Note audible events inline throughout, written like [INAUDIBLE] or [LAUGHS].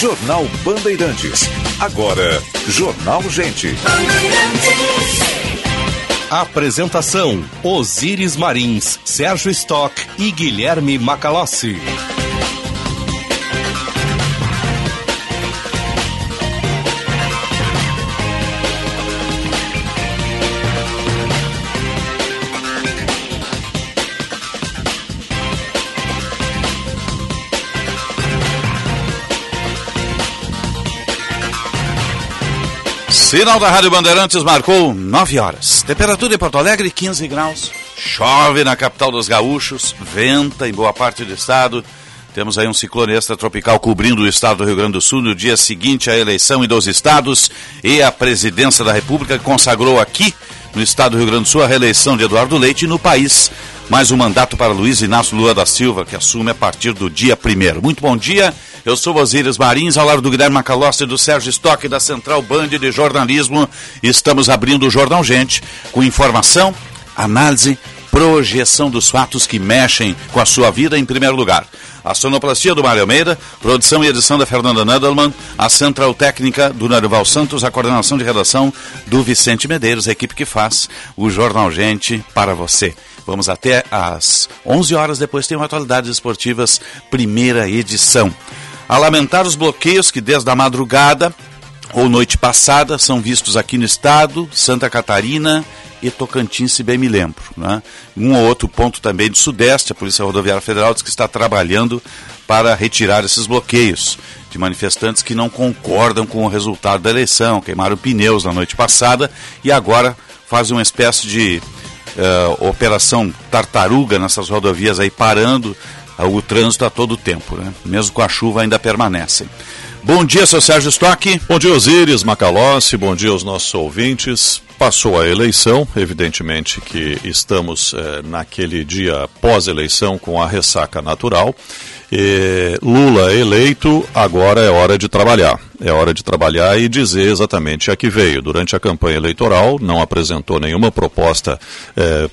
Jornal Bandeirantes. Agora, Jornal Gente. Apresentação: Osíris Marins, Sérgio Stock e Guilherme Macalossi. Sinal da Rádio Bandeirantes marcou 9 horas. Temperatura em Porto Alegre 15 graus. Chove na capital dos gaúchos, venta em boa parte do estado. Temos aí um ciclone extratropical cobrindo o estado do Rio Grande do Sul no dia seguinte à eleição em dois estados e a presidência da República consagrou aqui no estado do Rio Grande do Sul a reeleição de Eduardo Leite e no país mais um mandato para Luiz Inácio Lula da Silva, que assume a partir do dia primeiro. Muito bom dia. Eu sou Osíris Marins, ao lado do Guilherme Macalossi e do Sérgio Stock da Central Band de Jornalismo. Estamos abrindo o Jornal Gente com informação, análise, projeção dos fatos que mexem com a sua vida em primeiro lugar. A sonoplastia do Mário Almeida, produção e edição da Fernanda Nadelman, a central técnica do Narival Santos, a coordenação de redação do Vicente Medeiros, a equipe que faz o Jornal Gente para você. Vamos até às 11 horas, depois tem o Atualidades Esportivas, primeira edição a lamentar os bloqueios que desde a madrugada ou noite passada são vistos aqui no estado, Santa Catarina e Tocantins, se bem me lembro. Né? Um ou outro ponto também do Sudeste, a Polícia Rodoviária Federal diz que está trabalhando para retirar esses bloqueios de manifestantes que não concordam com o resultado da eleição, queimaram pneus na noite passada e agora fazem uma espécie de uh, operação tartaruga nessas rodovias aí parando o trânsito a todo tempo, né? mesmo com a chuva ainda permanecem. Bom dia, seu Sérgio Stock. Bom dia, Osíris Macalossi. Bom dia aos nossos ouvintes. Passou a eleição, evidentemente que estamos eh, naquele dia pós-eleição com a ressaca natural. E Lula eleito, agora é hora de trabalhar. É hora de trabalhar e dizer exatamente a que veio. Durante a campanha eleitoral, não apresentou nenhuma proposta eh,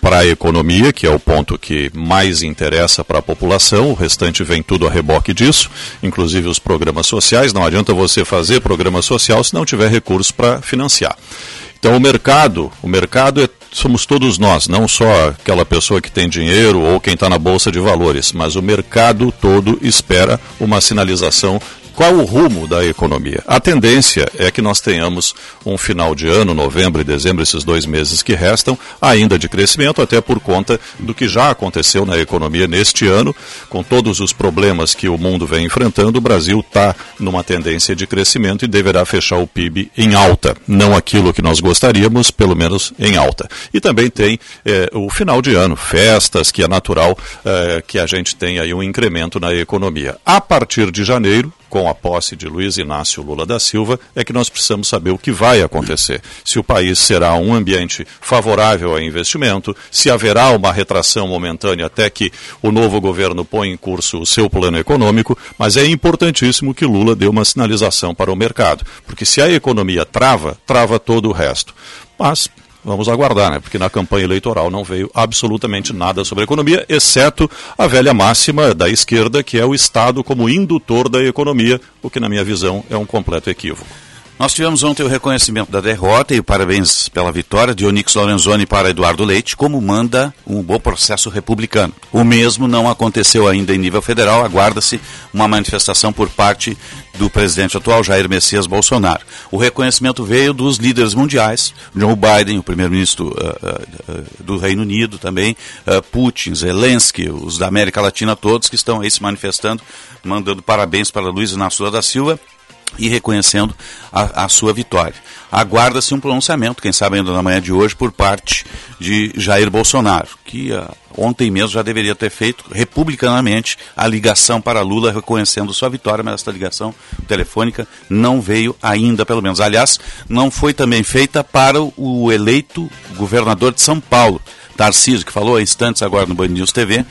para a economia, que é o ponto que mais interessa para a população, o restante vem tudo a reboque disso, inclusive os programas sociais. Não adianta você fazer programa social se não tiver recursos para financiar. Então o mercado, o mercado é, somos todos nós, não só aquela pessoa que tem dinheiro ou quem está na bolsa de valores, mas o mercado todo espera uma sinalização qual o rumo da economia? A tendência é que nós tenhamos um final de ano, novembro e dezembro, esses dois meses que restam, ainda de crescimento, até por conta do que já aconteceu na economia neste ano, com todos os problemas que o mundo vem enfrentando, o Brasil está numa tendência de crescimento e deverá fechar o PIB em alta. Não aquilo que nós gostaríamos, pelo menos em alta. E também tem é, o final de ano, festas, que é natural é, que a gente tenha aí um incremento na economia. A partir de janeiro, com a posse de Luiz Inácio Lula da Silva, é que nós precisamos saber o que vai acontecer. Se o país será um ambiente favorável ao investimento, se haverá uma retração momentânea até que o novo governo põe em curso o seu plano econômico, mas é importantíssimo que Lula dê uma sinalização para o mercado, porque se a economia trava, trava todo o resto. Mas Vamos aguardar, né? Porque na campanha eleitoral não veio absolutamente nada sobre a economia, exceto a velha máxima da esquerda, que é o Estado como indutor da economia, o que, na minha visão, é um completo equívoco. Nós tivemos ontem o reconhecimento da derrota e parabéns pela vitória de Onix Lorenzoni para Eduardo Leite, como manda um bom processo republicano. O mesmo não aconteceu ainda em nível federal, aguarda-se uma manifestação por parte do presidente atual, Jair Messias Bolsonaro. O reconhecimento veio dos líderes mundiais, Joe Biden, o primeiro-ministro uh, uh, do Reino Unido também, uh, Putin, Zelensky, os da América Latina todos que estão aí se manifestando, mandando parabéns para Luiz Inácio da Silva e reconhecendo a, a sua vitória. Aguarda-se um pronunciamento, quem sabe ainda na manhã de hoje, por parte de Jair Bolsonaro, que uh, ontem mesmo já deveria ter feito republicanamente a ligação para Lula reconhecendo sua vitória, mas essa ligação telefônica não veio ainda, pelo menos. Aliás, não foi também feita para o eleito governador de São Paulo, Tarcísio, que falou há instantes agora no Band News TV,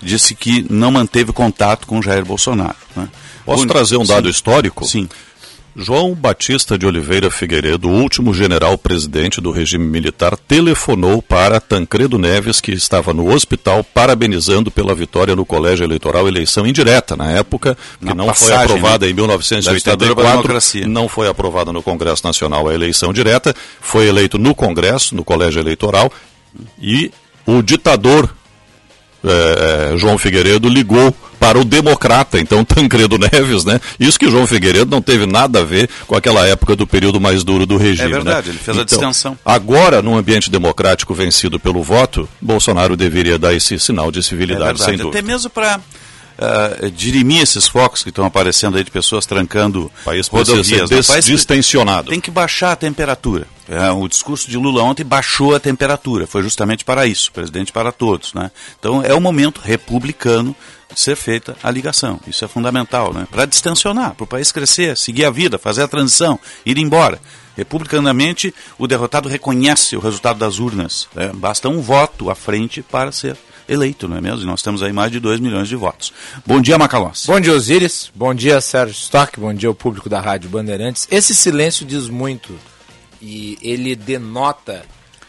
disse que não manteve contato com Jair Bolsonaro. Né? Posso trazer um dado Sim. histórico? Sim. João Batista de Oliveira Figueiredo, último general-presidente do regime militar, telefonou para Tancredo Neves, que estava no hospital, parabenizando pela vitória no colégio eleitoral, eleição indireta na época, que Na não passagem, foi aprovada né? em Da ditadura pra 1984, democracia. não foi aprovada no Congresso Nacional a eleição direta, foi eleito no Congresso, no colégio eleitoral, e o ditador é, é, João Figueiredo ligou para o democrata, então [LAUGHS] Tancredo Neves, né? Isso que João Figueiredo não teve nada a ver com aquela época do período mais duro do regime. É verdade, né? ele fez a Então, distensão. Agora, num ambiente democrático vencido pelo voto, Bolsonaro deveria dar esse sinal de É civilidade, sem verdade. dúvida. Até mesmo para dirimir esses focos que estão aparecendo aí de pessoas trancando O país rodovias. ser né? des- O país distensionado. Tem que baixar a temperatura. É, o discurso de Lula ontem baixou a temperatura. Foi justamente para isso, presidente para todos. Né? Então é o momento republicano de ser feita a ligação. Isso é fundamental, né? Para distensionar, para o país crescer, seguir a vida, fazer a transição, ir embora. Republicanamente, o derrotado reconhece o resultado das urnas. né? Basta um voto à frente para ser eleito, não é mesmo? E nós temos aí mais de 2 milhões de votos. Bom dia, Macalós. Bom dia, Osíris. Bom dia, Sérgio Stock. Bom dia ao público da Rádio Bandeirantes. Esse silêncio diz muito e ele denota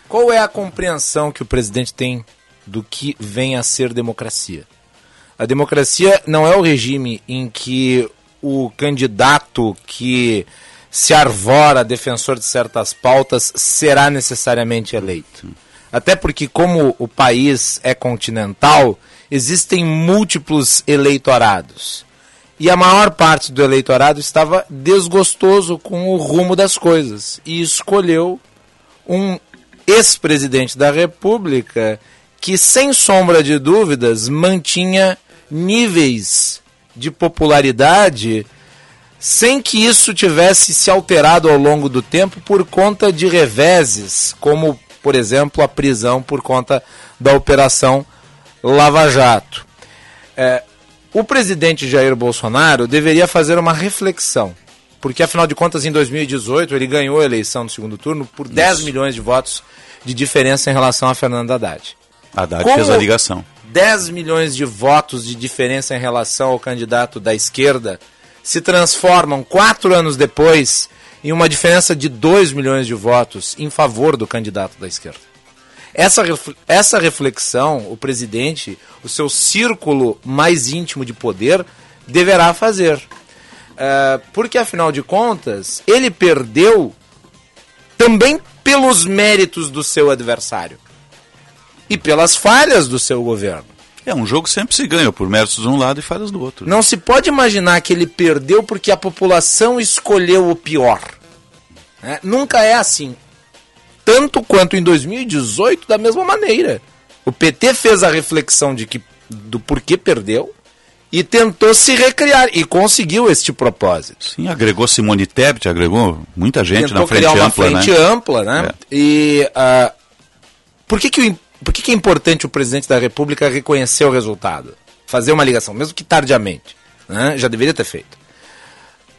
qual é a compreensão que o presidente tem do que vem a ser democracia. A democracia não é o regime em que o candidato que se arvora defensor de certas pautas será necessariamente eleito. Até porque, como o país é continental, existem múltiplos eleitorados. E a maior parte do eleitorado estava desgostoso com o rumo das coisas e escolheu um ex-presidente da República que, sem sombra de dúvidas, mantinha níveis de popularidade sem que isso tivesse se alterado ao longo do tempo por conta de reveses, como, por exemplo, a prisão por conta da Operação Lava Jato. É, o presidente Jair Bolsonaro deveria fazer uma reflexão, porque afinal de contas, em 2018, ele ganhou a eleição no segundo turno por 10 milhões de votos de diferença em relação a Fernando Haddad. Haddad Como- fez a ligação. 10 milhões de votos de diferença em relação ao candidato da esquerda se transformam quatro anos depois em uma diferença de 2 milhões de votos em favor do candidato da esquerda. Essa, essa reflexão, o presidente, o seu círculo mais íntimo de poder, deverá fazer. Eh, porque, afinal de contas, ele perdeu também pelos méritos do seu adversário e pelas falhas do seu governo. É, um jogo sempre se ganha por méritos de um lado e falhas do outro. Não se pode imaginar que ele perdeu porque a população escolheu o pior. né? Nunca é assim. Tanto quanto em 2018, da mesma maneira. O PT fez a reflexão de que, do porquê perdeu e tentou se recriar e conseguiu este propósito. Sim, agregou Simone Tebet, agregou muita gente tentou na frente criar uma ampla, frente né? ampla, né? É. E ah, por que que, o por que que é importante o presidente da República reconhecer o resultado? Fazer uma ligação, mesmo que tardiamente. né? Já deveria ter feito.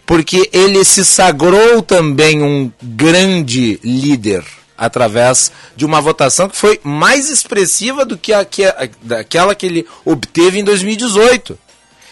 Porque ele se sagrou também um grande líder através de uma votação que foi mais expressiva do que a, que a- daquela que ele obteve em 2018.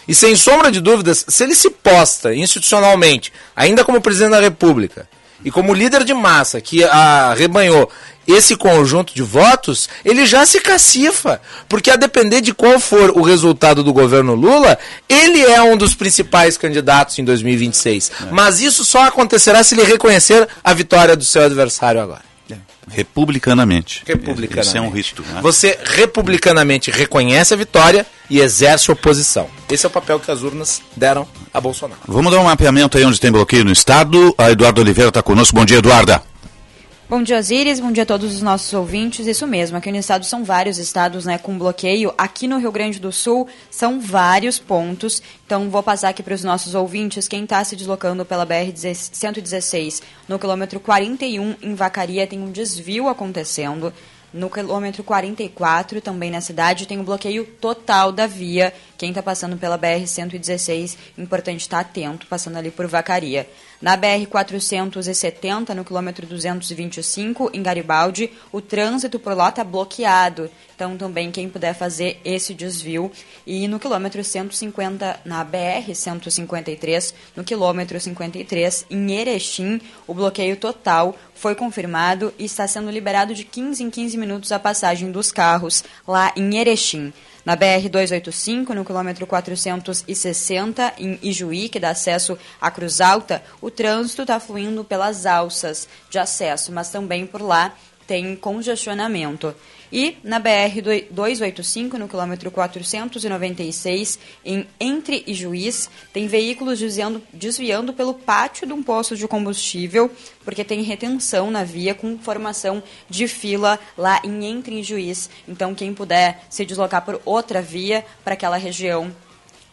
E sem sombra de dúvidas, se ele se posta institucionalmente, ainda como presidente da República, e como líder de massa que arrebanhou esse conjunto de votos, ele já se cacifa. Porque a depender de qual for o resultado do governo Lula, ele é um dos principais candidatos em 2026. Mas isso só acontecerá se ele reconhecer a vitória do seu adversário agora. Republicanamente. Republicanamente. Esse é um rito, né? Você republicanamente reconhece a vitória e exerce oposição. Esse é o papel que as urnas deram a Bolsonaro. Vamos dar um mapeamento aí onde tem bloqueio no estado. A Eduardo Oliveira está conosco. Bom dia, Eduarda. Bom dia, Osíris. Bom dia a todos os nossos ouvintes. Isso mesmo, aqui no estado são vários estados né, com bloqueio. Aqui no Rio Grande do Sul são vários pontos. Então, vou passar aqui para os nossos ouvintes. Quem está se deslocando pela BR-116 no quilômetro 41 em Vacaria tem um desvio acontecendo. No quilômetro 44, também na cidade, tem um bloqueio total da via quem está passando pela BR-116, importante estar atento, passando ali por Vacaria. Na BR-470, no quilômetro 225, em Garibaldi, o trânsito por lá está bloqueado. Então, também, quem puder fazer esse desvio. E no quilômetro 150, na BR-153, no quilômetro 53, em Erechim, o bloqueio total foi confirmado e está sendo liberado de 15 em 15 minutos a passagem dos carros lá em Erechim. Na BR-285, no quilômetro 460, em Ijuí, que dá acesso à Cruz Alta, o trânsito está fluindo pelas alças de acesso, mas também por lá tem congestionamento. E na BR-285, no quilômetro 496, em Entre e Juiz, tem veículos desviando, desviando pelo pátio de um posto de combustível, porque tem retenção na via com formação de fila lá em Entre e Juiz. Então, quem puder se deslocar por outra via para aquela região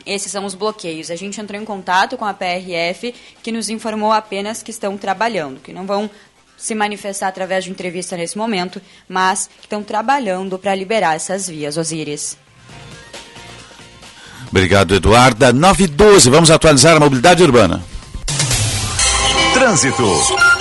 esses são os bloqueios. A gente entrou em contato com a PRF, que nos informou apenas que estão trabalhando, que não vão se manifestar através de entrevista nesse momento, mas estão trabalhando para liberar essas vias, Osíris. Obrigado, Eduarda. 9 e 12, vamos atualizar a mobilidade urbana. Trânsito.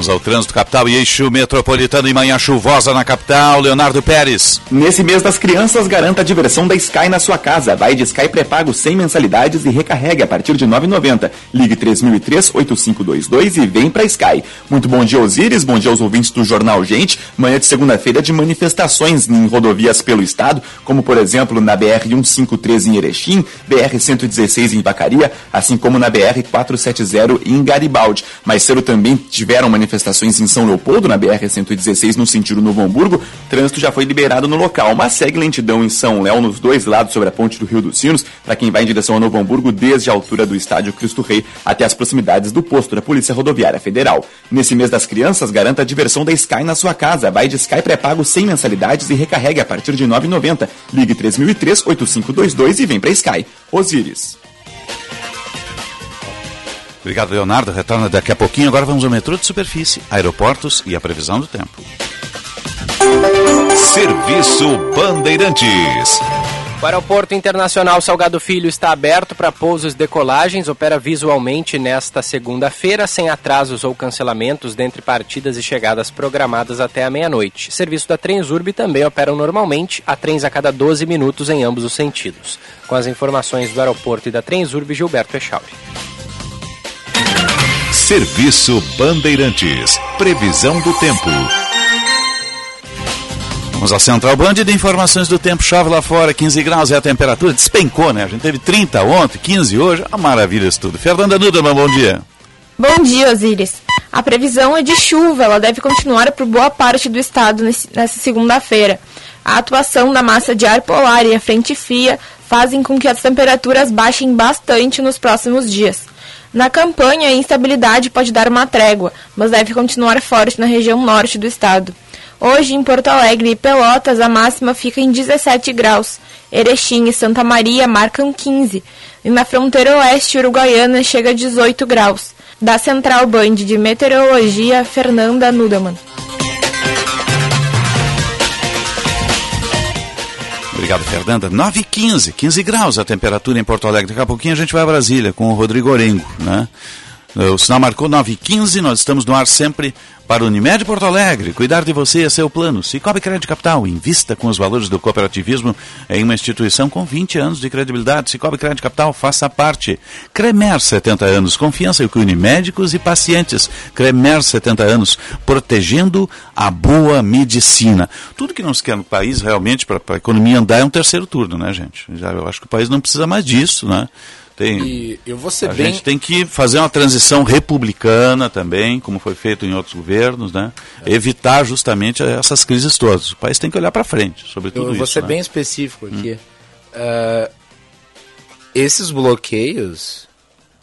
Vamos ao trânsito capital e eixo metropolitano em manhã chuvosa na capital. Leonardo Pérez. Nesse mês das crianças, garanta a diversão da Sky na sua casa. Vai de Sky pré-pago sem mensalidades e recarregue a partir de R$ 9,90. Ligue 3003-8522 e vem pra Sky. Muito bom dia, Osíris. Bom dia aos ouvintes do Jornal Gente. Manhã de segunda-feira de manifestações em rodovias pelo estado, como por exemplo na BR-153 em Erechim, BR-116 em Vacaria, assim como na BR-470 em Garibaldi. Mais cedo também tiveram manifestações em São Leopoldo, na BR-116, no sentido Novo Hamburgo. Trânsito já foi liberado no local, mas segue lentidão em São Léo, nos dois lados sobre a ponte do Rio dos Sinos, para quem vai em direção a Novo Hamburgo, desde a altura do estádio Cristo Rei até as proximidades do posto da Polícia Rodoviária Federal. Nesse mês das crianças, garanta a diversão da Sky na sua casa. Vai de Sky pré-pago sem mensalidades e recarregue a partir de R$ 9,90. Ligue 3003-8522 e vem para Sky. Osíris. Obrigado, Leonardo. Retorna daqui a pouquinho. Agora vamos ao metrô de superfície, aeroportos e a previsão do tempo. Serviço Bandeirantes. O Aeroporto Internacional Salgado Filho está aberto para pousos e decolagens, opera visualmente nesta segunda-feira, sem atrasos ou cancelamentos dentre partidas e chegadas programadas até a meia-noite. Serviço da Transurb também operam normalmente, a trens a cada 12 minutos em ambos os sentidos. Com as informações do aeroporto e da Transurb, Gilberto Echauri. Serviço Bandeirantes. Previsão do tempo. Vamos à Central Band de informações do tempo. Chove lá fora, 15 graus é a temperatura. Despencou, né? A gente teve 30 ontem, 15 hoje. A maravilha isso tudo. Fernanda Nudelman, bom dia. Bom dia, Osíris. A previsão é de chuva, ela deve continuar por boa parte do estado nessa segunda-feira. A atuação da massa de ar polar e a frente fria fazem com que as temperaturas baixem bastante nos próximos dias. Na campanha, a instabilidade pode dar uma trégua, mas deve continuar forte na região norte do estado. Hoje, em Porto Alegre e Pelotas, a máxima fica em 17 graus. Erechim e Santa Maria marcam 15. E na fronteira oeste uruguaiana chega a 18 graus. Da Central Band de Meteorologia, Fernanda Nudeman. Obrigado, Fernanda. 9 e 15, 15 graus a temperatura em Porto Alegre. Daqui a pouquinho a gente vai a Brasília com o Rodrigo Orengo, né? O sinal marcou 9 e 15, nós estamos no ar sempre para o Unimed Porto Alegre. Cuidar de você é seu plano. Cicobi Crédito Capital, invista com os valores do cooperativismo em uma instituição com 20 anos de credibilidade. Cicobi Crédito Capital, faça parte. Cremer, 70 anos, confiança que une médicos e pacientes. Cremer, 70 anos, protegendo a boa medicina. Tudo que não se quer no país, realmente, para a economia andar, é um terceiro turno, né, gente? Já, eu acho que o país não precisa mais disso, né? Tem, E eu vou ser a bem. gente tem que fazer uma transição republicana também, como foi feito em outros governos, né? Evitar justamente essas crises todas. O país tem que olhar para frente sobre tudo Eu vou isso. ser né? bem específico aqui. Ah, esses bloqueios,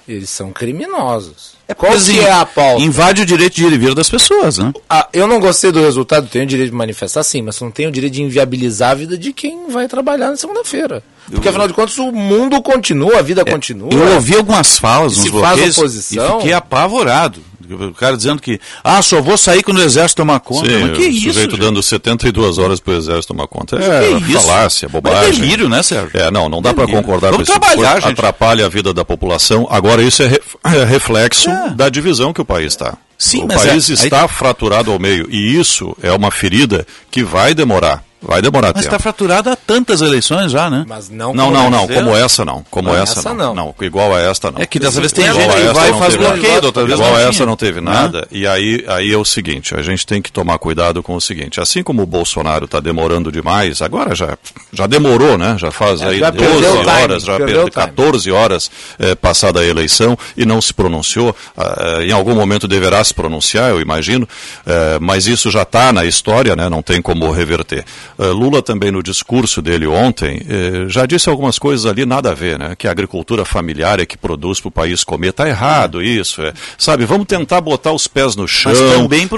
eles são criminosos. Qual Mas que in- é a pauta? Invade o direito de ir e vir das pessoas, né? Ah, eu não gostei do resultado, tenho o direito de manifestar sim, mas não tenho o direito de inviabilizar a vida de quem vai trabalhar na segunda-feira. Porque afinal de contas o mundo continua, a vida continua. É, Eu ouvi algumas falas nos bloqueios oposição- e fiquei apavorado. O cara dizendo que, ah, só vou sair quando o exército tomar conta. Sim, Mas que o isso? sujeito gente? dando 72 horas para o exército tomar conta. É, isso? falácia, Mas bobagem. é delírio, né, Sérgio? É, não, não dá para concordar Vamos com esse trabalhar, gente. Atrapalha a vida da população. Agora, isso é, re- [CLEARS THROAT] é reflexo da divisão que o país está. Sim, o mas país é- está fraturado ao meio. E isso é uma ferida que vai demorar. Vai demorar Mas tempo. está fraturado há tantas eleições já, né? Mas não Não, não, não. Como essa não. Como Não, essa, essa não. não. igual a esta não. É que dessa vez tem Igual gente que vai e não faz bloqueio, outra vez Igual não a essa não teve nada. E aí, aí é o seguinte, a gente tem que tomar cuidado com o seguinte. Assim como o Bolsonaro está demorando demais, agora já, já demorou, né? Já faz aí já 12 perdeu o time, horas, já perdeu perdeu o time. 14 horas eh, passada a eleição e não se pronunciou. Ah, eh, em algum momento deverá se pronunciar, eu imagino, eh, mas isso já está na história, né? não tem como reverter. Eh, Lula também no discurso dele ontem eh, já disse algumas coisas ali nada a ver, né? que a agricultura familiar é que produz para o país comer. Está errado isso. É. Sabe, vamos tentar botar os pés no chão,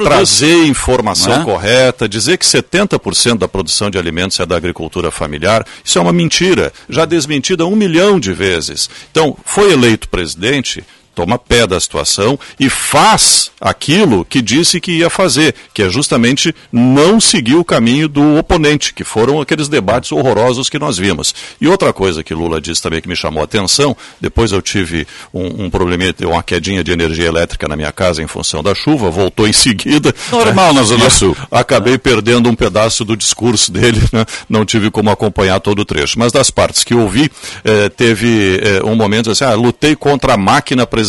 trazer informação é? correta, dizer que 70% da produção de alimentos é da agricultura familiar, isso é uma mentira, já desmentida um milhão de vezes. Então, foi eleito presidente, toma pé da situação e faz aquilo que disse que ia fazer, que é justamente não seguir o caminho do oponente, que foram aqueles debates horrorosos que nós vimos. E outra coisa que Lula disse também que me chamou a atenção, depois eu tive um, um probleminha, uma quedinha de energia elétrica na minha casa em função da chuva, voltou em seguida. Normal na Zona Sul. Acabei perdendo um pedaço do discurso dele, né? não tive como acompanhar todo o trecho. Mas das partes que ouvi, eh, teve eh, um momento assim, ah, lutei contra a máquina presidencial.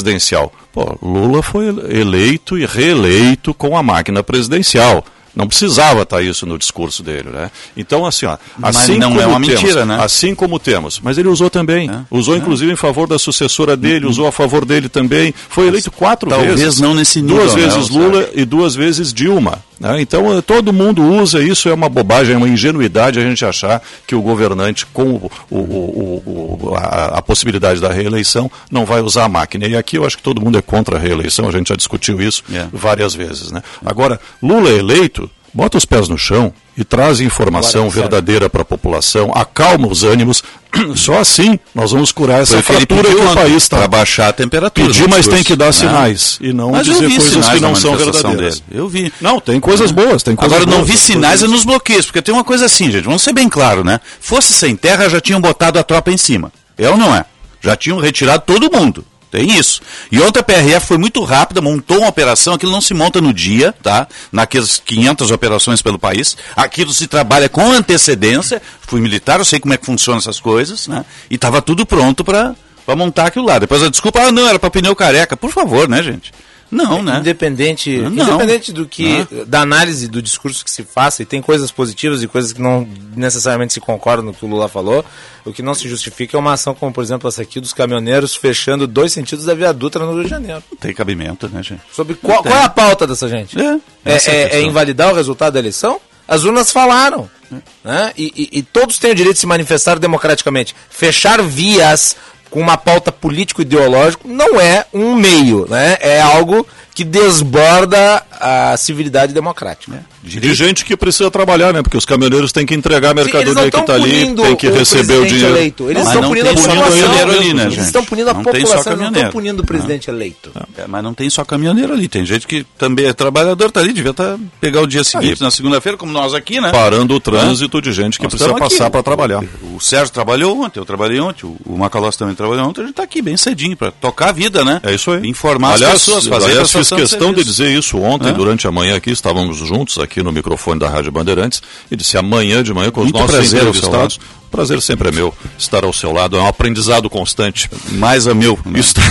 Pô, Lula foi eleito e reeleito com a máquina presidencial. Não precisava estar isso no discurso dele, né? Então, assim, ó, Mas assim não como é uma temos, mentira, né? Assim como temos. Mas ele usou também. É. Usou, inclusive, em favor da sucessora dele, usou a favor dele também. Foi eleito quatro Talvez vezes. não nesse nível, Duas né, vezes? Lula e duas vezes Dilma. Né? Então eh, todo mundo usa isso, é uma bobagem, é uma ingenuidade a gente achar que o governante, com o- o- o- a, a possibilidade da reeleição, não vai usar a máquina. E aqui eu acho que todo mundo é contra a reeleição, a gente já discutiu isso É. várias vezes. Né? Agora, Lula é eleito, bota os pés no chão e traz informação Agora, verdadeira para a população, acalma os ânimos. [CLEARS THROAT] Só assim nós vamos curar essa fratura que o país está. para baixar a temperatura. Pedir, no mas discurso, tem que dar né? sinais e não Mas eu dizer vi coisas sinais que não são verdadeiras. dele. Eu vi. Não, tem coisas boas, tem coisas Agora, não boas, vi tem sinais é nos bloqueios, porque tem uma coisa assim, gente, vamos ser bem claro, né? Fosse sem terra, já tinham botado a tropa em cima. É ou não é? Já tinham retirado todo mundo. Tem isso. E ontem a PRF foi muito rápida, montou uma operação, aquilo não se monta no dia, tá? Naquelas 500 operações pelo país. Aquilo se trabalha com antecedência. Fui militar, eu sei como é que funcionam essas coisas, né? E estava tudo pronto para montar aquilo lá. Depois a desculpa, ah, não, era para pneu careca. Por favor, né, gente? Não, né? Independente, Não. independente do que, Não. da análise do discurso que se faça, e tem coisas positivas e coisas que não necessariamente se concordam no que o Lula falou, o que não se justifica é uma ação como, por exemplo, essa aqui dos caminhoneiros fechando dois sentidos da Via Dutra no Rio de Janeiro. Não tem cabimento, né, gente? Sobre qual, qual é a pauta dessa gente? É, É, é é- é invalidar o resultado da eleição? As urnas falaram. Né? E, e- e todos têm o direito de se manifestar democraticamente. Fechar vias com uma pauta político-ideológico não é um meio, né? é algo que desborda a civilidade democrática. De gente que precisa trabalhar, né? Porque os caminhoneiros têm que entregar a Sim, não mercadoria que estão está ali, tem que o receber o dinheiro. eleito. Eles Mas estão não punindo a população. ali, né, Eles gente? estão punindo a Não população, não estão punindo o presidente eleito. É, mas não tem só caminhoneiro ali, tem gente que também é trabalhador, tá ali, devia tá, pegar o dia seguinte, na segunda-feira, como nós aqui, né? Parando o trânsito de gente que Nós precisa passar para trabalhar. O, o Sérgio trabalhou ontem, eu trabalhei ontem, o, o Macalós também trabalhou ontem, a gente está aqui bem cedinho para tocar a vida, né? É isso aí. Informar aliás, as pessoas, fazer aliás, fiz questão de dizer isso ontem, É. durante a manhã aqui, estávamos juntos aqui no microfone da Rádio Bandeirantes, e disse amanhã de manhã com os Muito nossos prazer entrevistados. Prazer sempre é meu estar ao seu lado, é um aprendizado constante. Mais a meu. né? Está,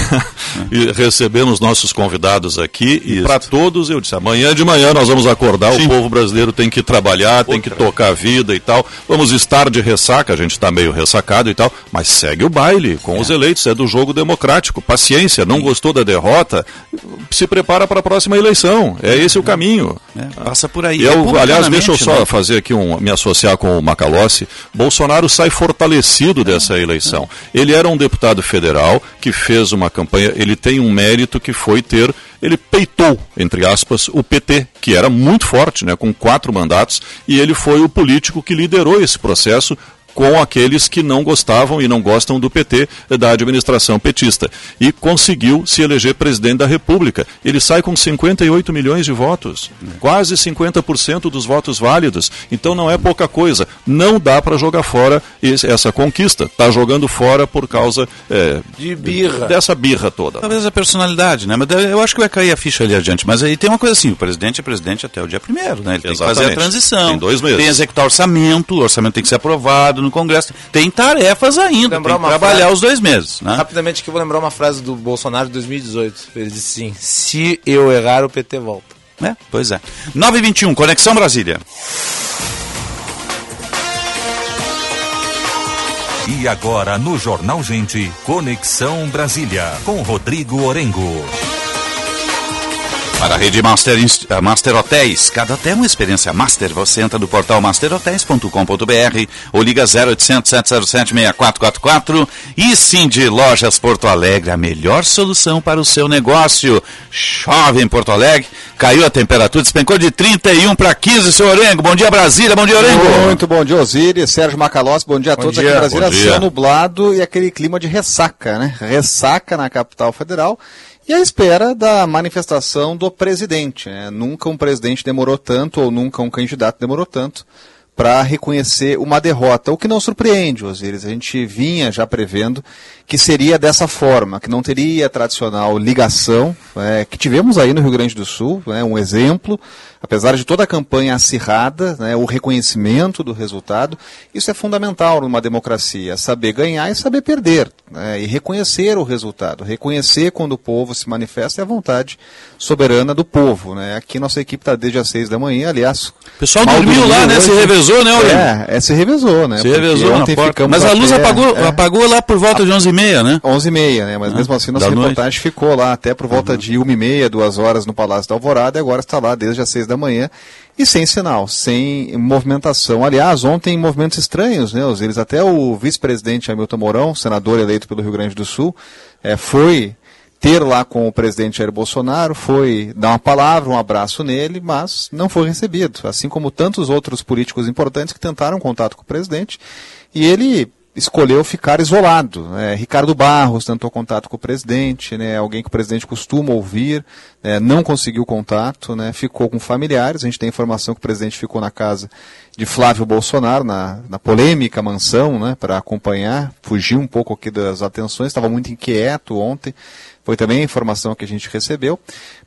e recebendo os nossos convidados aqui e para todos eu disse, amanhã de manhã nós vamos acordar, o povo brasileiro tem que trabalhar, tem que tocar a vida e tal. Vamos estar de ressaca, a gente está meio ressacado e tal, mas segue o baile com os eleitos, é do jogo democrático. Paciência, não gostou da derrota, se prepara para a próxima eleição. É esse o caminho. É, passa por aí. Eu, aliás, deixa eu só né? fazer aqui um, me associar com o Macalossi. Bolsonaro sai fortalecido dessa eleição. Ele era um deputado federal que fez uma campanha, ele tem um mérito que foi ter, ele peitou, entre aspas, o PT, que era muito forte, né, com quatro mandatos, e ele foi o político que liderou esse processo com aqueles que não gostavam e não gostam do PT, da administração petista. E conseguiu se eleger presidente da República. Ele sai com 58 milhões de votos, quase 50% dos votos válidos. Então não é pouca coisa. Não dá para jogar fora essa conquista. Está jogando fora por causa é, de birra. dessa birra toda. Talvez a personalidade, né? Mas eu acho que vai cair a ficha ali adiante. Mas aí tem uma coisa assim: o presidente é presidente até o dia primeiro, né? Ele tem Exatamente. que fazer a transição. Tem dois meses. Tem que executar orçamento, o orçamento tem que ser aprovado no Congresso. Tem tarefas ainda, tem que trabalhar frase, os dois meses. Né? Rapidamente que eu vou lembrar uma frase do Bolsonaro de 2018. Ele disse assim: se eu errar, o PT volta. É, pois é. 921, Conexão Brasília. E agora no Jornal Gente, Conexão Brasília, com Rodrigo Orengo. Para a rede Master, uh, Master Hotéis, cada hotel é uma experiência master. Você entra no portal masterhotels.com.br ou liga 0800 707 6444 e sim de Lojas Porto Alegre, a melhor solução para o seu negócio. Chove em Porto Alegre, caiu a temperatura, despencou de 31 para 15, seu Orengo. Bom dia, Brasília, bom dia, Orengo. Muito bom dia, Osiris, Sérgio Macalós, bom dia a bom todos dia, aqui em Brasília. Céu nublado e aquele clima de ressaca, né? Ressaca na capital federal e à espera da manifestação do presidente. Né? Nunca um presidente demorou tanto, ou nunca um candidato demorou tanto, para reconhecer uma derrota, o que não surpreende, Osiris. A gente vinha já prevendo que seria dessa forma, que não teria a tradicional ligação, é, que tivemos aí no Rio Grande do Sul, né, um exemplo, apesar de toda a campanha acirrada, né, o reconhecimento do resultado, isso é fundamental numa democracia, saber ganhar e saber perder, né, e reconhecer o resultado, reconhecer quando o povo se manifesta é a vontade soberana do povo. Né. Aqui nossa equipe está desde as seis da manhã, aliás... O pessoal dormiu lá, né, se revezou, né, Aurélio? É, é, se revezou, né. Se revezou ontem Mas a luz até, apagou, é, apagou lá por volta de onze e meia, né? onze e meia, né, mas ah, mesmo assim nossa reportagem noite. ficou lá até por volta uhum. de uma e meia, duas horas no Palácio da Alvorada e agora está lá desde as seis da manhã e sem sinal, sem movimentação. Aliás, ontem movimentos estranhos, né? Eles até o vice-presidente Hamilton Mourão, senador eleito pelo Rio Grande do Sul, é, foi ter lá com o presidente Jair Bolsonaro, foi dar uma palavra, um abraço nele, mas não foi recebido, assim como tantos outros políticos importantes que tentaram contato com o presidente, e ele escolheu ficar isolado. Né? Ricardo Barros tentou contato com o presidente, né? alguém que o presidente costuma ouvir, né? não conseguiu contato, né? ficou com familiares. A gente tem informação que o presidente ficou na casa de Flávio Bolsonaro, na, na polêmica mansão, né? para acompanhar, fugiu um pouco aqui das atenções, estava muito inquieto ontem. Foi também a informação que a gente recebeu.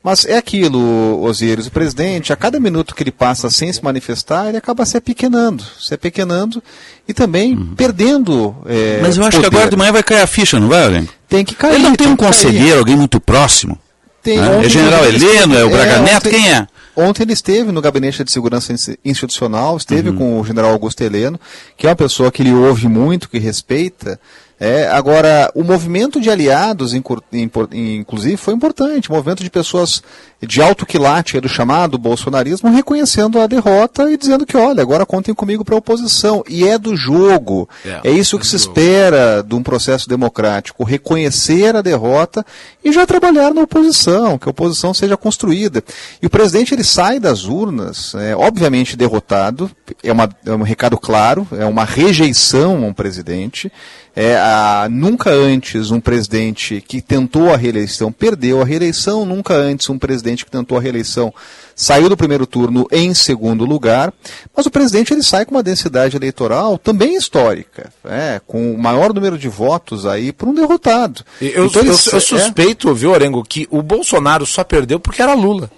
Mas é aquilo, Osíris, o presidente, a cada minuto que ele passa sem se manifestar, ele acaba se apequenando, se apequenando e também uhum. perdendo. É, Mas eu acho poder. que agora de manhã vai cair a ficha, não vai, Alenco? Tem que cair. Ele não tem, um conselheiro, alguém muito próximo? Tem, né? É General Heleno, é o Braga é, Neto, ontem, quem é? Ontem ele esteve no Gabinete de Segurança Institucional, esteve uhum. com o general Augusto Heleno, que é uma pessoa que ele ouve muito, que respeita, é, agora, o movimento de aliados, inclusive, foi importante. O movimento de pessoas de alto quilate do chamado bolsonarismo reconhecendo a derrota e dizendo que, olha, agora contem comigo para a oposição. E é do jogo. É, é isso que é se espera de um processo democrático. Reconhecer a derrota e já trabalhar na oposição, que a oposição seja construída. E o presidente ele sai das urnas, é, obviamente derrotado, é, uma, é um recado claro, é uma rejeição a um presidente. É, a, nunca antes um presidente que tentou a reeleição perdeu a reeleição, nunca antes um presidente que tentou a reeleição saiu do primeiro turno em segundo lugar, mas o presidente ele sai com uma densidade eleitoral também histórica, é, com o maior número de votos aí para um derrotado. Eu, então, eu, eu, eu é suspeito, é... viu, Orengo, que o Bolsonaro só perdeu porque era Lula.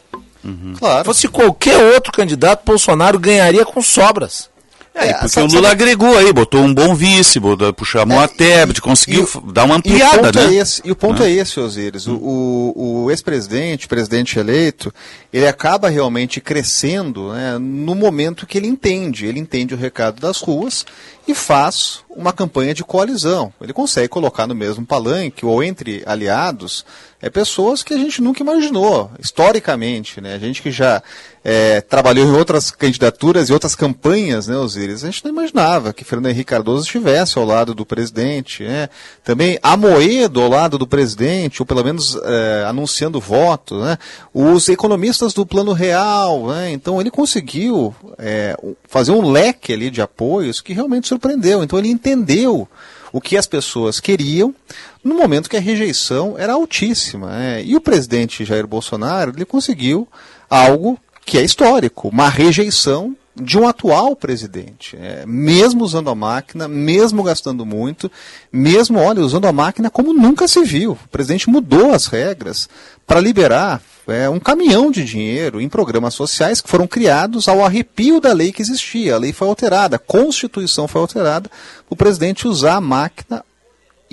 Uhum. Claro. Se fosse qualquer outro candidato, Bolsonaro ganharia com sobras. É, porque sabe, o Lula sabe... agregou aí, botou um bom vice, botou, puxou a mão é, a Tebet, conseguiu e, dar uma ampliada, e né? É esse, e o ponto é, é esse, Osiris. O, o, o ex-presidente, presidente eleito, ele acaba realmente crescendo né, no momento que ele entende. Ele entende o recado das ruas e faz uma campanha de coalizão. Ele consegue colocar no mesmo palanque ou entre aliados é pessoas que a gente nunca imaginou, historicamente, né? A gente que já é, trabalhou em outras candidaturas e outras campanhas, né, Osiris? A gente não imaginava que Fernando Henrique Cardoso estivesse ao lado do presidente, né? Também Amoedo ao lado do presidente, ou pelo menos é, anunciando voto, né? Os economistas do Plano Real, né? Então ele conseguiu é, fazer um leque ali de apoios que realmente surpreendeu. Então ele entendeu o que as pessoas queriam no momento que a rejeição era altíssima. Né? E o presidente Jair Bolsonaro ele conseguiu algo que é histórico, uma rejeição de um atual presidente, é, mesmo usando a máquina, mesmo gastando muito, mesmo, olha, usando a máquina como nunca se viu. O presidente mudou as regras para liberar é, um caminhão de dinheiro em programas sociais que foram criados ao arrepio da lei que existia. A lei foi alterada, a Constituição foi alterada, o presidente usar a máquina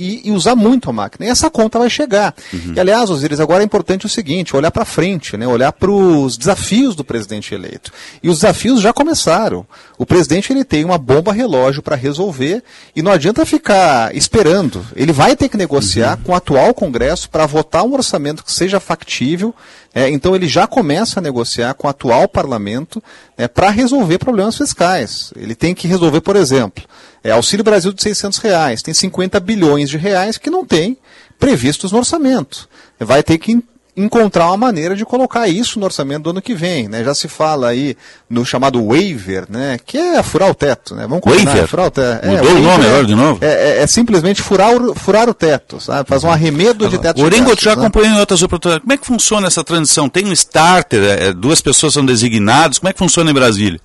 e, e, usar muito a máquina. E essa conta vai chegar. Uhum. E, aliás, Osiris, agora é importante o seguinte, olhar para frente, né? olhar para os desafios do presidente eleito. E os desafios já começaram. O presidente ele tem uma bomba relógio para resolver e não adianta ficar esperando. Ele vai ter que negociar uhum. com o atual Congresso para votar um orçamento que seja factível. É, então ele já começa a negociar com o atual parlamento é, para resolver problemas fiscais. Ele tem que resolver, por exemplo, é, Auxílio Brasil de 600 reais, tem 50 bilhões de reais que não tem previstos no orçamento. Vai ter que encontrar uma maneira de colocar isso no orçamento do ano que vem, né? Já se fala aí no chamado waiver, né? Que é furar o teto, né? Vamos combinar, waiver? furar o teto. É, Mudou o nome agora de novo? É, é, é, simplesmente furar o, furar o teto, sabe? Fazer um arremedo de teto. O Orengo já né? acompanhou em outras oportunidades. Como é que funciona essa transição? Tem um starter, é, duas pessoas são designadas, como é que funciona em Brasília?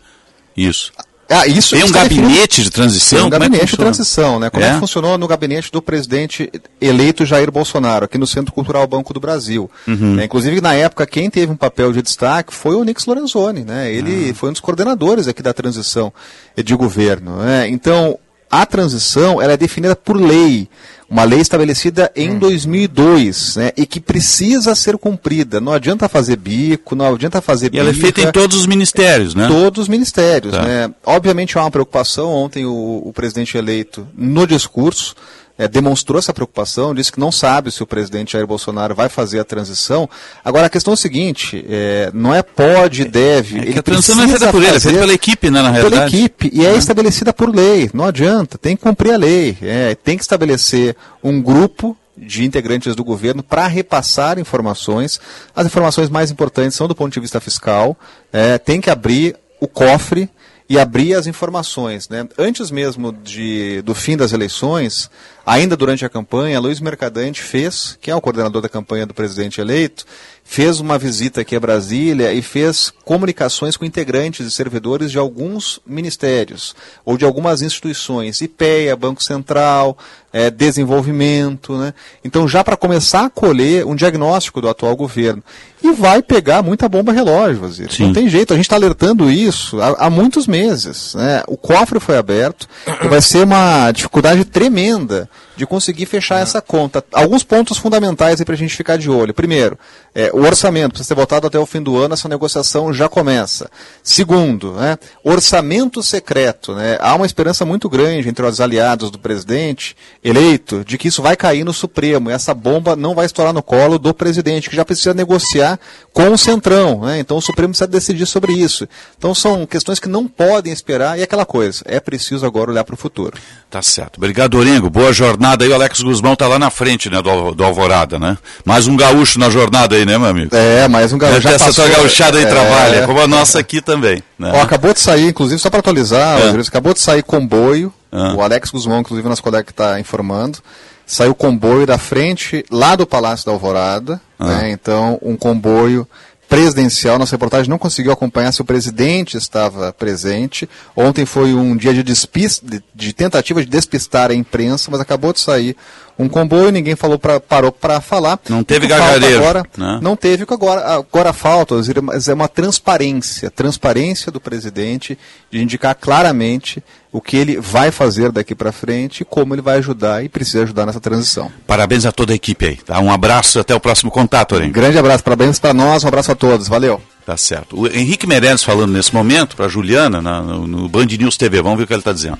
Isso. Ah, isso, tem um gabinete de transição? Tem um é gabinete de transição, né? Como é? é? que funcionou no gabinete do presidente eleito Jair Bolsonaro, aqui no Centro Cultural Banco do Brasil. Uhum. É, inclusive, na época, quem teve um papel de destaque foi o Nix Lorenzoni, né? Ele uhum. foi um dos coordenadores aqui da transição de governo. Né? Então, a transição ela é definida por lei uma lei estabelecida em hum. 2002, né, e que precisa ser cumprida. Não adianta fazer bico, não adianta fazer E ela é feita em todos os ministérios, né? Todos os ministérios, tá. né? Obviamente há uma preocupação, ontem o, o presidente eleito, no discurso, é, demonstrou essa preocupação, disse que não sabe se o presidente Jair Bolsonaro vai fazer a transição. Agora, a questão é a seguinte, é, não é pode, deve. É ele a transição não é feita por ele, é feita pela equipe, né, na realidade. Pela equipe, e é, é estabelecida por lei, não adianta, tem que cumprir a lei, é, tem que estabelecer um grupo de integrantes do governo para repassar informações. As informações mais importantes são do ponto de vista fiscal, é, tem que abrir o cofre e abrir as informações. Né? Antes mesmo de, do fim das eleições, ainda durante a campanha, Luiz Mercadante fez, que é o coordenador da campanha do presidente eleito, fez uma visita aqui a Brasília e fez comunicações com integrantes e servidores de alguns ministérios ou de algumas instituições, IPEA, Banco Central, é, desenvolvimento. Né? Então, já para começar a colher um diagnóstico do atual governo. E vai pegar muita bomba relógio, Vazir. Não tem jeito, a gente está alertando isso há, há muitos meses. Né? O cofre foi aberto [CLEARS THROAT] vai ser uma dificuldade tremenda de conseguir fechar essa conta. Alguns pontos fundamentais para a gente ficar de olho. Primeiro, é, o orçamento precisa ser votado até o fim do ano, essa negociação já começa. Segundo, né, orçamento secreto. Né, há uma esperança muito grande entre os aliados do presidente eleito de que isso vai cair no Supremo e essa bomba não vai estourar no colo do presidente, que já precisa negociar com o Centrão. Né, então o Supremo precisa decidir sobre isso. Então são questões que não podem esperar e aquela coisa, é preciso agora olhar para o futuro. Tá certo. Obrigado, Orengo. Boa jornada aí. O Alex Guzmão tá lá na frente, né, do, do Alvorada, né? Mais um gaúcho na jornada aí, né, meu amigo? É, mais um gaúcho. É, essa tua gaúchada aí é... trabalha, como a nossa aqui também. Né? Ó, acabou de sair, inclusive, só para atualizar, é. acabou de sair comboio. É. O Alex Guzmão, inclusive, nosso colega que está informando. Saiu comboio da frente, lá do Palácio da Alvorada. É. Né? Então, um comboio presidencial. Nossa reportagem não conseguiu acompanhar se o presidente estava presente. Ontem foi um dia de, despis, de, de tentativa de despistar a imprensa, mas acabou de sair um comboio, ninguém falou pra, parou para falar. Não teve gargareiro. Agora, né? Não teve, agora, agora falta, mas é uma transparência, transparência do presidente de indicar claramente o que ele vai fazer daqui para frente e como ele vai ajudar e precisa ajudar nessa transição. Parabéns a toda a equipe aí. Tá? Um abraço até o próximo contato, Oren. Um grande abraço, parabéns para nós, um abraço a todos, valeu. Tá certo. O Henrique Meirelles falando nesse momento para Juliana na, no, no Band News TV, vamos ver o que ele está dizendo.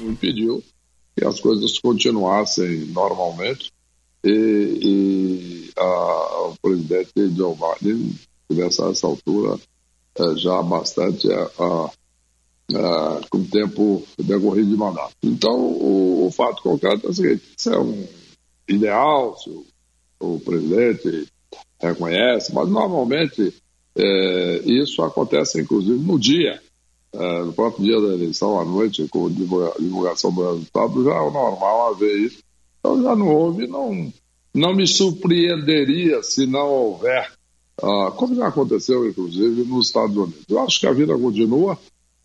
Me pediu que as coisas continuassem normalmente e, e a, o presidente Joe tivesse a essa altura é, já bastante é, é, com tempo decorrido de mandato. Então, o, o, fato concreto é o seguinte: isso é um ideal, se o, o presidente reconhece, mas normalmente é, isso acontece inclusive no dia, é, no próprio dia da eleição, à noite, com divulgação do resultado, já é o normal haver isso. Então já não houve, não, não me surpreenderia se não houver, uh, como já aconteceu inclusive nos Estados Unidos. Eu acho que a vida continua.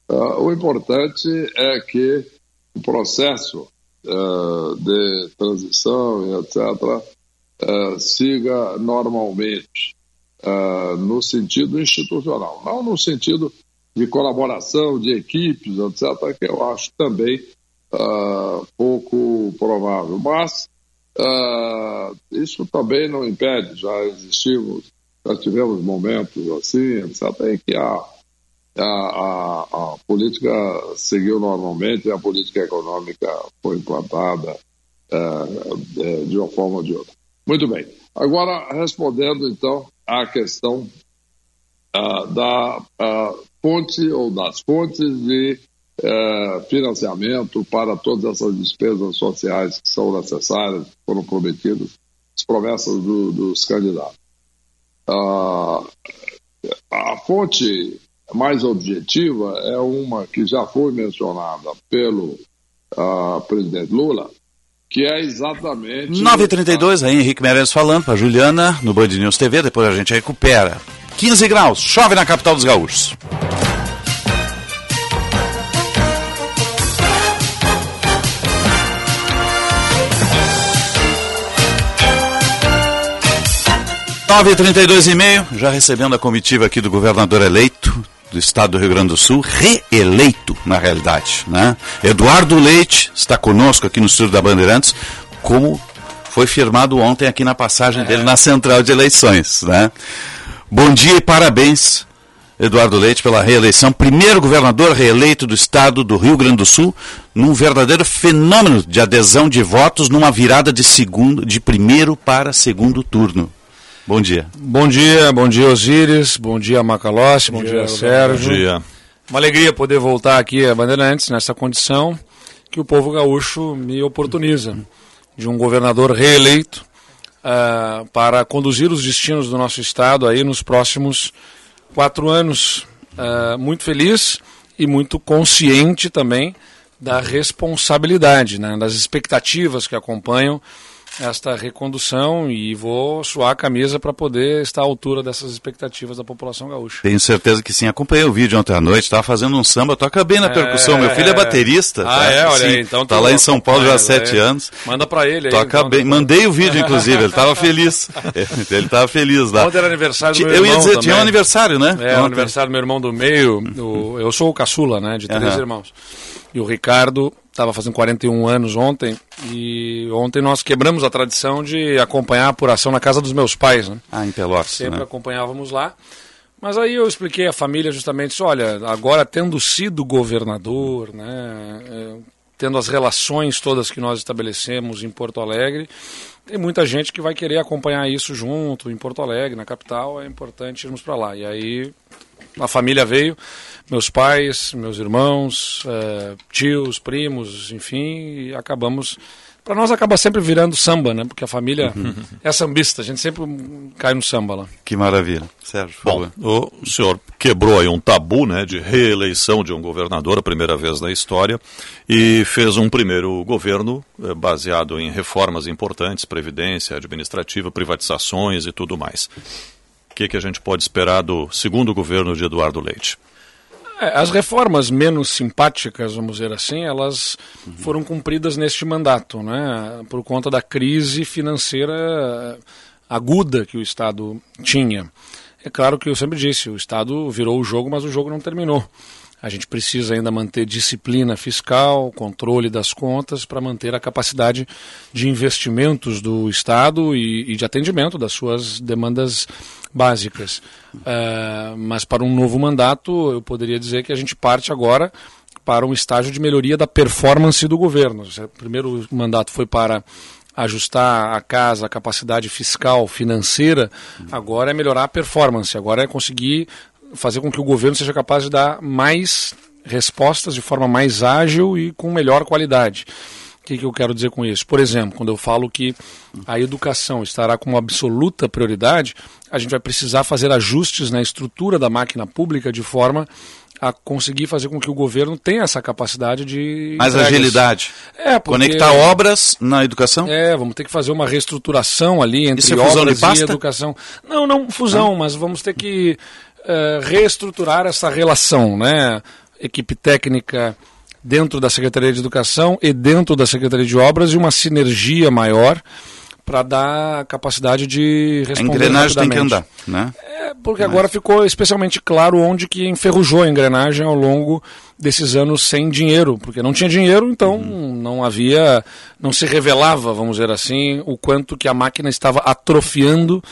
Uh, o importante é que o processo uh, de transição e etc. siga normalmente no sentido institucional, não no sentido de colaboração de equipes, etc., que eu acho também pouco provável. Mas Uh, isso também não impede, já existimos, já tivemos momentos assim, etc., em que a, a, a, a política seguiu normalmente a política econômica foi implantada uh, de uma forma ou de outra. Muito bem. Agora, respondendo então à questão uh, da fonte ou das fontes de é, financiamento para todas essas despesas sociais que são necessárias, foram prometidas, as promessas do, dos candidatos. Ah, a fonte mais objetiva é uma que já foi mencionada pelo ah, presidente Lula, que é exatamente. 9h32, aí Henrique Meirelles falando para Juliana no Band News TV, depois a gente recupera. 15 graus, chove na capital dos gaúchos. 9h32 e meio, já recebendo a comitiva aqui do governador eleito do estado do Rio Grande do Sul, reeleito na realidade, né? Eduardo Leite está conosco aqui no estúdio da Bandeirantes, como foi firmado ontem aqui na passagem dele na central de eleições, né? Bom dia e parabéns, Eduardo Leite, pela reeleição, primeiro governador reeleito do estado do Rio Grande do Sul, num verdadeiro fenômeno de adesão de votos numa virada de segundo, de primeiro para segundo turno. Bom dia. Bom dia, bom dia Osíris, bom dia Macalossi, bom, bom, dia, dia Sérgio. Bom dia. Uma alegria poder voltar aqui a Bandeirantes nessa condição que o povo gaúcho me oportuniza de um governador reeleito uh, para conduzir os destinos do nosso estado aí nos próximos quatro anos. Uh, muito feliz e muito consciente também da responsabilidade, né, das expectativas que acompanham esta recondução e vou suar a camisa para poder estar à altura dessas expectativas da população gaúcha. Tenho certeza que sim. Acompanhei o vídeo ontem à noite, estava fazendo um samba, toca bem na é, percussão. Meu filho é baterista. Ah, tá? é? Olha aí, então. Tá lá em São Paulo já há sete é. anos. Manda para ele aí. Toca então, bem. Depois. Mandei o vídeo, inclusive, ele estava feliz. [LAUGHS] ele estava feliz lá. Ontem era aniversário do meu Eu ia dizer, também. tinha um aniversário, né? É, o aniversário do meu irmão do meio. O, eu sou o caçula, né? De três irmãos. E o Ricardo estava fazendo 41 anos ontem e ontem nós quebramos a tradição de acompanhar a apuração na casa dos meus pais, né? Ah, em Pelotas, Sempre né? acompanhávamos lá. Mas aí eu expliquei à família justamente olha, agora tendo sido governador, né, é, tendo as relações todas que nós estabelecemos em Porto Alegre, tem muita gente que vai querer acompanhar isso junto em Porto Alegre, na capital, é importante irmos para lá. E aí a família veio, meus pais, meus irmãos, é, tios, primos, enfim, e acabamos. Para nós acaba sempre virando samba, né? Porque a família uhum. é sambista, a gente sempre cai no samba lá. Que maravilha. Sérgio, Bom, o senhor quebrou aí um tabu, né, de reeleição de um governador, a primeira vez na história, e fez um primeiro governo eh, baseado em reformas importantes, previdência, administrativa, privatizações e tudo mais. Que, que a gente pode esperar do segundo governo de Eduardo Leite? É, as reformas menos simpáticas, vamos dizer assim, elas foram cumpridas neste mandato, né? por conta da crise financeira aguda que o Estado tinha. É claro que eu sempre disse, o Estado virou o jogo, mas o jogo não terminou. A gente precisa ainda manter disciplina fiscal, controle das contas para manter a capacidade de investimentos do Estado e, e de atendimento das suas demandas básicas. Uh, mas para um novo mandato, eu poderia dizer que a gente parte agora para um estágio de melhoria da performance do governo. O primeiro mandato foi para ajustar a casa, a capacidade fiscal, financeira, agora é melhorar a performance, agora é conseguir fazer com que o governo seja capaz de dar mais respostas de forma mais ágil e com melhor qualidade. O que, que eu quero dizer com isso? Por exemplo, quando eu falo que a educação estará como absoluta prioridade, a gente vai precisar fazer ajustes na estrutura da máquina pública de forma a conseguir fazer com que o governo tenha essa capacidade de. Mais entregas. agilidade. É, porque... Conectar obras na educação? É, vamos ter que fazer uma reestruturação ali entre Isso é obras e educação. Não, não fusão, ah. mas vamos ter que uh, reestruturar essa relação, né? Equipe técnica dentro da Secretaria de Educação e dentro da Secretaria de Obras e uma sinergia maior para dar capacidade de responder. A engrenagem tem que andar, né? É, porque Mas... agora ficou especialmente claro onde que enferrujou a engrenagem ao longo desses anos sem dinheiro, porque não tinha dinheiro, então uhum. não havia, não se revelava, vamos dizer assim, o quanto que a máquina estava atrofiando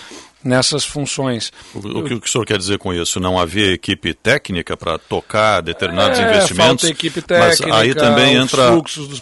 nessas funções. O, o, que o senhor quer dizer com isso? Não havia equipe técnica para tocar determinados é, investimentos? Falta equipe técnica, mas aí também entra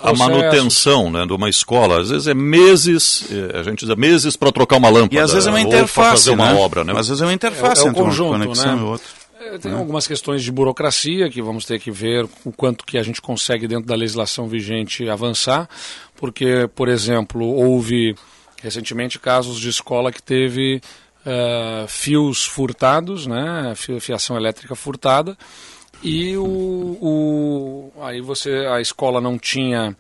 a manutenção né, de uma escola. Às vezes é meses, é, a gente diz meses para trocar uma lâmpada. E às vezes é uma interface, fazer uma né? obra, né? Às vezes é uma interface é, é um conjunto, uma conexão né? e outra. É, tem né? algumas questões de burocracia que vamos ter que ver o quanto que a gente consegue dentro da legislação vigente avançar, porque, por exemplo, houve recentemente casos de escola que teve uh, fios furtados, né, fiação elétrica furtada, e o, o, aí você, a escola não tinha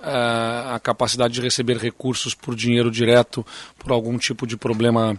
uh, a capacidade de receber recursos por dinheiro direto por algum tipo de problema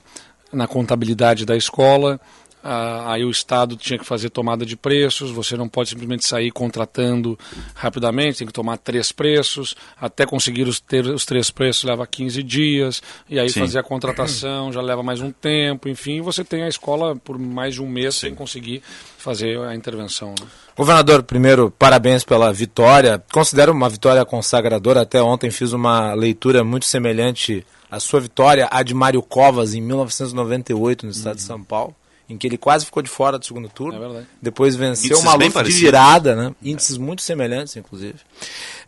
na contabilidade da escola, ah, aí o Estado tinha que fazer tomada de preços, você não pode simplesmente sair contratando rapidamente, tem que tomar três preços, até conseguir os, ter os três preços leva 15 dias, e aí Sim. fazer a contratação já leva mais um tempo, enfim, você tem a escola por mais de um mês Sim. sem conseguir fazer a intervenção. Né? Governador, primeiro, parabéns pela vitória. Considero uma vitória consagradora. Até ontem fiz uma leitura muito semelhante à sua vitória, a de Mário Covas, em 1998, no estado uhum. de São Paulo em que ele quase ficou de fora do segundo turno. É Depois venceu Índices uma luta de virada, né? Índices é. muito semelhantes, inclusive.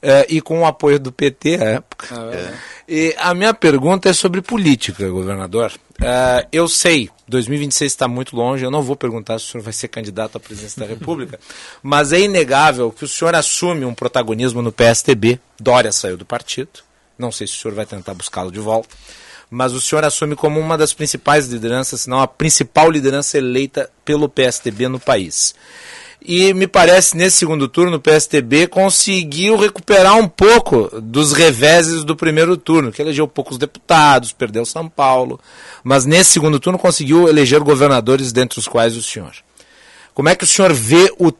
É, e com o apoio do PT à época. É e a minha pergunta é sobre política, governador. É, eu sei, 2026 está muito longe, eu não vou perguntar se o senhor vai ser candidato à presidência da República, [LAUGHS] mas é inegável que o senhor assume um protagonismo no PSTB. Dória saiu do partido. Não sei se o senhor vai tentar buscá-lo de volta mas o senhor assume como uma das principais lideranças, se não a principal liderança eleita pelo PSDB no país. E me parece, nesse segundo turno, o PSDB conseguiu recuperar um pouco dos reveses do primeiro turno, que elegeu poucos deputados, perdeu São Paulo, mas nesse segundo turno conseguiu eleger governadores, dentre os quais o senhor. Como é que o senhor vê o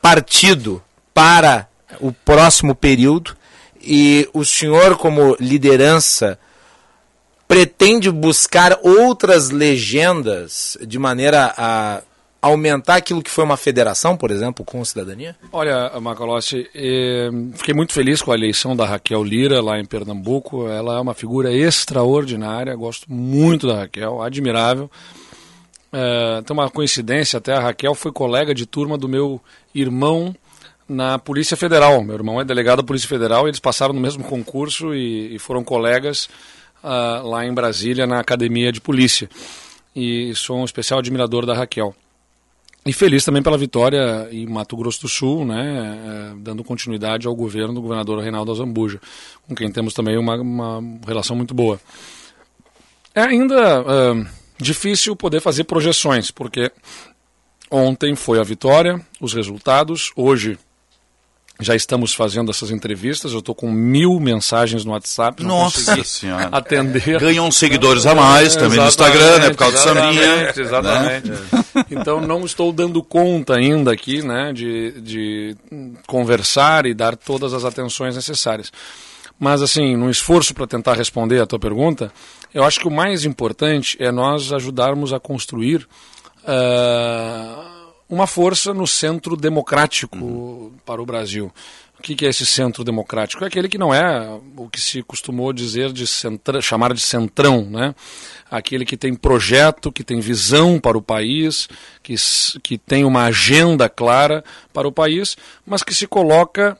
partido para o próximo período e o senhor, como liderança pretende buscar outras legendas de maneira a aumentar aquilo que foi uma federação, por exemplo, com cidadania? Olha, Macalossi, eh, fiquei muito feliz com a eleição da Raquel Lira lá em Pernambuco. Ela é uma figura extraordinária, gosto muito da Raquel, admirável. Eh, tem uma coincidência, até a Raquel foi colega de turma do meu irmão na Polícia Federal. Meu irmão é delegado da Polícia Federal, eles passaram no mesmo concurso e, e foram colegas uh, lá em Brasília, na Academia de Polícia. E sou um especial admirador da Raquel. E feliz também pela vitória em Mato Grosso do Sul, né, eh, dando continuidade ao governo do governador Reinaldo Azambuja, com quem temos também uma, uma relação muito boa. É ainda uh, difícil poder fazer projeções, porque ontem foi a vitória, os resultados, hoje já estamos fazendo essas entrevistas. Eu estou com mil mensagens no WhatsApp. Nossa senhora. [LAUGHS] Atender. Ganham seguidores a mais é, também no Instagram, né? Por causa do. Exatamente. Né? [LAUGHS] Então não estou dando conta ainda aqui, né? De, de conversar e dar todas as atenções necessárias. Mas, assim, no esforço para tentar responder a tua pergunta, eu acho que o mais importante é nós ajudarmos a construir. Uh, uma força no centro democrático uhum. para o Brasil. O que, é esse centro democrático? É aquele que não é o que se costumou dizer de centra, chamar de centrão, né? Aquele que tem projeto, que tem visão para o país, que, que tem uma agenda clara para o país, mas que se coloca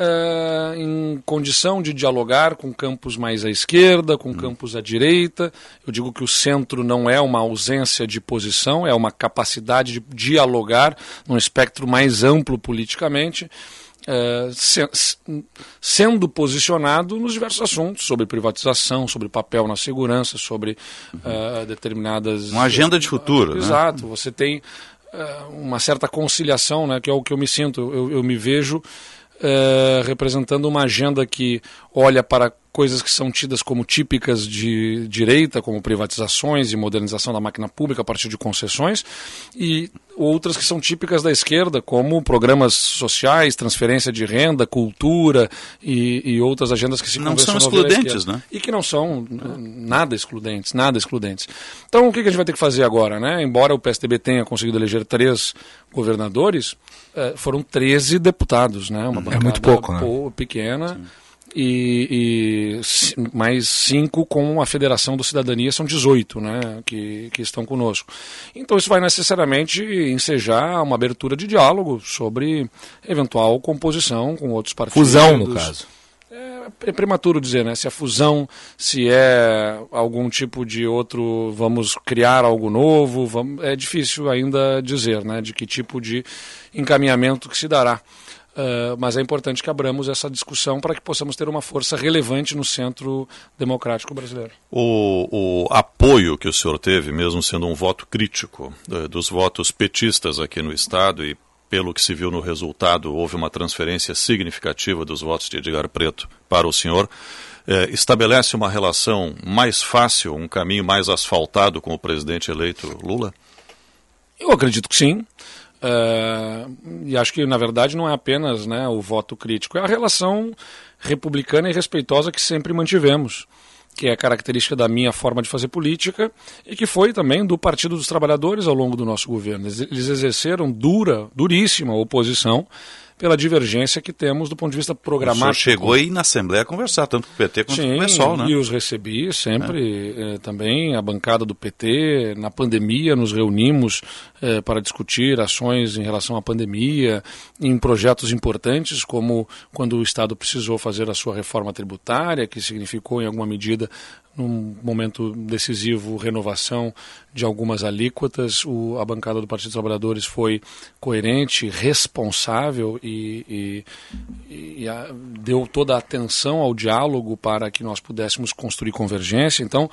uh, em condição de dialogar com campos mais à esquerda, com campos à direita. Eu digo que o centro não é uma ausência de posição, é uma capacidade de dialogar num espectro mais amplo politicamente. Uh, se, sendo posicionado nos diversos assuntos sobre privatização, sobre papel na segurança, sobre uh, determinadas. Uma agenda de futuro. Uh, exato. Né? Você tem uma certa conciliação, né, que é o que eu me sinto. Eu, eu me vejo representando uma agenda que olha para coisas que são tidas como típicas de direita, como privatizações e modernização da máquina pública a partir de concessões, e outras que são típicas da esquerda, como programas sociais, transferência de renda, cultura e, e outras agendas que se não são excludentes, né? E que não são nada excludentes, nada excludentes. Então, o que a gente vai ter que fazer agora, né? Embora o PSDB tenha conseguido eleger três governadores, é, foram 13 deputados, né? Uma é muito pouco, né? pequena. E, e, mais cinco com a Federação do Cidadania, são 18 né, que, que estão conosco. Então isso vai necessariamente ensejar uma abertura de diálogo sobre eventual composição com outros partidos. Fusão, no caso. É, é prematuro dizer, né? Se é fusão, se é algum tipo de outro, vamos criar algo novo, vamos, é difícil ainda dizer, né? De que tipo de encaminhamento que se dará. Uh, mas é importante que abramos essa discussão para que possamos ter uma força relevante no centro democrático brasileiro. O, o apoio que o senhor teve, mesmo sendo um voto crítico uh, dos votos petistas aqui no Estado, e pelo que se viu no resultado, houve uma transferência significativa dos votos de Edgar Preto para o senhor, uh, estabelece uma relação mais fácil, um caminho mais asfaltado com o presidente eleito Lula? Eu acredito que sim. Uh, e acho que, na verdade, não é apenas né, o voto crítico, é a relação republicana e respeitosa que sempre mantivemos, que é característica da minha forma de fazer política e que foi também do Partido dos Trabalhadores ao longo do nosso governo. Eles exerceram dura, duríssima oposição pela divergência que temos do ponto de vista programático. O chegou aí na Assembleia a conversar, tanto com o PT quanto Sim, com o PSOL, né? e os recebi sempre é. eh, também, a bancada do PT, na pandemia nos reunimos eh, para discutir ações em relação à pandemia, em projetos importantes, como quando o Estado precisou fazer a sua reforma tributária, que significou em alguma medida num momento decisivo, renovação de algumas alíquotas. O, a bancada do Partido dos Trabalhadores foi coerente, responsável e, e, e a, deu toda a atenção ao diálogo para que nós pudéssemos construir convergência. Então,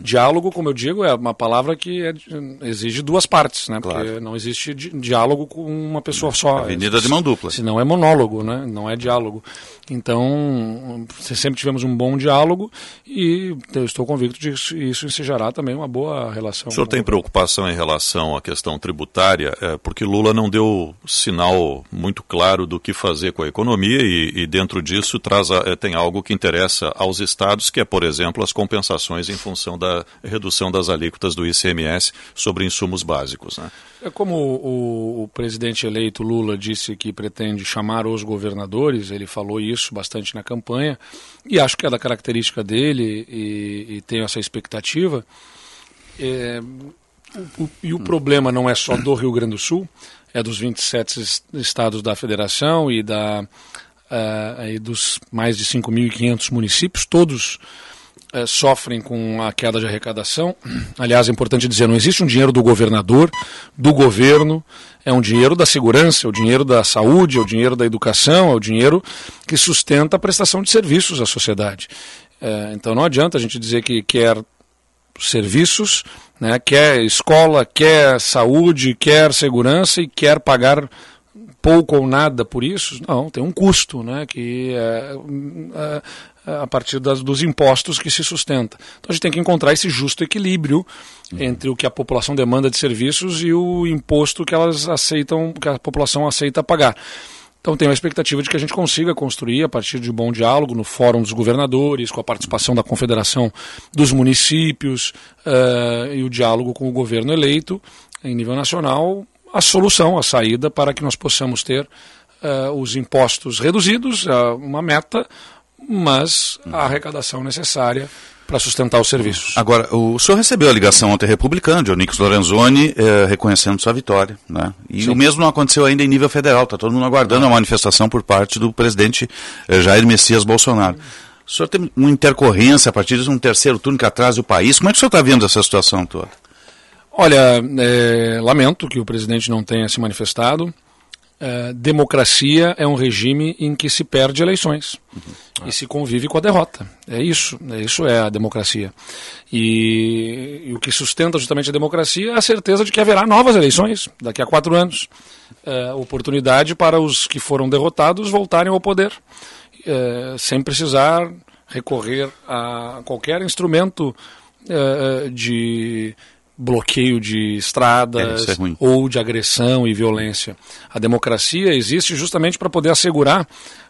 diálogo, como eu digo, é uma palavra que é, exige duas partes, né? Claro. Porque não existe di, diálogo com uma pessoa só. Avenida de mão dupla. Senão é monólogo, né? Não é diálogo. Então, sempre tivemos um bom diálogo e eu estou convicto de que isso ensejará também uma boa relação. O senhor tem preocupação em relação à questão tributária, é, porque Lula não deu sinal muito claro do que fazer com a economia e, e dentro disso traz a, é, tem algo que interessa aos estados, que é, por exemplo, as compensações em função da redução das alíquotas do ICMS sobre insumos básicos. Né? É como o, o, presidente eleito Lula disse que pretende chamar os governadores, ele falou isso bastante na campanha, e acho que é da característica dele e, e tenho essa expectativa. É, o, e o problema não é só do Rio Grande do Sul, é dos 27 estados da federação e, da, uh, e dos mais de 5.500 municípios, todos é, sofrem com a queda de arrecadação. Aliás, é importante dizer, não existe um dinheiro do governador, do governo, é um dinheiro da segurança, é o dinheiro da saúde, é o dinheiro da educação, é o dinheiro que sustenta a prestação de serviços à sociedade. É, então não adianta a gente dizer que quer serviços, né, quer escola, quer saúde, quer segurança e quer pagar pouco ou nada por isso. Não, tem um custo né, que é, é a partir das, dos impostos que se sustenta. Então a gente tem que encontrar esse justo equilíbrio uhum. entre o que a população demanda de serviços e o imposto que elas aceitam, que a população aceita pagar. Então tenho a expectativa de que a gente consiga construir, a partir de bom diálogo, no Fórum dos Governadores, com a participação da Confederação dos Municípios uh, e o diálogo com o governo eleito, em nível nacional, a solução, a saída para que nós possamos ter uh, os impostos reduzidos, uh, uma meta, mas a arrecadação necessária para sustentar os serviços. Agora, o senhor recebeu a ligação ontem republicana de Onix Lorenzoni eh, reconhecendo sua vitória, né? E Sim. o mesmo não aconteceu ainda em nível federal, está todo mundo aguardando a manifestação por parte do presidente eh, Jair Messias Bolsonaro. O senhor tem uma intercorrência a partir de um terceiro turno que atrasa o país. Como é que o senhor está vendo essa situação toda? Olha, é, lamento que o presidente não tenha se manifestado. É, democracia é um regime em que se perde eleições uhum. e se convive com a derrota. É isso, é isso é a democracia. E, e, o que sustenta justamente a democracia é a certeza de que haverá novas eleições daqui a quatro anos. É, oportunidade para os que foram derrotados voltarem ao poder, é, sem precisar recorrer a qualquer instrumento é, de bloqueio de estradas é, ou de agressão e violência. A democracia existe justamente para poder assegurar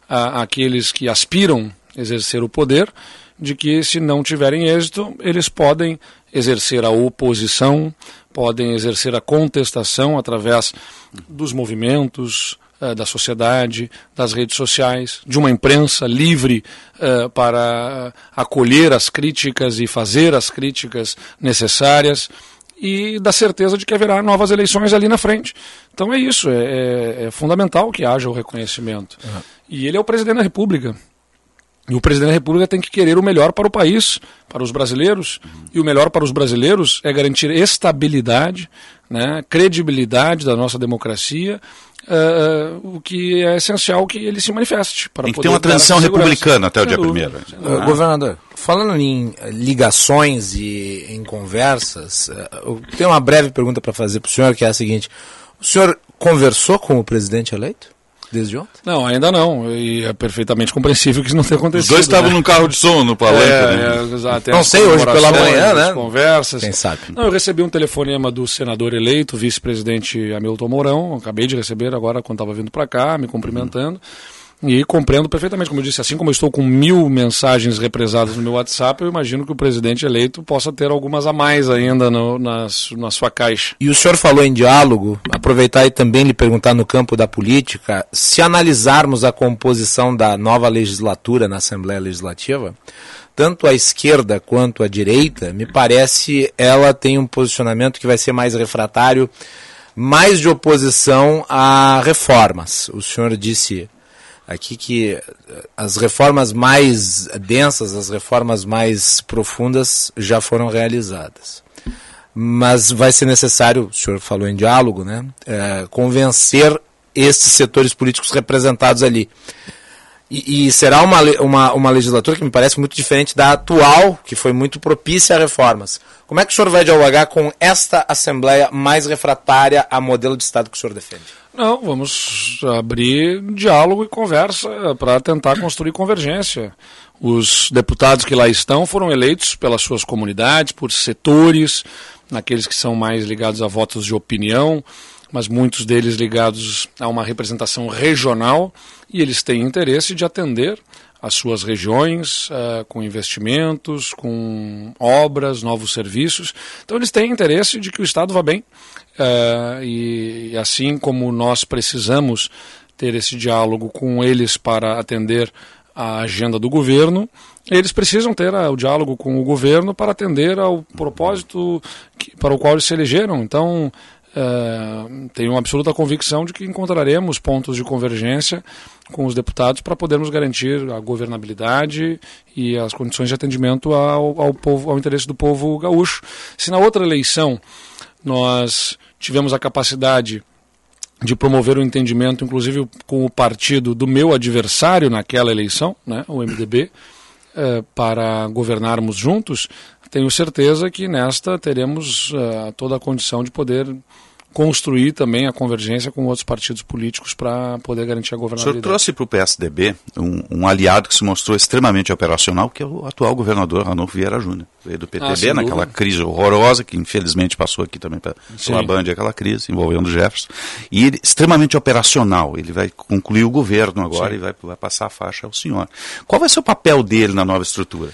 a, aqueles que aspiram exercer o poder de que se não tiverem êxito, eles podem exercer a oposição, podem exercer a contestação através dos movimentos, uh, da sociedade, das redes sociais, de uma imprensa livre uh, para acolher as críticas e fazer as críticas necessárias e da certeza de que haverá novas eleições ali na frente. Então é isso, é, é, é fundamental que haja o reconhecimento. Uhum. E ele é o presidente da República. E o presidente da República tem que querer o melhor para o país, para os brasileiros. Uhum. E o melhor para os brasileiros é garantir estabilidade, né, credibilidade da nossa democracia Uh, o que é essencial que ele se manifeste. Para Tem que ter uma transição republicana até o dia primeiro. Uh, governador, falando em ligações e em conversas, uh, eu tenho uma breve pergunta para fazer para o senhor, que é a seguinte. O senhor conversou com o presidente eleito? Desde ontem? Não, ainda não. E é perfeitamente compreensível que isso não tenha acontecido. Os dois estavam né? no carro de som no palanque. É, né? é, exato, não sei, hoje pela manhã, né? Conversas. Quem sabe? Não, eu recebi um telefonema do senador eleito, vice-presidente Hamilton Mourão. Acabei de receber agora quando estava vindo para cá, me cumprimentando. Uhum. E compreendo perfeitamente, como eu disse, assim como eu estou com mil mensagens represadas no meu WhatsApp, eu imagino que o presidente eleito possa ter algumas a mais ainda no, na, na sua caixa. E o senhor falou em diálogo, aproveitar e também lhe perguntar no campo da política, se analisarmos a composição da nova legislatura na Assembleia Legislativa, tanto a esquerda quanto a direita, me parece ela tem um posicionamento que vai ser mais refratário, mais de oposição a reformas. O senhor disse aqui que eh, as reformas mais densas, as reformas mais profundas já foram realizadas. Mas vai ser necessário, o senhor falou em diálogo, né, é, convencer esses setores políticos representados ali. E, e, será uma, uma, uma legislatura que me parece muito diferente da atual, que foi muito propícia a reformas. Como é que o senhor vai dialogar com esta Assembleia mais refratária a modelo de Estado que o senhor defende? Não, vamos abrir diálogo e conversa para tentar construir convergência. Os deputados que lá estão foram eleitos pelas suas comunidades, por setores, naqueles que são mais ligados a votos de opinião, mas muitos deles ligados a uma representação regional, e eles têm interesse de atender as suas regiões uh, com investimentos, com obras, novos serviços. Então eles têm interesse de que o Estado vá bem. Uh, e, e assim como nós precisamos ter esse diálogo com eles para atender a agenda do governo, eles precisam ter uh, o diálogo com o governo para atender ao propósito que, para o qual eles se elegeram. Então, uh, tenho uma absoluta convicção de que encontraremos pontos de convergência com os deputados para podermos garantir a governabilidade e as condições de atendimento ao, ao, povo, ao interesse do povo gaúcho. Se na outra eleição nós tivemos a capacidade de promover o um entendimento, inclusive com o partido do meu adversário naquela eleição, né, o MDB, eh, para governarmos juntos, tenho certeza que nesta teremos uh, toda a condição de poder construir também a convergência com outros partidos políticos para poder garantir a governabilidade. O senhor trouxe para o PSDB um, um, aliado que se mostrou extremamente operacional, que é o atual governador Ranulfo Vieira Júnior. Veio do PTB ah, naquela crise horrorosa, que infelizmente passou aqui também pela Band, aquela crise envolvendo o Jefferson. E ele extremamente operacional. Ele vai concluir o governo agora Sim. e vai, vai passar a faixa ao senhor. Qual vai ser o papel dele na nova estrutura?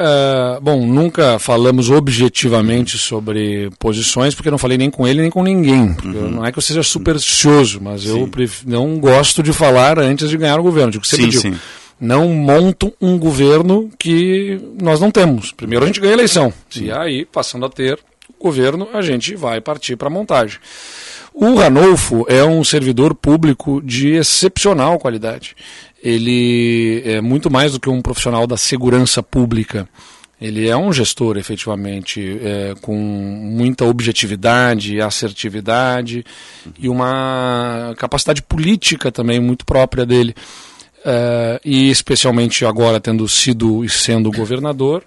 Uh, bom, nunca falamos objetivamente sobre posições, porque não falei nem com ele nem com ninguém. Uhum. Não é que eu seja supersticioso, mas sim. eu não gosto de falar antes de ganhar o governo. Digo, sempre sim, digo, sim. não monto um governo que nós não temos. Primeiro a gente ganha a eleição. E aí, passando a ter o governo, a gente vai partir para a montagem. O Ranolfo é um servidor público de excepcional qualidade ele é muito mais do que um profissional da segurança pública. Ele é um gestor, efetivamente, é, com muita objetividade, assertividade e uma capacidade política também muito própria dele. É, e especialmente agora, tendo sido e sendo governador,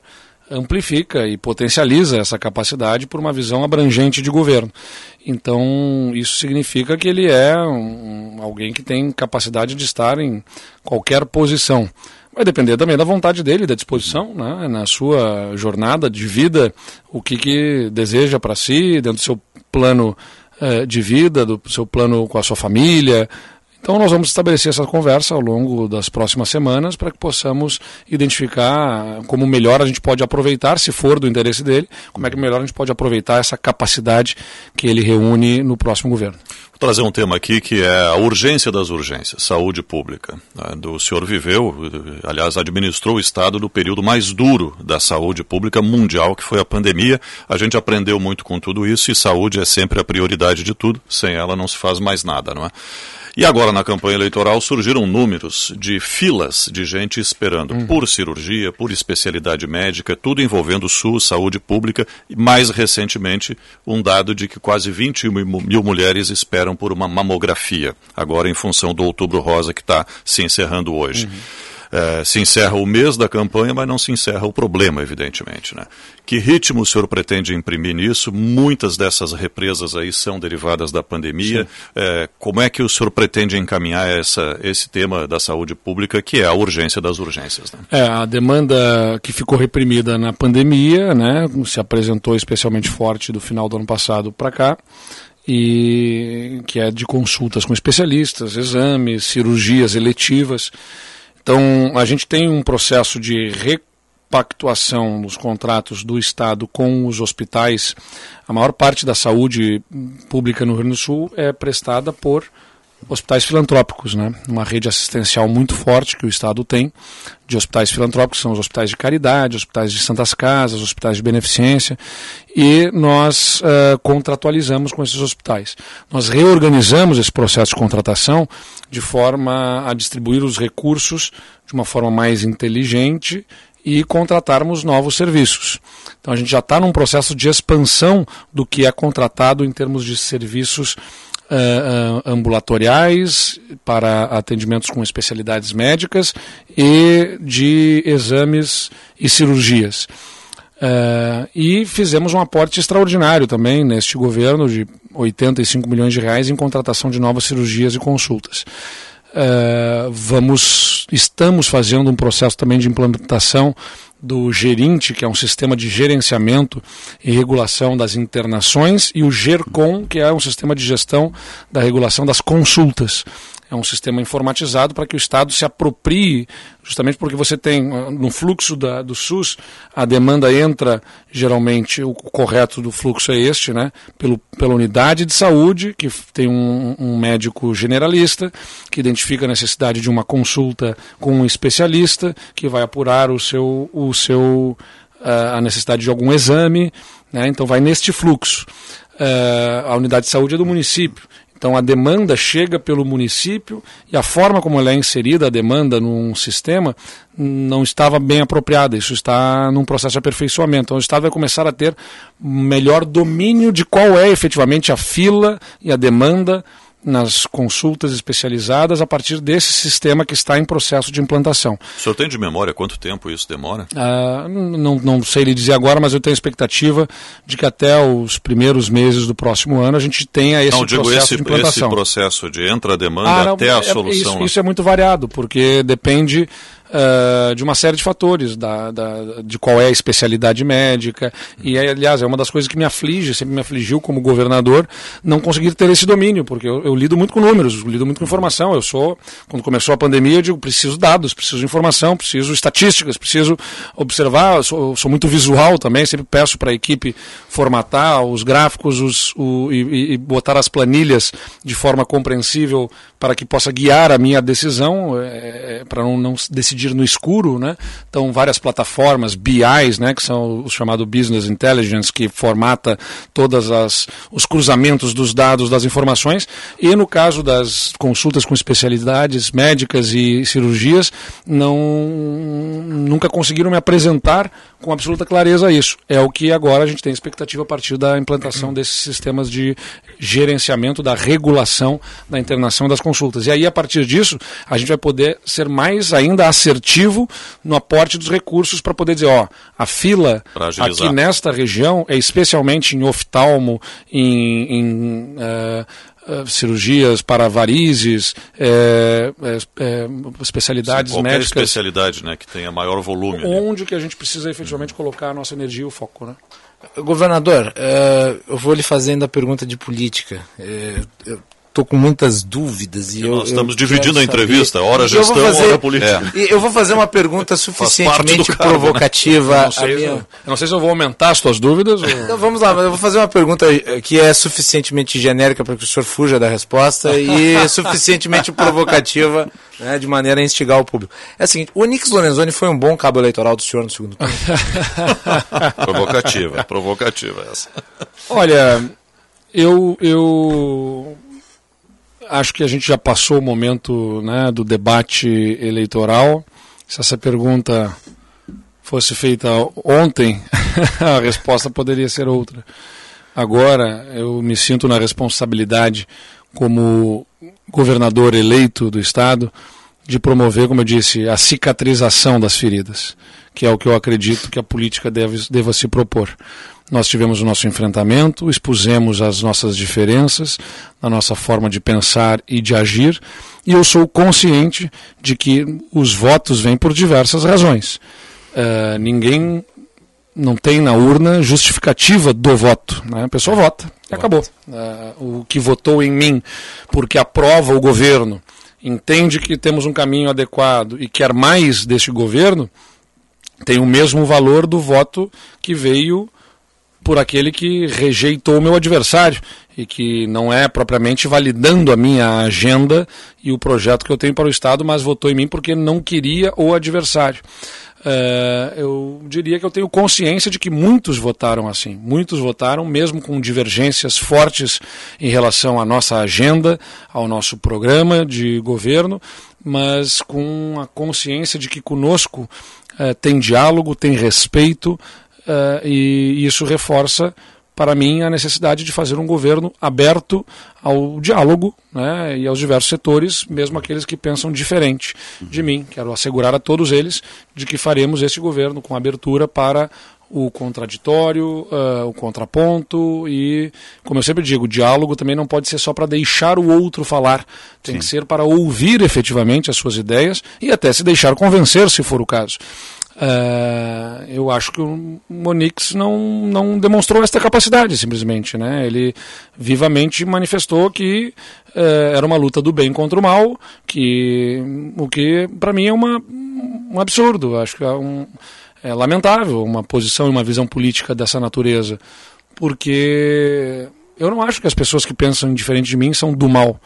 amplifica e potencializa essa capacidade por uma visão abrangente de governo. Então, isso significa que ele é um, alguém que tem capacidade de estar em qualquer posição. Vai depender também da vontade dele, da disposição, né? na sua jornada de vida, o que, que deseja para si, dentro do seu plano eh, de vida, do seu plano com a sua família, então, nós vamos estabelecer essa conversa ao longo das próximas semanas para que possamos identificar como melhor a gente pode aproveitar, se for do interesse dele, como é que melhor a gente pode aproveitar essa capacidade que ele reúne no próximo governo. Vou trazer um tema aqui que é a urgência das urgências, saúde pública. O senhor viveu, aliás, administrou o Estado no período mais duro da saúde pública mundial, que foi a pandemia. A gente aprendeu muito com tudo isso e saúde é sempre a prioridade de tudo. Sem ela não se faz mais nada, não é? E agora, na campanha eleitoral, surgiram números de filas de gente esperando uhum. por cirurgia, por especialidade médica, tudo envolvendo SUS, saúde pública, e mais recentemente, um dado de que quase 21 mil mulheres esperam por uma mamografia, agora em função do Outubro Rosa que está se encerrando hoje. Uhum. É, se encerra o mês da campanha, mas não se encerra o problema, evidentemente. Né? Que ritmo o senhor pretende imprimir nisso? Muitas dessas represas aí são derivadas da pandemia. É, como é que o senhor pretende encaminhar essa, esse tema da saúde pública, que é a urgência das urgências? Né? É, a demanda que ficou reprimida na pandemia, né, se apresentou especialmente forte do final do ano passado para cá e que é de consultas com especialistas, exames, cirurgias eletivas. Então, a gente tem um processo de repactuação nos contratos do Estado com os hospitais. A maior parte da saúde pública no Rio Grande do Sul é prestada por hospitais filantrópicos, né? Uma rede assistencial muito forte que o Estado tem de hospitais filantrópicos, são os hospitais de caridade, hospitais de santas casas, hospitais de beneficência, e nós uh, contratualizamos com esses hospitais. Nós reorganizamos esse processo de contratação de forma a distribuir os recursos de uma forma mais inteligente e contratarmos novos serviços. Então a gente já está num processo de expansão do que é contratado em termos de serviços uh, ambulatoriais para atendimentos com especialidades médicas e de exames e cirurgias. Uh, e fizemos um aporte extraordinário também neste governo de 85 milhões de reais em contratação de novas cirurgias e consultas. Uh, vamos, estamos fazendo um processo também de implantação do Gerinte, que é um sistema de gerenciamento e regulação das internações, e o GERCOM, que é um sistema de gestão da regulação das consultas é um sistema informatizado para que o Estado se aproprie, justamente porque você tem, ah, no fluxo da, do SUS, a demanda entra, geralmente, o correto do fluxo é este, né, pelo, pela unidade de saúde, que tem um, um médico generalista, que identifica a necessidade de uma consulta com um especialista, que vai apurar o seu, o seu, uh, a necessidade de algum exame, né, então vai neste fluxo. Uh, a unidade de saúde é do município. Então a demanda chega pelo município e a forma como ela é inserida, a demanda num sistema, não estava bem apropriada. Isso está num processo de aperfeiçoamento. Então o Estado vai começar a ter melhor domínio de qual é efetivamente a fila e a demanda nas consultas especializadas a partir desse sistema que está em processo de implantação. O senhor tem de memória quanto tempo isso demora? Ah, não, não sei lhe dizer agora, mas eu tenho expectativa de que até os primeiros meses do próximo ano a gente tenha esse não, digo processo esse, de implantação. Esse processo de entra a demanda ah, até a é, solução. Isso, isso, é muito variado, porque depende uh, de uma série de fatores, da, da, de qual é a especialidade médica. E, aliás, é uma das coisas que me aflige, sempre me afligiu como governador, não conseguir ter esse domínio, porque eu, eu lido muito com números, lido muito com informação. Eu sou, quando começou a pandemia, eu digo, preciso dados, preciso de informação, preciso estatísticas, preciso observar, eu sou, eu sou muito visual também, sempre peço para a equipe formatar os gráficos os, o, e, e botar as planilhas de forma compreensível para que possa guiar a minha decisão, é, para não, não, decidir no escuro, né? Então, várias plataformas, BIs, né, que são o chamado Business Intelligence, que formata todas as os cruzamentos dos dados, das informações, e no caso das consultas com especialidades médicas e cirurgias, não nunca conseguiram me apresentar com absoluta clareza isso. É o que agora a gente tem expectativa a partir da implantação [CLEARS THROAT] desses sistemas de gerenciamento da regulação da internação das consultas. E aí, a partir disso, a gente vai poder ser mais ainda assertivo no aporte dos recursos para poder dizer, ó, a fila aqui nesta região é especialmente em oftalmo, em, em uh, Uh, cirurgias para varizes, é, é, é, especialidades Sim, médicas. especialidade né, que tenha maior volume. Onde ali. que a gente precisa efetivamente colocar a nossa energia e o foco. Né? Governador, uh, eu vou lhe fazendo a pergunta de política. Uh, estou com muitas dúvidas. E eu, nós estamos dividindo a entrevista, saber. hora gestão, fazer, hora política. É. Eu vou fazer uma pergunta suficientemente cargo, né? provocativa. Né? não, sei, minha... eu não sei se eu vou aumentar as suas dúvidas. Ou... Então vamos lá, eu vou fazer uma pergunta que é suficientemente genérica para que o senhor fuja da resposta e [LAUGHS] suficientemente provocativa né, de maneira a instigar o público. É o seguinte, o Nix Lorenzoni foi um bom cabo eleitoral do senhor no segundo turno? [LAUGHS] provocativa, provocativa essa. Olha, eu, eu acho que a gente já passou o momento né, do debate eleitoral. Se essa pergunta fosse feita ontem, [LAUGHS] a resposta poderia ser outra. Agora, eu me sinto na responsabilidade, como governador eleito do Estado, de promover, como eu disse, a cicatrização das feridas, que é o que eu acredito que a política deve, deva se propor. Nós tivemos o nosso enfrentamento, expusemos as nossas diferenças, a nossa forma de pensar e de agir, e eu sou consciente de que os votos vêm por diversas razões. Uh, ninguém não tem na urna justificativa do voto. Né? A pessoa vota e acabou. Uh, o que votou em mim porque aprova o governo, entende que temos um caminho adequado e quer mais deste governo, tem o mesmo valor do voto que veio por aquele que rejeitou o meu adversário e que não é propriamente validando a minha agenda e o projeto que eu tenho para o Estado, mas votou em mim porque não queria o adversário. Uh, eu diria que eu tenho consciência de que muitos votaram assim. Muitos votaram, mesmo com divergências fortes em relação à nossa agenda, ao nosso programa de governo, mas com a consciência de que conosco uh, tem diálogo, tem respeito, Uh, e isso reforça para mim a necessidade de fazer um governo aberto ao diálogo né, e aos diversos setores, mesmo aqueles que pensam diferente de mim. Quero assegurar a todos eles de que faremos esse governo com abertura para o contraditório, uh, o contraponto e, como eu sempre digo, o diálogo também não pode ser só para deixar o outro falar, tem Sim. que ser para ouvir efetivamente as suas ideias e até se deixar convencer, se for o caso. Uh, eu acho que o Monix não, não demonstrou esta capacidade, simplesmente. Né? Ele vivamente manifestou que uh, era uma luta do bem contra o mal, que, o que para mim é uma, um absurdo. Acho que é, um, é lamentável uma posição e uma visão política dessa natureza, porque eu não acho que as pessoas que pensam diferente de mim são do mal.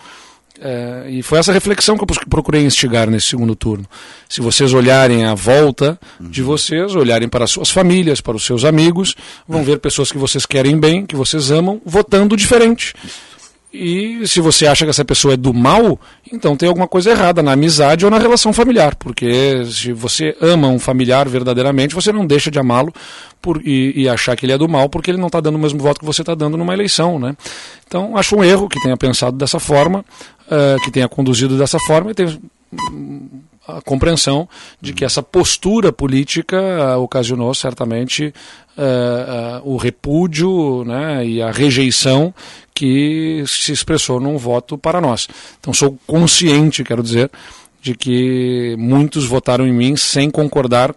É, e foi essa reflexão que eu procurei instigar nesse segundo turno. Se vocês olharem à volta de vocês, olharem para as suas famílias, para os seus amigos, vão ver pessoas que vocês querem bem, que vocês amam, votando diferente. E se você acha que essa pessoa é do mal, então tem alguma coisa errada na amizade ou na relação familiar. Porque se você ama um familiar verdadeiramente, você não deixa de amá-lo e, e, achar que ele é do mal porque ele não está dando o mesmo voto que você está dando numa eleição. Né? Então acho um erro que tenha pensado dessa forma, uh, que tenha conduzido dessa forma e tenha a compreensão de que essa postura política uh, ocasionou certamente uh, uh, o repúdio né, e a rejeição que se expressou num voto para nós. Então sou consciente, quero dizer, de que muitos votaram em mim sem concordar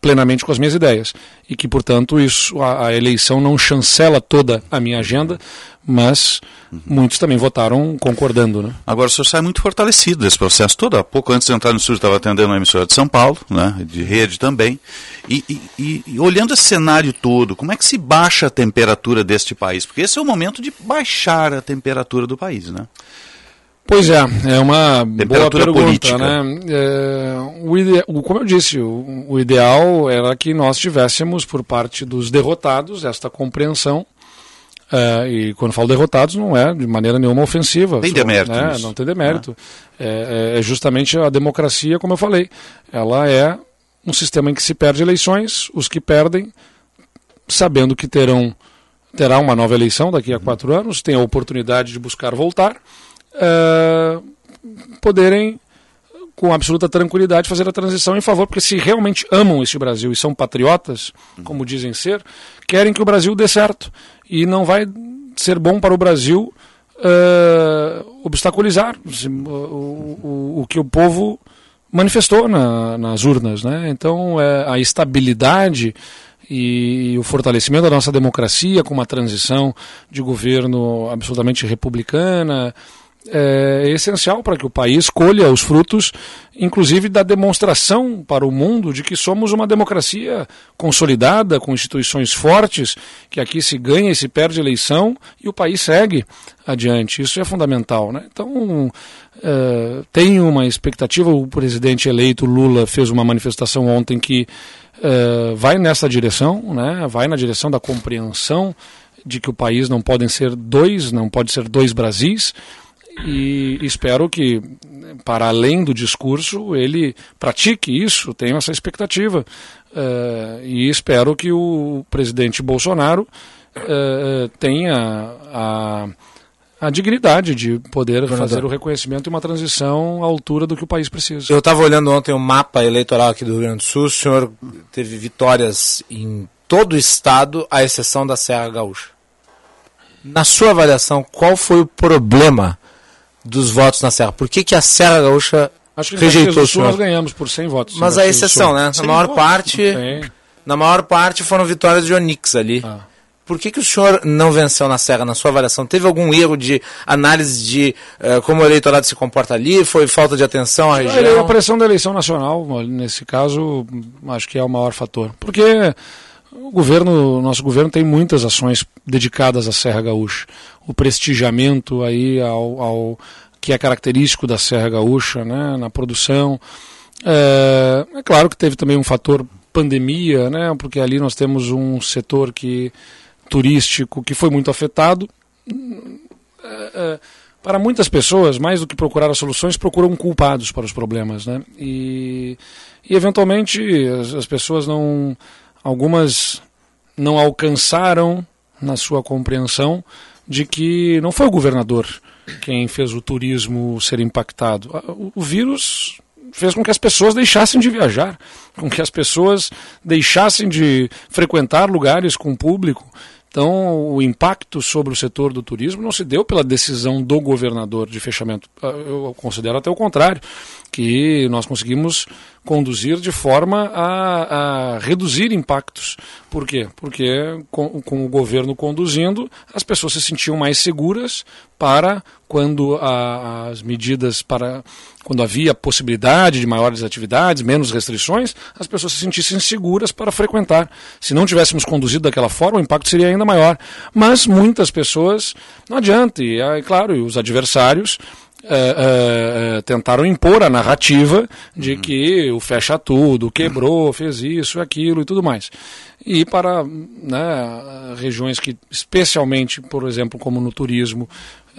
plenamente com as minhas ideias e que, portanto, isso a, a eleição não chancela toda a minha agenda, mas uhum. muitos também votaram concordando. Né? Agora o senhor sai muito fortalecido desse processo todo. Há pouco antes de entrar no estúdio estava atendendo uma emissora de São Paulo, né, de rede também, e, e, e, olhando esse cenário todo, como é que se baixa a temperatura deste país? Porque esse é o momento de baixar a temperatura do país, né? Pois é, é uma boa pergunta, política. né? É, o ide... Como eu disse, o, o, ideal era que nós tivéssemos por parte dos derrotados esta compreensão. É, e quando falo derrotados não é de maneira nenhuma ofensiva. Tem demérito. Né? Não tem demérito. É. é. É, justamente a democracia, como eu falei. Ela é um sistema em que se perde eleições, os que perdem, sabendo que terão terá uma nova eleição daqui a quatro anos, tem a oportunidade de buscar voltar uh, poderem, com absoluta tranquilidade, fazer a transição em favor, porque se realmente amam este Brasil e são patriotas, como dizem ser, querem que o Brasil dê certo. E não vai ser bom para o Brasil uh, obstaculizar o, o, o, que o povo manifestou na, nas urnas. Né? Então, é, a estabilidade e o fortalecimento da nossa democracia com uma transição de governo absolutamente republicana, é essencial para que o país colha os frutos, inclusive da demonstração para o mundo de que somos uma democracia consolidada, com instituições fortes, que aqui se ganha e se perde eleição e o país segue adiante. Isso é fundamental. Né? Então, é, tem uma expectativa, o presidente eleito Lula fez uma manifestação ontem que é, vai nessa direção, né? vai na direção da compreensão de que o país não podem ser dois, não pode ser dois Brasis, e espero que, para além do discurso, ele pratique isso, tenho essa expectativa. Uh, e espero que o presidente Bolsonaro uh, tenha a, a dignidade de poder Governador. fazer o reconhecimento e uma transição à altura do que o país precisa. Eu estava olhando ontem o mapa eleitoral aqui do Rio Grande do Sul, o senhor teve vitórias em todo o estado, à exceção da Serra Gaúcha. Na sua avaliação, qual foi o problema dos votos na Serra. Por que, que a Serra Gaúcha Acho que rejeitou o senhor? Nós ganhamos por 100 votos. Mas a exceção, né? Na maior votos. parte, na maior parte foram vitórias de Onix ali. Ah. Por que, que o senhor não venceu na Serra, na sua avaliação? Teve algum erro de análise de uh, como o eleitorado se comporta ali? Foi falta de atenção à região? A pressão da eleição nacional, nesse caso, acho que é o maior fator. Porque o governo, nosso governo tem muitas ações dedicadas à Serra Gaúcha. O prestigiamento aí ao, ao que é característico da Serra Gaúcha, né, na produção. É, é, claro que teve também um fator pandemia, né, porque ali nós temos um setor que turístico que foi muito afetado. É, é, para muitas pessoas, mais do que procurar as soluções, procuram culpados para os problemas, né? E, e eventualmente as, as pessoas não algumas não alcançaram na sua compreensão de que não foi o governador quem fez o turismo ser impactado. O vírus fez com que as pessoas deixassem de viajar, com que as pessoas deixassem de frequentar lugares com público. Então, o impacto sobre o setor do turismo não se deu pela decisão do governador de fechamento. Eu considero até o contrário que nós conseguimos conduzir de forma a, a reduzir impactos. Por quê? Porque com, com, o governo conduzindo, as pessoas se sentiam mais seguras para quando a, as medidas para quando havia possibilidade de maiores atividades, menos restrições, as pessoas se sentissem seguras para frequentar. Se não tivéssemos conduzido daquela forma, o impacto seria ainda maior. Mas muitas pessoas não adianta, e é claro, e os adversários Uh, uh, tentaram impor a narrativa de uhum. que o fecha tudo, quebrou, fez isso, aquilo e tudo mais. E para né, regiões que, especialmente, por exemplo, como no turismo,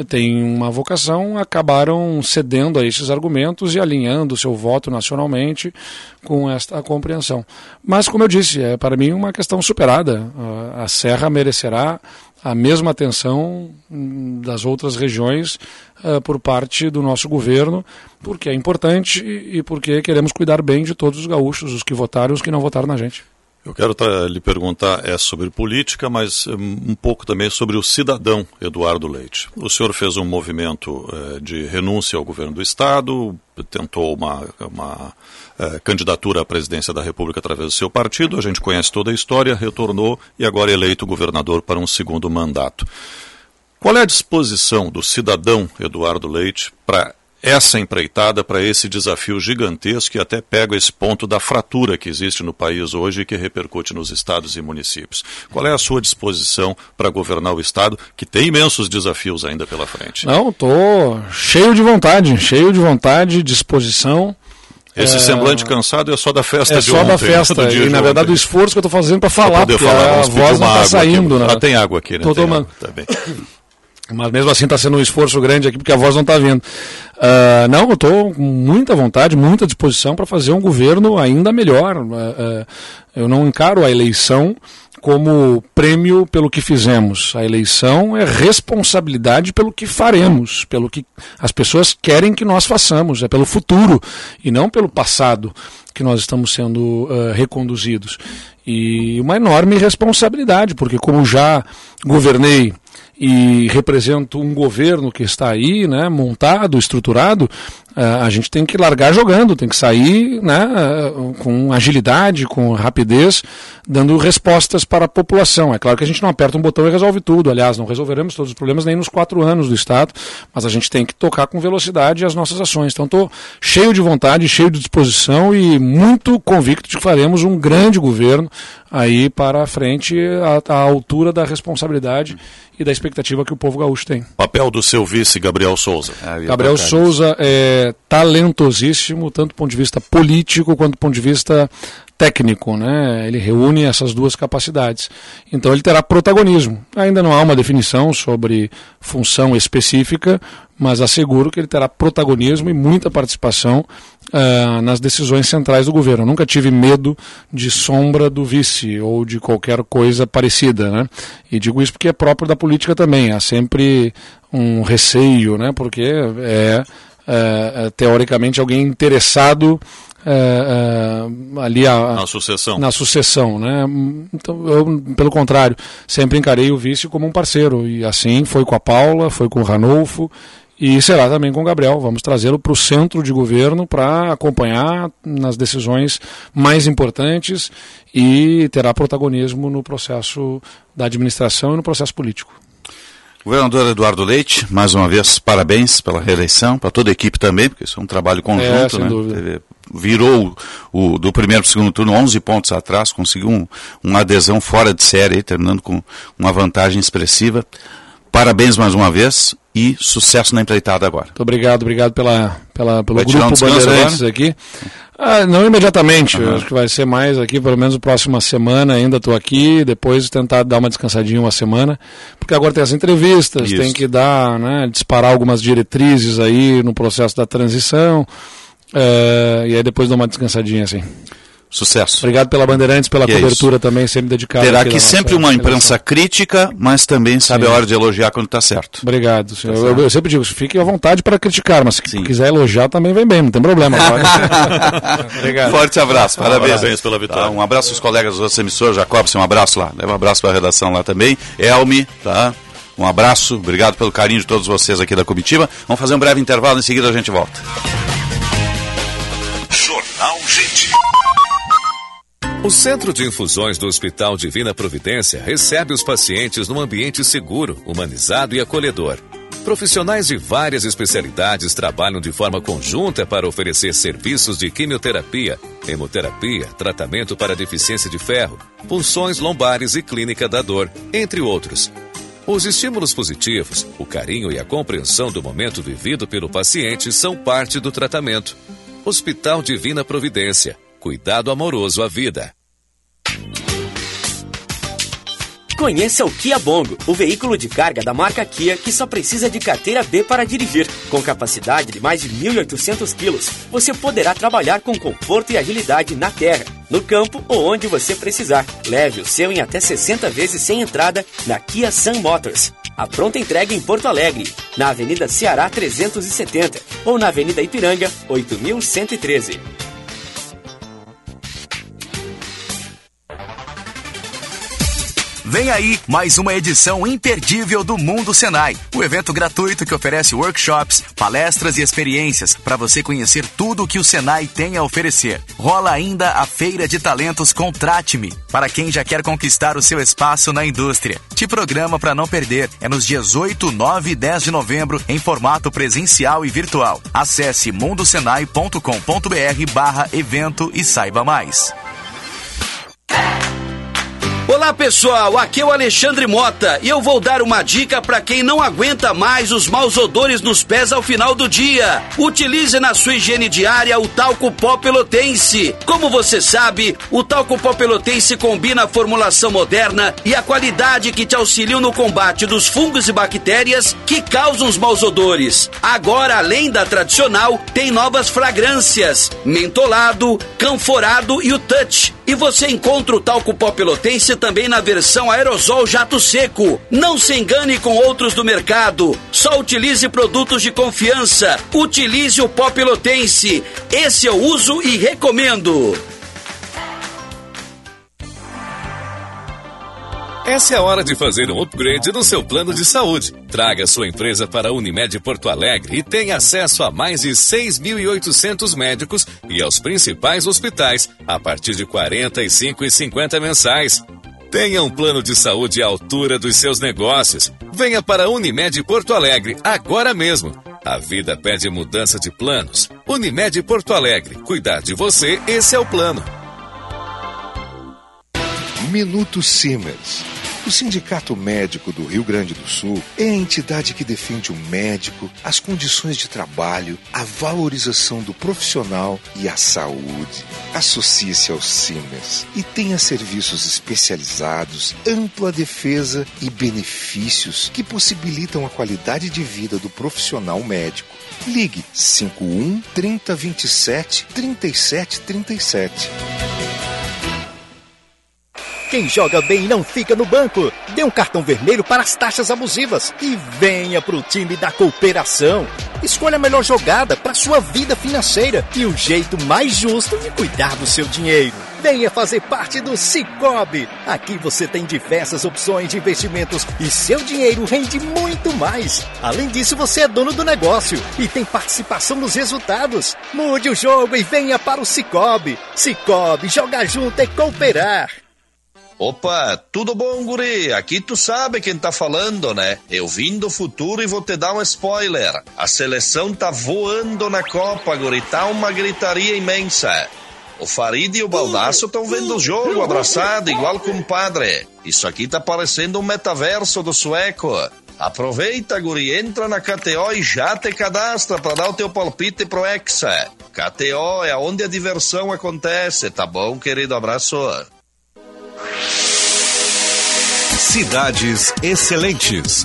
tem uma vocação, acabaram cedendo a esses argumentos e alinhando seu voto nacionalmente com esta compreensão. Mas, como eu disse, é para mim uma questão superada. A Serra merecerá a mesma atenção das outras regiões uh, por parte do nosso governo, porque é importante e porque queremos cuidar bem de todos os gaúchos, os que votaram e os que não votaram na gente. Eu quero lhe perguntar é sobre política, mas hum, um pouco também sobre o cidadão Eduardo Leite. O senhor fez um movimento eh, de renúncia ao governo do Estado, tentou uma, uma eh, candidatura à presidência da República através do seu partido, a gente conhece toda a história, retornou e agora é eleito governador para um segundo mandato. Qual é a disposição do cidadão Eduardo Leite para essa empreitada para esse desafio gigantesco e até pega esse ponto da fratura que existe no país hoje e que repercute nos estados e municípios. Qual é a sua disposição para governar o estado, que tem imensos desafios ainda pela frente? Não, estou cheio de vontade, cheio de vontade, disposição. Esse é... semblante cansado é só da festa é de ontem. É só da festa. E, na verdade, o esforço que eu estou fazendo para falar, porque falar, a voz não está saindo. Aqui. Né? Ah, tem água aqui, né? Tô tomando. Tá bem. Mas mesmo assim está sendo um esforço grande aqui, porque a voz não está vindo. Uh, não, eu estou com muita vontade, muita disposição para fazer um governo ainda melhor. Uh, uh, eu não encaro a eleição como prêmio pelo que fizemos. A eleição é responsabilidade pelo que faremos, pelo que as pessoas querem que nós façamos, é pelo futuro e não pelo passado que nós estamos sendo reconduzidos. E uma enorme responsabilidade, porque como já governei e represento um governo que está aí, né, montado, estruturado, a gente tem que largar jogando, tem que sair né, com agilidade, com rapidez, dando respostas para a população. É claro que a gente não aperta um botão e resolve tudo. Aliás, não resolveremos todos os problemas nem nos quatro anos do Estado, mas a gente tem que tocar com velocidade as nossas ações. Então, estou cheio de vontade, cheio de disposição e muito convicto de que faremos um grande governo aí para a frente, à, à altura da responsabilidade e da expectativa que o povo gaúcho tem. Papel do seu vice, Gabriel Souza. Ah, Gabriel Souza é talentosíssimo, tanto do ponto de vista político quanto do ponto de vista técnico, né? Ele reúne essas duas capacidades. Então ele terá protagonismo. Ainda não há uma definição sobre função específica, mas asseguro que ele terá protagonismo e muita participação uh, nas decisões centrais do governo. Eu nunca tive medo de sombra do vice ou de qualquer coisa parecida, né? E digo isso porque é próprio da política também. Há sempre um receio, né? Porque é uh, teoricamente alguém interessado uh, ali a, na sucessão. Na sucessão, né? Então, eu, pelo contrário, sempre encarei o vice como um parceiro e assim foi com a Paula, foi com o Ranolfo e será também com o Gabriel. Vamos trazê-lo para o centro de governo para acompanhar nas decisões mais importantes e terá protagonismo no processo da administração e no processo político. Governador Eduardo Leite, mais uma vez, parabéns pela reeleição, para toda a equipe também, porque isso é um trabalho conjunto, é, né? Dúvida. Virou o, do primeiro para o segundo turno 11 pontos atrás, conseguiu um, uma adesão fora de série, terminando com uma vantagem expressiva. Parabéns mais uma vez e sucesso na empreitada agora. Muito obrigado, obrigado pela, pela, pelo vai grupo um Bandeirantes agora? aqui. Ah, não imediatamente, uhum. acho que vai ser mais aqui, pelo menos próxima semana ainda estou aqui, depois tentar dar uma descansadinha uma semana, porque agora tem as entrevistas, Isso. tem que dar, né, disparar algumas diretrizes aí no processo da transição, é, e aí depois dar uma descansadinha assim. Sucesso. Obrigado pela Bandeirantes, pela que é cobertura é também, sempre dedicada. Terá aqui sempre uma imprensa crítica, mas também sabe Sim. a hora de elogiar quando está certo. Obrigado. Tá eu, eu, sempre digo, fique à vontade para criticar, mas se Sim. quiser elogiar também vem bem, não tem problema. [LAUGHS] Obrigado. Forte abraço, parabéns. Parabéns pela vitória. Tá, um abraço aos colegas dos outros emissores, Jacobson, um abraço lá. Leva um abraço para a redação lá também. Elmi, tá? Um abraço, obrigado pelo carinho de todos vocês aqui da comitiva. Vamos fazer um breve intervalo, em seguida a gente volta. Jornal Gente. O Centro de Infusões do Hospital Divina Providência recebe os pacientes num ambiente seguro, humanizado e acolhedor. Profissionais de várias especialidades trabalham de forma conjunta para oferecer serviços de quimioterapia, hemoterapia, tratamento para deficiência de ferro, punções lombares e clínica da dor, entre outros. Os estímulos positivos, o carinho e a compreensão do momento vivido pelo paciente são parte do tratamento. Hospital Divina Providência Cuidado amoroso à vida. Conheça o Kia Bongo, o veículo de carga da marca Kia que só precisa de carteira B para dirigir. Com capacidade de mais de 1.800 quilos, você poderá trabalhar com conforto e agilidade na terra, no campo ou onde você precisar. Leve o seu em até 60 vezes sem entrada na Kia Sun Motors. A pronta entrega em Porto Alegre, na Avenida Ceará 370 ou na Avenida Ipiranga 8113. Vem aí mais uma edição imperdível do Mundo Senai, o evento gratuito que oferece workshops, palestras e experiências para você conhecer tudo o que o Senai tem a oferecer. Rola ainda a Feira de Talentos Contrate-me, para quem já quer conquistar o seu espaço na indústria. Te programa para não perder. É nos dias 8, 9 e 10 de novembro em formato presencial e virtual. Acesse mundosenai.com.br barra evento e saiba mais. Olá pessoal, aqui é o Alexandre Mota e eu vou dar uma dica para quem não aguenta mais os maus odores nos pés ao final do dia. Utilize na sua higiene diária o talco pó pelotense. Como você sabe, o talco pó pelotense combina a formulação moderna e a qualidade que te auxiliam no combate dos fungos e bactérias que causam os maus odores. Agora, além da tradicional, tem novas fragrâncias: mentolado, canforado e o touch. E você encontra o talco pó pelotense também na versão aerosol jato seco. Não se engane com outros do mercado. Só utilize produtos de confiança. Utilize o pó pelotense. Esse eu uso e recomendo. Essa é a hora de fazer um upgrade no seu plano de saúde. Traga sua empresa para a Unimed Porto Alegre e tenha acesso a mais de 6.800 médicos e aos principais hospitais a partir de R$ 45,50 mensais. Tenha um plano de saúde à altura dos seus negócios. Venha para a Unimed Porto Alegre agora mesmo. A vida pede mudança de planos. Unimed Porto Alegre. Cuidar de você, esse é o plano. Minuto Siemens. O Sindicato Médico do Rio Grande do Sul é a entidade que defende o médico, as condições de trabalho, a valorização do profissional e a saúde. Associe-se ao Siemens e tenha serviços especializados, ampla defesa e benefícios que possibilitam a qualidade de vida do profissional médico. Ligue 51 3027 3737. Quem joga bem não fica no banco. Dê um cartão vermelho para as taxas abusivas e venha para o time da cooperação. Escolha a melhor jogada para sua vida financeira e o jeito mais justo de cuidar do seu dinheiro. Venha fazer parte do Cicobi. Aqui você tem diversas opções de investimentos e seu dinheiro rende muito mais. Além disso, você é dono do negócio e tem participação nos resultados. Mude o jogo e venha para o Cicobi. Cicobi, jogar junto é cooperar. Opa, tudo bom, guri? Aqui tu sabe quem tá falando, né? Eu vim do futuro e vou te dar um spoiler. A seleção tá voando na Copa, guri. Tá uma gritaria imensa. O Farid e o Baldaço estão vendo o jogo abraçado, igual com o padre. Isso aqui tá parecendo um metaverso do sueco. Aproveita, guri, entra na KTO e já te cadastra para dar o teu palpite pro Hexa. KTO é onde a diversão acontece, tá bom, querido? Abraço. Cidades Excelentes.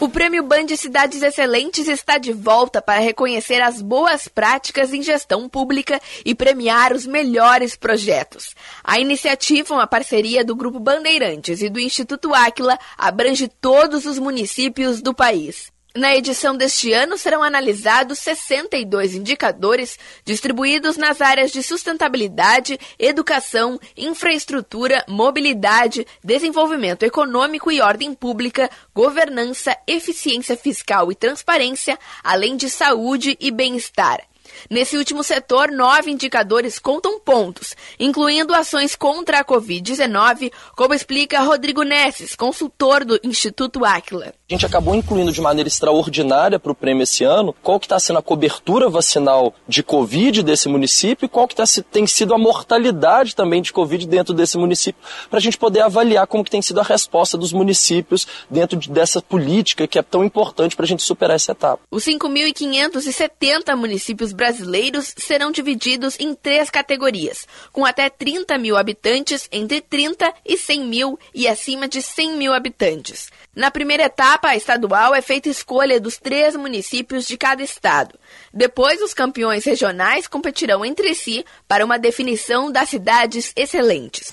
O Prêmio Band Cidades Excelentes está de volta para reconhecer as boas práticas em gestão pública e premiar os melhores projetos. A iniciativa, uma parceria do Grupo Bandeirantes e do Instituto Áquila, abrange todos os municípios do país. Na edição deste ano serão analisados 62 indicadores distribuídos nas áreas de sustentabilidade, educação, infraestrutura, mobilidade, desenvolvimento econômico e ordem pública, governança, eficiência fiscal e transparência, além de saúde e bem-estar. Nesse último setor, nove indicadores contam pontos, incluindo ações contra a Covid-19, como explica Rodrigo Nesses, consultor do Instituto Aquila. A gente acabou incluindo de maneira extraordinária para o prêmio esse ano qual que está sendo a cobertura vacinal de Covid desse município e qual que tá, tem sido a mortalidade também de Covid dentro desse município, para a gente poder avaliar como que tem sido a resposta dos municípios dentro dessa política que é tão importante para a gente superar essa etapa. Os 5.570 municípios brasileiros serão divididos em três categorias, com até 30 mil habitantes, entre 30 e 100 mil e acima de 100 mil habitantes. Na primeira etapa estadual é feita escolha dos três municípios de cada estado. Depois, os campeões regionais competirão entre si para uma definição das cidades excelentes.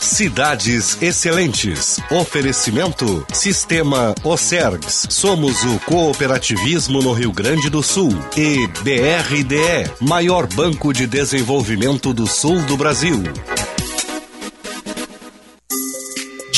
Cidades Excelentes. Oferecimento Sistema Ocergs. Somos o cooperativismo no Rio Grande do Sul. E BRDE, maior banco de desenvolvimento do sul do Brasil.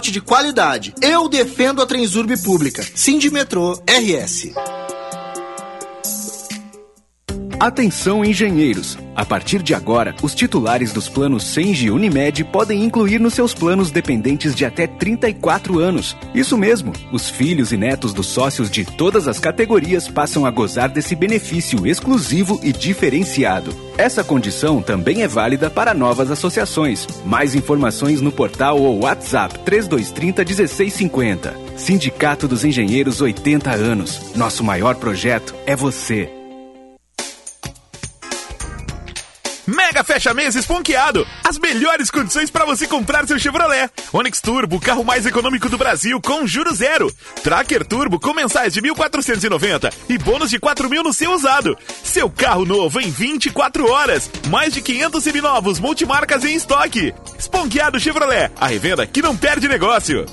de qualidade. Eu defendo a Transurb pública. Sindimetrô RS. Atenção engenheiros! A partir de agora, os titulares dos planos Sengi Unimed podem incluir nos seus planos dependentes de até 34 anos. Isso mesmo, os filhos e netos dos sócios de todas as categorias passam a gozar desse benefício exclusivo e diferenciado. Essa condição também é válida para novas associações. Mais informações no portal ou WhatsApp 3230 1650. Sindicato dos Engenheiros 80 anos. Nosso maior projeto é você. Mega fecha mês esponqueado. As melhores condições para você comprar seu Chevrolet. Onix Turbo, carro mais econômico do Brasil, com juro zero. Tracker Turbo com mensais de 1.490 e bônus de 4 mil no seu usado. Seu carro novo em 24 horas. Mais de 500 seminovos multimarcas em estoque. Esponqueado Chevrolet, a revenda que não perde negócio.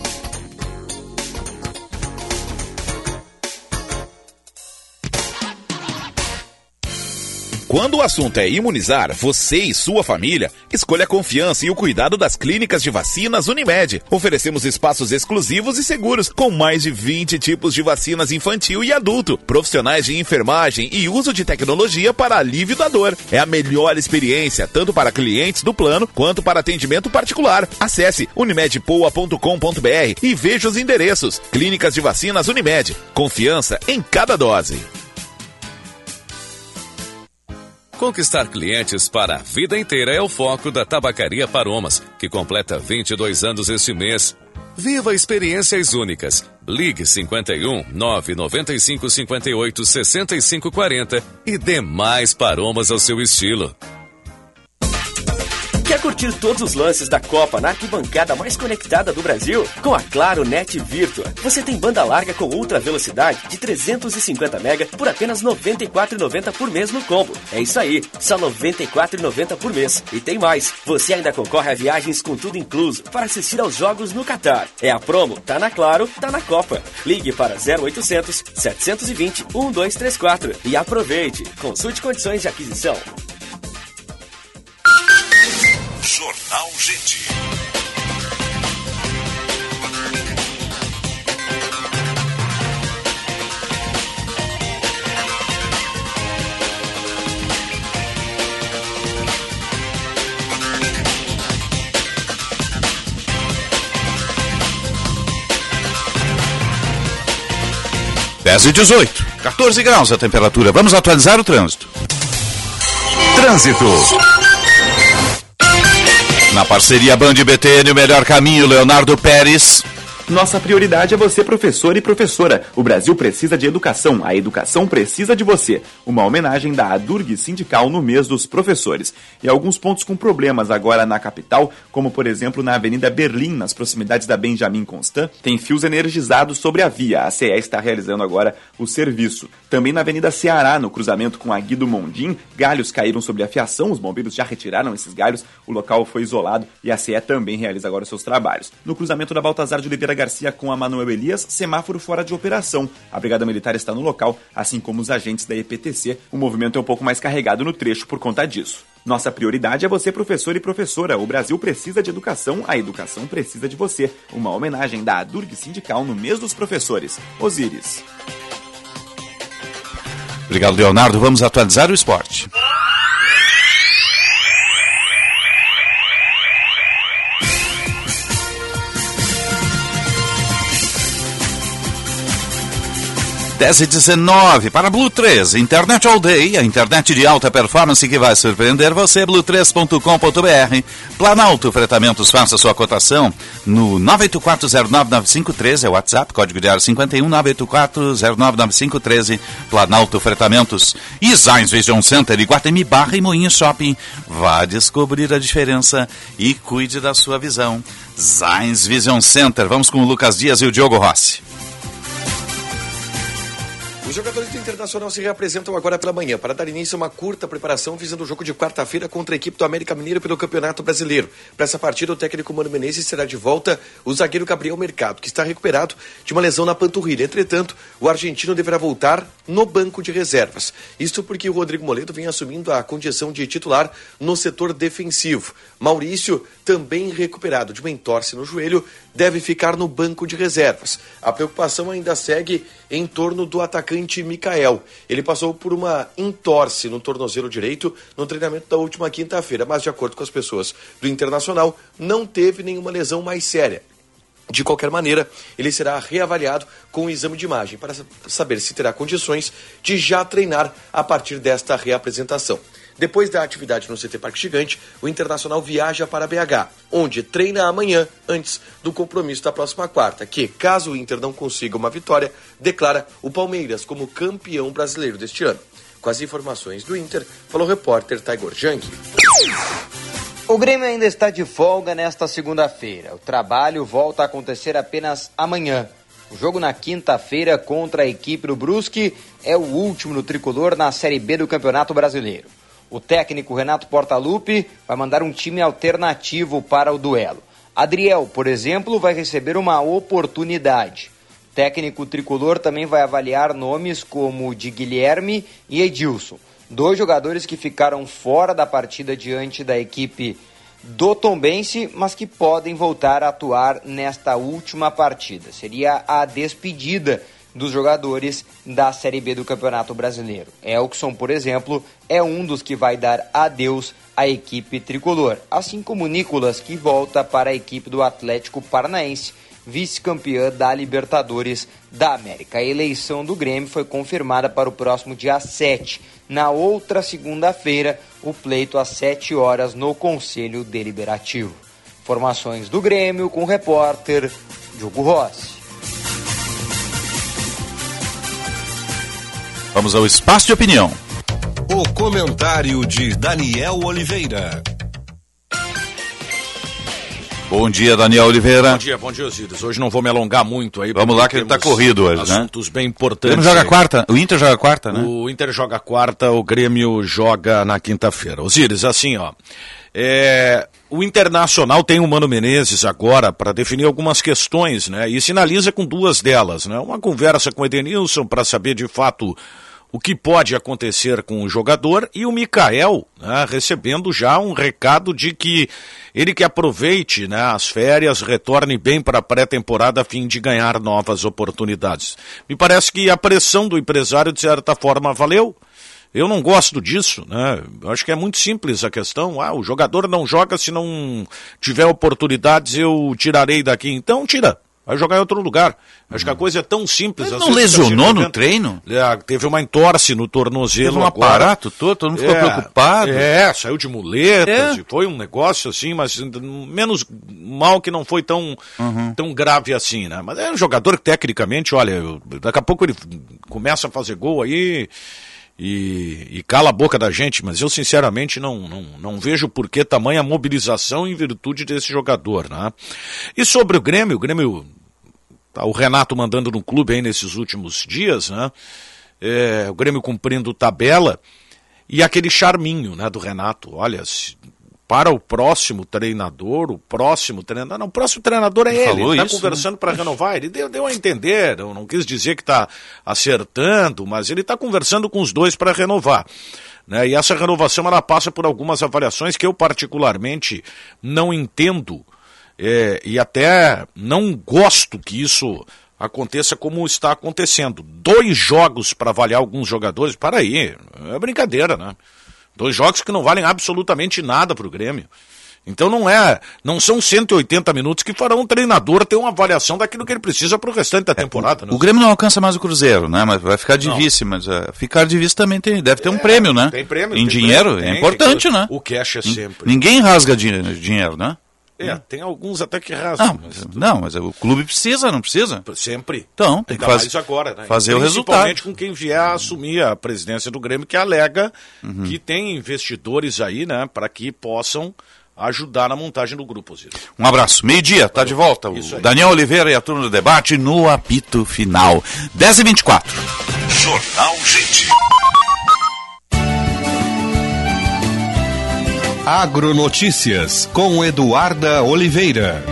Quando o assunto é imunizar, você e sua família, escolha a confiança e o cuidado das clínicas de vacinas Unimed. Oferecemos espaços exclusivos e seguros, com mais de 20 tipos de vacinas infantil e adulto, profissionais de enfermagem e uso de tecnologia para alívio da dor. É a melhor experiência, tanto para clientes do plano quanto para atendimento particular. Acesse unimedpoa.com.br e veja os endereços. Clínicas de vacinas Unimed. Confiança em cada dose. Conquistar clientes para a vida inteira é o foco da Tabacaria Paromas, que completa 22 anos este mês. Viva experiências únicas. Ligue 51 995 58 65 40 e dê mais paromas ao seu estilo. Quer curtir todos os lances da Copa na arquibancada mais conectada do Brasil? Com a Claro Net Virtua, você tem banda larga com ultra velocidade de 350 MB por apenas R$ 94,90 por mês no combo. É isso aí, só R$ 94,90 por mês. E tem mais, você ainda concorre a viagens com tudo incluso para assistir aos jogos no Catar. É a promo, tá na Claro, tá na Copa. Ligue para 0800 720 1234 e aproveite. Consulte condições de aquisição. Jornal Gente. Dez e dezoito, 14 graus a temperatura. Vamos atualizar o trânsito. Trânsito. Na parceria Band BTN, o melhor caminho, Leonardo Pérez. Nossa prioridade é você, professor e professora. O Brasil precisa de educação, a educação precisa de você. Uma homenagem da Adurg Sindical no mês dos professores. E alguns pontos com problemas agora na capital, como por exemplo na Avenida Berlim, nas proximidades da Benjamin Constant, tem fios energizados sobre a via. A CE está realizando agora o serviço. Também na Avenida Ceará, no cruzamento com a Guido Mondim, galhos caíram sobre a fiação, os bombeiros já retiraram esses galhos, o local foi isolado e a CE também realiza agora os seus trabalhos. No cruzamento da Baltazar de Oliveira Garcia com a Manuel Elias, semáforo fora de operação. A Brigada Militar está no local, assim como os agentes da EPTC. O movimento é um pouco mais carregado no trecho por conta disso. Nossa prioridade é você, professor e professora. O Brasil precisa de educação, a educação precisa de você. Uma homenagem da Adurg Sindical no mês dos professores. Osíris. Obrigado, Leonardo. Vamos atualizar o esporte. 10 e 19 para Blue 3, internet all day, a internet de alta performance que vai surpreender você, blue3.com.br. Planalto Fretamentos, faça sua cotação no 984099513, é o WhatsApp, código de área 51 984099513, Planalto Fretamentos. E Zines Vision Center, Iguatemi Barra e Moinho Shopping. Vá descobrir a diferença e cuide da sua visão. Zines Vision Center, vamos com o Lucas Dias e o Diogo Rossi. Os jogadores do Internacional se reapresentam agora pela manhã para dar início a uma curta preparação visando o jogo de quarta-feira contra a equipe do América Mineiro pelo Campeonato Brasileiro. Para essa partida, o técnico Mano Menezes será de volta o zagueiro Gabriel Mercado, que está recuperado de uma lesão na panturrilha. Entretanto, o argentino deverá voltar no banco de reservas. Isso porque o Rodrigo Moledo vem assumindo a condição de titular no setor defensivo. Maurício, também recuperado de uma entorse no joelho, deve ficar no banco de reservas. A preocupação ainda segue em torno do atacante Mikael. Ele passou por uma entorse no tornozelo direito no treinamento da última quinta-feira, mas de acordo com as pessoas do Internacional, não teve nenhuma lesão mais séria. De qualquer maneira, ele será reavaliado com o exame de imagem para saber se terá condições de já treinar a partir desta reapresentação. Depois da atividade no CT Parque Gigante, o Internacional viaja para BH, onde treina amanhã, antes do compromisso da próxima quarta, que, caso o Inter não consiga uma vitória, declara o Palmeiras como campeão brasileiro deste ano. Com as informações do Inter, falou o repórter Taigor Jang. O Grêmio ainda está de folga nesta segunda-feira. O trabalho volta a acontecer apenas amanhã. O jogo na quinta-feira contra a equipe do Brusque é o último no tricolor na Série B do Campeonato Brasileiro. O técnico Renato Portaluppi vai mandar um time alternativo para o duelo. Adriel, por exemplo, vai receber uma oportunidade. O técnico tricolor também vai avaliar nomes como o de Guilherme e Edilson, dois jogadores que ficaram fora da partida diante da equipe do Tombense, mas que podem voltar a atuar nesta última partida. Seria a despedida dos jogadores da Série B do Campeonato Brasileiro. Elkson, por exemplo, é um dos que vai dar adeus à equipe tricolor, assim como Nicolas, que volta para a equipe do Atlético Paranaense, vice-campeã da Libertadores da América. A eleição do Grêmio foi confirmada para o próximo dia 7. Na outra segunda-feira, o pleito às 7 horas no Conselho Deliberativo. Informações do Grêmio com o repórter Diogo Rossi. Vamos ao espaço de opinião. O comentário de Daniel Oliveira. Bom dia, Daniel Oliveira. Bom dia, bom dia, Osíris. Hoje não vou me alongar muito aí. Vamos lá que ele está corrido hoje, né? Assuntos bem importantes. O joga aí. quarta, o Inter joga quarta, né? O Inter joga quarta, o Grêmio joga na quinta-feira. Osíris, assim, ó. É, o Internacional tem o Mano Menezes agora para definir algumas questões, né? E sinaliza com duas delas, né? Uma conversa com o Edenilson para saber de fato o que pode acontecer com o jogador e o Mikael né, recebendo já um recado de que ele que aproveite né, as férias, retorne bem para a pré-temporada a fim de ganhar novas oportunidades. Me parece que a pressão do empresário, de certa forma, valeu. Eu não gosto disso, né? Eu acho que é muito simples a questão. Ah, o jogador não joga se não tiver oportunidades, eu tirarei daqui. Então, tira. Vai jogar em outro lugar. Acho que a coisa é tão simples. Mas não lesionou no treino? É, teve uma entorse no tornozelo. Teve um agora. aparato todo, todo mundo ficou É, preocupado. É, saiu de muletas É. e foi um negócio assim, mas menos mal que não foi tão, tão grave assim, né? Mas é um jogador que tecnicamente, olha, daqui a pouco ele começa a fazer gol aí e, e cala a boca da gente, mas eu sinceramente não, não, não vejo por que tamanha mobilização em virtude desse jogador, né? E sobre o Grêmio, o Grêmio tá o Renato mandando no clube aí nesses últimos dias, né? É, o Grêmio cumprindo tabela e aquele charminho, né, do Renato. Olha, se- para o próximo treinador, o próximo treinador, não, o próximo treinador é Ele ele, está isso, conversando para renovar, ele deu, deu a entender, eu não quis dizer que está acertando, mas ele está conversando com os dois para renovar. Né? E essa renovação ela passa por algumas avaliações que eu particularmente não entendo é, e até não gosto que isso aconteça como está acontecendo. Dois jogos para avaliar alguns jogadores, para aí, é brincadeira, né? Dois jogos que não valem absolutamente nada para o Grêmio. Então não é, não são 180 minutos que farão o treinador ter uma avaliação daquilo que ele precisa para o restante da temporada. né? O Grêmio não alcança mais o Cruzeiro, né? Mas vai ficar de vice, mas uh, ficar de vice também tem, deve ter um prêmio, né? Tem prêmio. Em tem dinheiro, prêmio, é tem, importante, tem, né? O cash é sempre. Ninguém rasga di dinheiro, né? É, tem alguns até que rasgam. Não, mas, não, mas o clube precisa, não precisa? Sempre. Então, tem Ainda que faz, mais agora, né? fazer o resultado. Principalmente com quem vier a assumir a presidência do Grêmio, que alega Uhum. que tem investidores aí, né, para que possam ajudar na montagem do grupo, Zito. Um abraço. Meio-dia, tá de volta. O. Daniel Oliveira e a turma do debate no apito final. 10 e 24 Jornal Gente. Agronotícias com Eduarda Oliveira.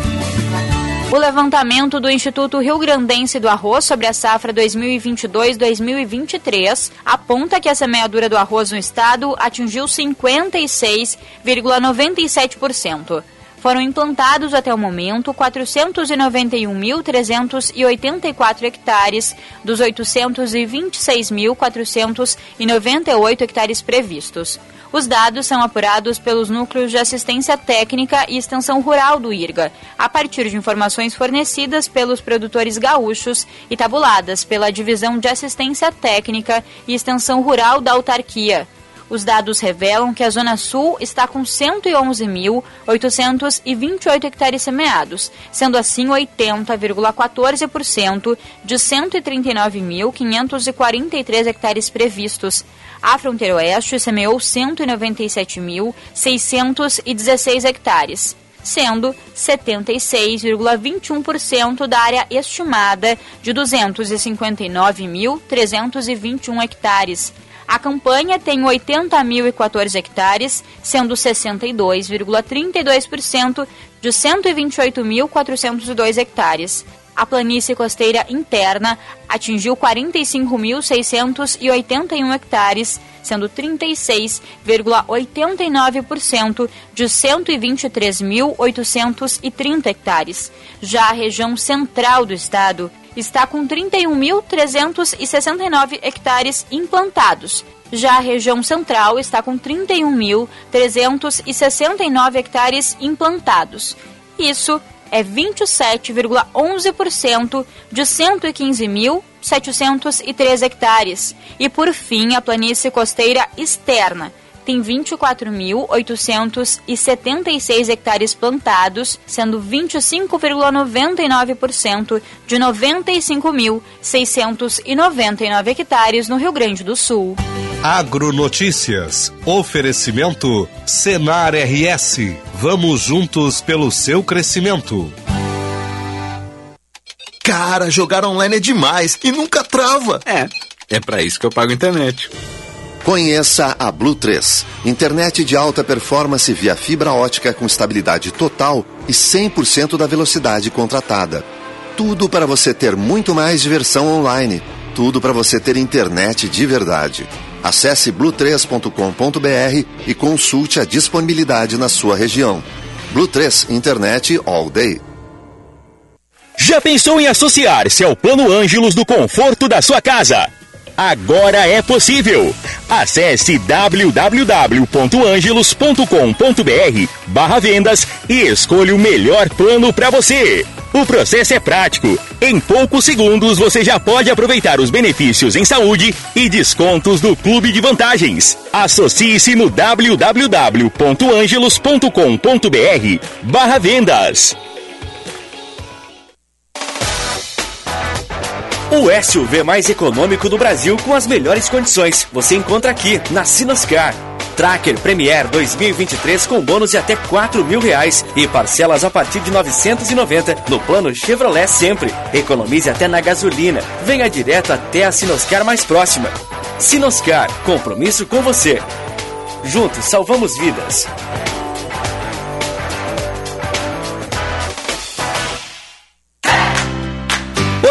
O levantamento do Instituto Rio Grandense do Arroz sobre a safra 2022-2023 aponta que a semeadura do arroz no estado atingiu 56,97%. Foram implantados até o momento 491.384 hectares dos 826.498 hectares previstos. Os dados são apurados pelos núcleos de assistência técnica e extensão rural do IRGA, a partir de informações fornecidas pelos produtores gaúchos e tabuladas pela Divisão de Assistência Técnica e Extensão Rural da autarquia. Os dados revelam que a Zona Sul está com 111.828 hectares semeados, sendo assim 80,14% de 139.543 hectares previstos. A fronteira oeste semeou 197.616 hectares, sendo 76,21% da área estimada de 259.321 hectares. A campanha tem 80.014 hectares, sendo 62,32% de 128.402 hectares. A planície costeira interna atingiu 45.681 hectares, sendo 36,89% de 123.830 hectares. Já a região central do estado está com 31.369 hectares implantados. Já a região central está com 31.369 hectares implantados. Isso é 27,11% de 115.703 hectares. E por fim, a planície costeira externa tem 24.876 hectares plantados, sendo 25,99% de 95.699 hectares no Rio Grande do Sul. Agronotícias. Oferecimento Senar RS. Vamos juntos pelo seu crescimento. Cara, jogar online é demais e nunca trava. É, é para isso que eu pago internet. Conheça a Blue 3, internet de alta performance via fibra ótica com estabilidade total e 100% da velocidade contratada. Tudo para você ter muito mais diversão online. Tudo para você ter internet de verdade. Acesse blue3.com.br e consulte a disponibilidade na sua região. Blue 3 Internet All Day. Já pensou em associar-se ao Plano Ângelos do conforto da sua casa? Agora é possível. Acesse www.angelos.com.br barra vendas e escolha o melhor plano para você. O processo é prático. Em poucos segundos você já pode aproveitar os benefícios em saúde e descontos do Clube de Vantagens. Associe-se no www.angelos.com.br barra vendas. O SUV mais econômico do Brasil com as melhores condições. Você encontra aqui na Sinoscar. Tracker Premier 2023 com bônus de até 4 mil reais e parcelas a partir de 990 no plano Chevrolet Sempre. Economize até na gasolina. Venha direto até a Sinoscar mais próxima. Sinoscar, compromisso com você. Juntos salvamos vidas.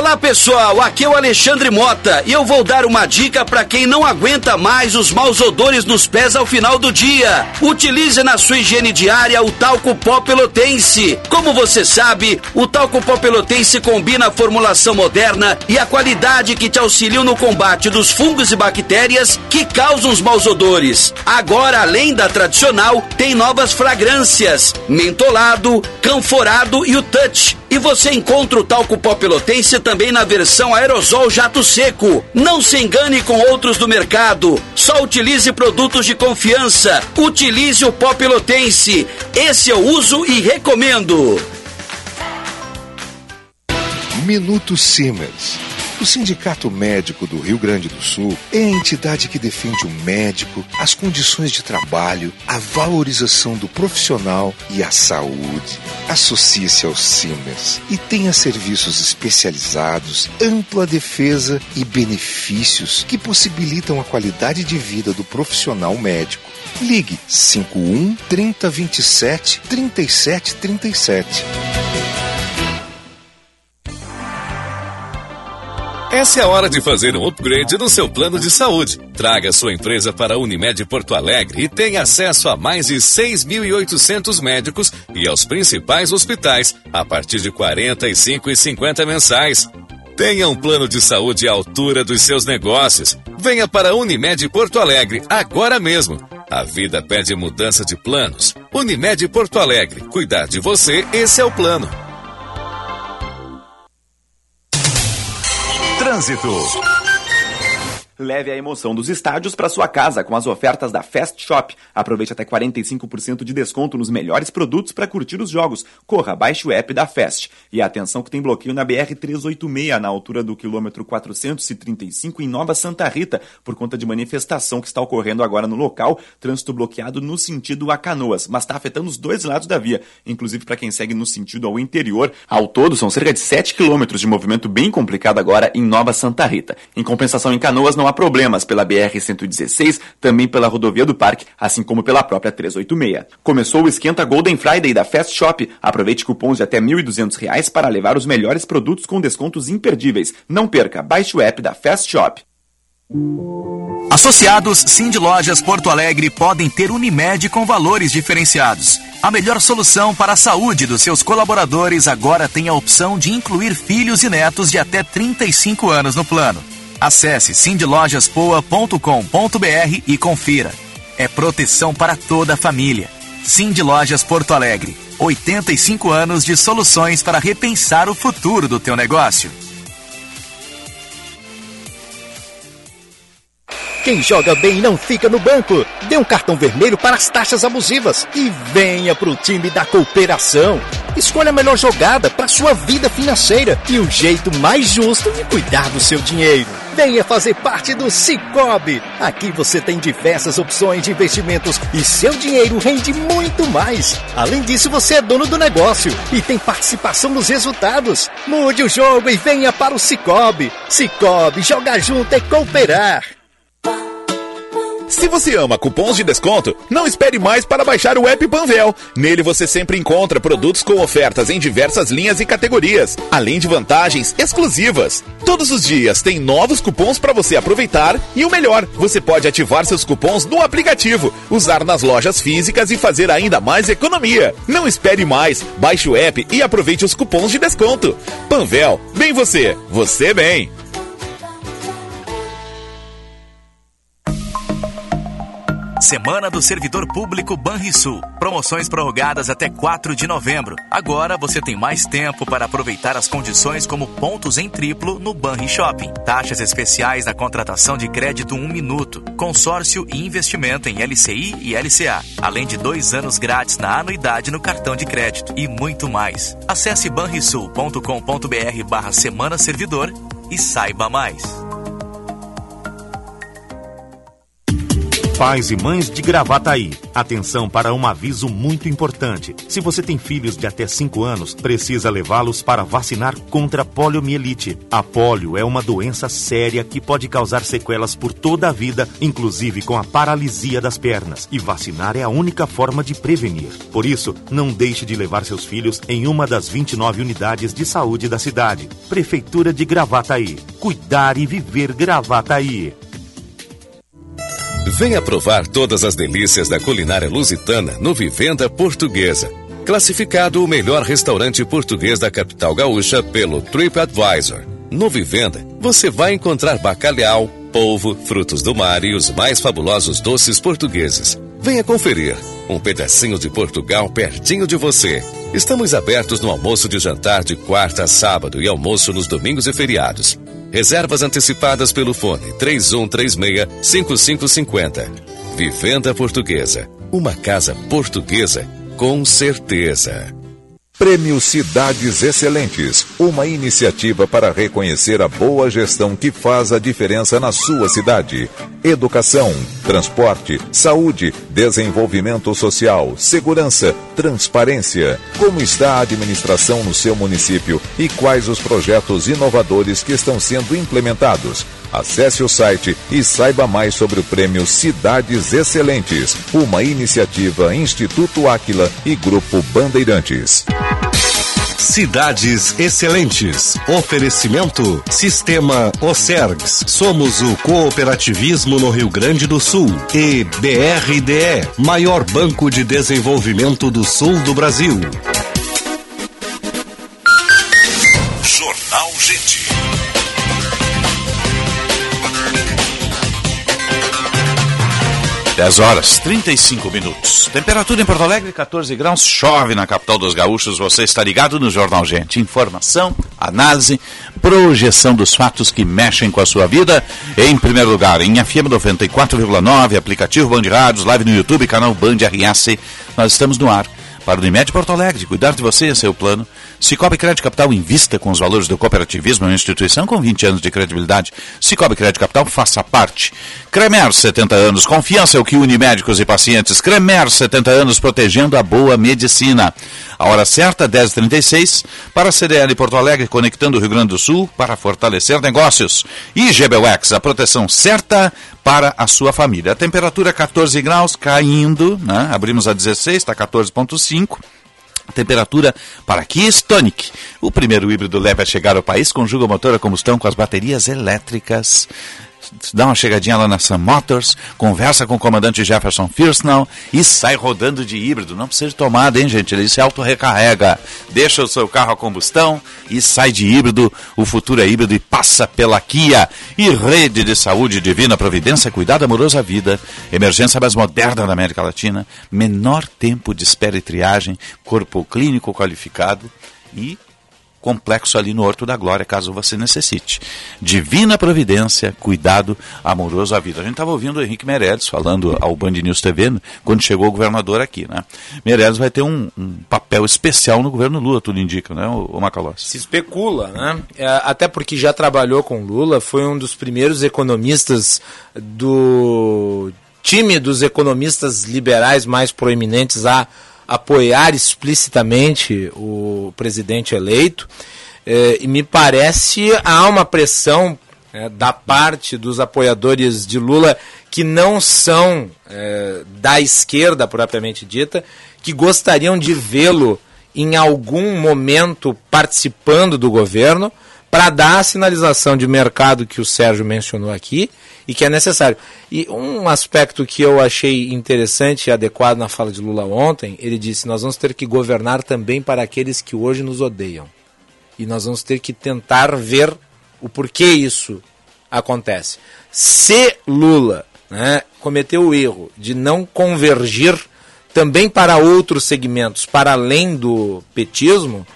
Olá pessoal, aqui é o Alexandre Mota e eu vou dar uma dica para quem não aguenta mais os maus odores nos pés ao final do dia. Utilize na sua higiene diária o talco pó pelotense. Como você sabe, o talco pó pelotense combina a formulação moderna e a qualidade que te auxiliam no combate dos fungos e bactérias que causam os maus odores. Agora, além da tradicional, tem novas fragrâncias: mentolado, canforado e o touch. E você encontra o talco pó pelotense também na versão aerosol jato seco. Não se engane com outros do mercado. Só utilize produtos de confiança. Utilize o pó pelotense. Esse eu uso e recomendo. Minuto Siemens. O Sindicato Médico do Rio Grande do Sul é a entidade que defende o médico, as condições de trabalho, a valorização do profissional e a saúde. Associe-se ao Siemens e tenha serviços especializados, ampla defesa e benefícios que possibilitam a qualidade de vida do profissional médico. Ligue 51 3027 3737. Essa é a hora de fazer um upgrade no seu plano de saúde. Traga sua empresa para a Unimed Porto Alegre e tenha acesso a mais de 6.800 médicos e aos principais hospitais a partir de R$ 45,50 mensais. Tenha um plano de saúde à altura dos seus negócios. Venha para a Unimed Porto Alegre agora mesmo. A vida pede mudança de planos. Unimed Porto Alegre. Cuidar de você, esse é o plano. Trânsito. Leve a emoção dos estádios para sua casa com as ofertas da Fast Shop. Aproveite até 45% de desconto nos melhores produtos para curtir os jogos. Corra, baixe o app da Fast. E atenção que tem bloqueio na BR 386 na altura do quilômetro 435 em Nova Santa Rita, por conta de manifestação que está ocorrendo agora no local. Trânsito bloqueado no sentido a Canoas, mas está afetando os dois lados da via, inclusive para quem segue no sentido ao interior. Ao todo, são cerca de 7 quilômetros de movimento bem complicado agora em Nova Santa Rita. Em compensação, em Canoas não há problemas pela BR-116, também pela rodovia do Parque, assim como pela própria 386. Começou o esquenta Golden Friday da Fast Shop. Aproveite cupons de até R$ 1.200 para levar os melhores produtos com descontos imperdíveis. Não perca, baixe o app da Fast Shop. Associados Cindy Lojas Porto Alegre podem ter Unimed com valores diferenciados. A melhor solução para a saúde dos seus colaboradores agora tem a opção de incluir filhos e netos de até 35 anos no plano. Acesse cindylojaspoa.com.br e confira. É proteção para toda a família. Cindy Lojas Porto Alegre. 85 anos de soluções para repensar o futuro do teu negócio. Quem joga bem não fica no banco. Dê um cartão vermelho para as taxas abusivas e venha para o time da cooperação. Escolha a melhor jogada para sua vida financeira e o jeito mais justo de cuidar do seu dinheiro. Venha fazer parte do Cicobi. Aqui você tem diversas opções de investimentos e seu dinheiro rende muito mais. Além disso, você é dono do negócio e tem participação nos resultados. Mude o jogo e venha para o Cicobi. Cicobi, jogar junto é cooperar. Se você ama cupons de desconto, não espere mais para baixar o app Panvel. Nele você sempre encontra produtos com ofertas em diversas linhas e categorias, além de vantagens exclusivas. Todos os dias tem novos cupons para você aproveitar e o melhor, você pode ativar seus cupons no aplicativo, usar nas lojas físicas e fazer ainda mais economia. Não espere mais, baixe o app e aproveite os cupons de desconto. Panvel, bem você, você bem. Semana do Servidor Público Banrisul. Promoções prorrogadas até 4 de novembro. Agora você tem mais tempo para aproveitar as condições como pontos em triplo no Banri Shopping. Taxas especiais na contratação de crédito 1 minuto. Consórcio e investimento em LCI e LCA. Além de dois anos grátis na anuidade no cartão de crédito. E muito mais. Acesse banrisul.com.br barra Semana Servidor e saiba mais. Pais e mães de Gravataí, atenção para um aviso muito importante. Se você tem filhos de até 5 anos, precisa levá-los para vacinar contra a poliomielite. A polio é uma doença séria que pode causar sequelas por toda a vida, inclusive com a paralisia das pernas. E vacinar é a única forma de prevenir. Por isso, não deixe de levar seus filhos em uma das 29 unidades de saúde da cidade. Prefeitura de Gravataí. Cuidar e viver Gravataí. Venha provar todas as delícias da culinária lusitana no Vivenda Portuguesa. Classificado o melhor restaurante português da capital gaúcha pelo TripAdvisor. No Vivenda, você vai encontrar bacalhau, polvo, frutos do mar e os mais fabulosos doces portugueses. Venha conferir. Um pedacinho de Portugal pertinho de você. Estamos abertos no almoço de jantar de quarta a sábado e almoço nos domingos e feriados. Reservas antecipadas pelo fone 3136-5550. Vivenda Portuguesa. Uma casa portuguesa com certeza. Prêmio Cidades Excelentes, uma iniciativa para reconhecer a boa gestão que faz a diferença na sua cidade. Educação, transporte, saúde, desenvolvimento social, segurança, transparência. Como está a administração no seu município e quais os projetos inovadores que estão sendo implementados? Acesse o site e saiba mais sobre o prêmio Cidades Excelentes, uma iniciativa Instituto Áquila e Grupo Bandeirantes. Cidades Excelentes. Oferecimento Sistema Ocergs. Somos o cooperativismo no Rio Grande do Sul. E BRDE, maior banco de desenvolvimento do sul do Brasil. Jornal Gente. 10 horas 35 minutos. Temperatura em Porto Alegre, 14 graus. Chove na capital dos gaúchos. Você está ligado no Jornal Gente. Informação, análise, projeção dos fatos que mexem com a sua vida. Em primeiro lugar, em FM 94,9, aplicativo Band Rádios, live no YouTube, canal Band RS. Nós estamos no ar para o Unimed Porto Alegre. Cuidar de você, é o plano. Cicobi Crédito Capital invista com os valores do cooperativismo, uma instituição com 20 anos de credibilidade. Cicobi Crédito Capital faça parte. Cremer, 70 anos. Confiança é o que une médicos e pacientes. Cremer, 70 anos, protegendo a boa medicina. A hora certa, 10h36, para a CDL Porto Alegre, conectando o Rio Grande do Sul para fortalecer negócios. E a proteção certa para a sua família. A temperatura 14 graus, caindo, né? abrimos a 16, está 14,5. Temperatura para Kia Stonic. O primeiro híbrido leve a chegar ao país conjuga o motor a combustão com as baterias elétricas dá uma chegadinha lá na Sun Motors, conversa com o comandante Jefferson Firstnall e sai rodando de híbrido. Não precisa de tomada, hein, gente? Ele se auto-recarrega. Deixa o seu carro a combustão e sai de híbrido. O futuro é híbrido e passa pela Kia. E rede de saúde divina providência, cuidado amoroso à vida. Emergência mais moderna da América Latina. Menor tempo de espera e triagem. Corpo clínico qualificado e complexo ali no Horto da Glória, caso você necessite. Divina providência, cuidado amoroso à vida. A gente estava ouvindo o Henrique Meirelles falando ao Band News TV quando chegou o governador aqui, né? Meirelles vai ter um, um papel especial no governo Lula, tudo indica, né, o, o Macalossi? Se especula, né? É, até porque já trabalhou com Lula, foi um dos primeiros economistas do time dos economistas liberais mais proeminentes a apoiar explicitamente o presidente eleito. Eh, e me parece há uma pressão eh, da parte dos apoiadores de Lula que não são eh, da esquerda propriamente dita, que gostariam de vê-lo em algum momento participando do governo para dar a sinalização de mercado que o Sérgio mencionou aqui e que é necessário. E um aspecto que eu achei interessante e adequado na fala de Lula ontem, ele disse: nós vamos ter que governar também para aqueles que hoje nos odeiam. E nós vamos ter que tentar ver o porquê isso acontece. Se Lula né, cometeu o erro de não convergir também para outros segmentos, para além do petismo,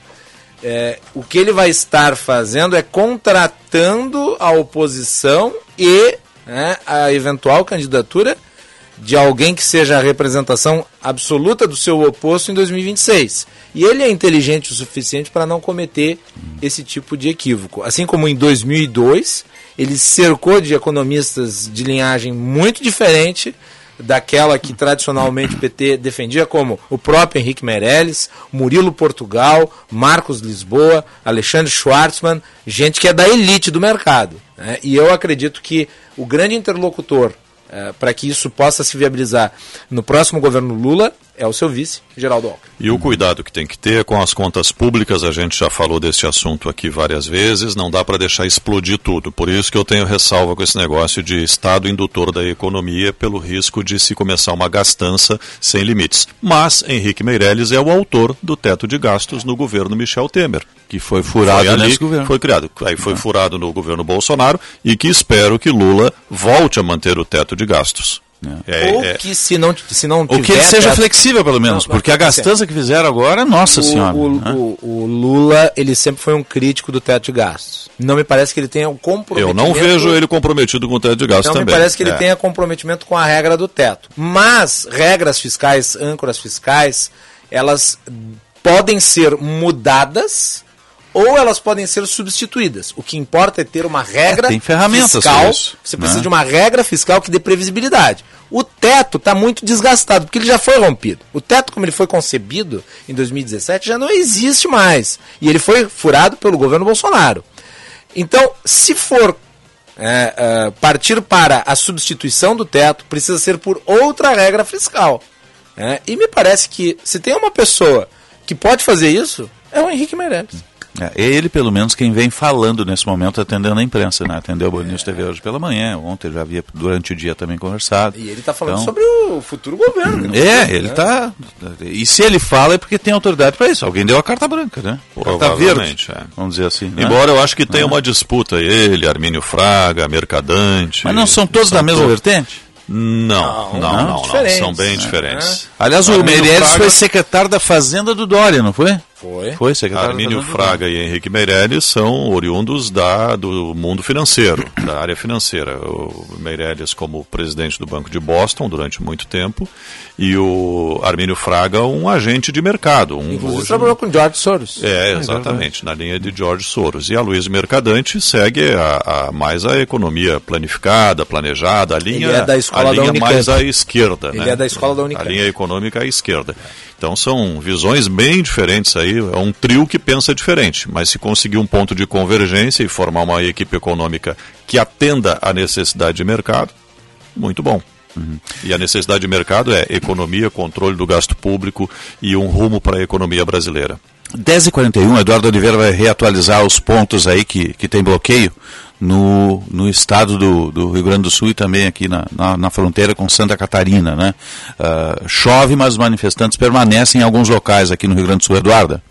é, o que ele vai estar fazendo é contratando a oposição e né, a eventual candidatura de alguém que seja a representação absoluta do seu oposto em 2026. E ele é inteligente o suficiente para não cometer esse tipo de equívoco. Assim como em 2002, ele cercou de economistas de linhagem muito diferente daquela que tradicionalmente o PT defendia, como o próprio Henrique Meirelles, Murilo Portugal, Marcos Lisboa, Alexandre Schwartzman, gente que é da elite do mercado. Né? E eu acredito que o grande interlocutor é, para que isso possa se viabilizar no próximo governo Lula é o seu vice, Geraldo Alckmin. E o cuidado que tem que ter com as contas públicas, a gente já falou desse assunto aqui várias vezes, não dá para deixar explodir tudo. Por isso que eu tenho ressalva com esse negócio de Estado indutor da economia pelo risco de se começar uma gastança sem limites. Mas Henrique Meirelles é o autor do teto de gastos no governo Michel Temer. Que foi furado foi ali, nesse governo. Foi criado. Aí foi furado no governo Bolsonaro e que espero que Lula volte a manter o teto de gastos. É, Ou que se não, se não Ou que ele seja flexível, pelo menos, não, porque a gastança que fizeram agora, nossa o, senhora. O, né? o, o, Lula, ele sempre foi um crítico do teto de gastos. Não me parece que ele tenha um comprometimento... Eu não vejo ele comprometido com o teto de gastos não também. Não me parece que ele é. tenha comprometimento com a regra do teto. Mas regras fiscais, âncoras fiscais, elas podem ser mudadas ou elas podem ser substituídas. O que importa é ter uma regra é, tem ferramentas fiscal. Isso, você precisa né? de uma regra fiscal que dê previsibilidade. O teto está muito desgastado, porque ele já foi rompido. O teto, como ele foi concebido em 2017, já não existe mais. E ele foi furado pelo governo Bolsonaro. Então, se for é, é, partir para a substituição do teto, precisa ser por outra regra fiscal. É, e me parece que se tem uma pessoa que pode fazer isso, é o Henrique Meirelles. É, ele, pelo menos, quem vem falando nesse momento, atendendo a imprensa, né? Atendeu o Band News TV hoje pela manhã, ontem já havia durante o dia também conversado. E ele está falando então, sobre o futuro governo. É, ele está. Né? E se ele fala é porque tem autoridade para isso. Alguém deu a carta branca, né? Carta verde, é. vamos dizer assim. Né? Embora eu acho que tenha uma disputa, ele, Armínio Fraga, Mercadante. Mas não são todos da mesma todos. vertente? Não, não, não, não, não são bem diferentes. É. Aliás, o Meirelles Fraga... foi secretário da Fazenda do Dória, não foi? Foi. Foi secretário Armínio Fraga e Henrique Meirelles são oriundos da, do mundo financeiro, [COUGHS] da área financeira. O Meirelles como presidente do Banco de Boston durante muito tempo e o Armínio Fraga um agente de mercado. Um Inclusive hoje... trabalhou com George Soros. É, exatamente, na linha de George Soros. E a Luiz Mercadante segue a, a mais a economia planificada, planejada, a linha, Ele é da escola a linha da mais à esquerda. Ele né? é da escola da Unicamp. A linha econômica à esquerda. Então são visões bem diferentes aí, é um trio que pensa diferente, mas se conseguir um ponto de convergência e formar uma equipe econômica que atenda à necessidade de mercado, muito bom. Uhum. E a necessidade de mercado é economia, controle do gasto público e um rumo para a economia brasileira. 10h41, Eduardo Oliveira vai reatualizar os pontos aí que, que tem bloqueio no, no estado do, do Rio Grande do Sul e também aqui na, na, na fronteira com Santa Catarina. Né? Uh, chove, mas os manifestantes permanecem em alguns locais aqui no Rio Grande do Sul. Eduarda?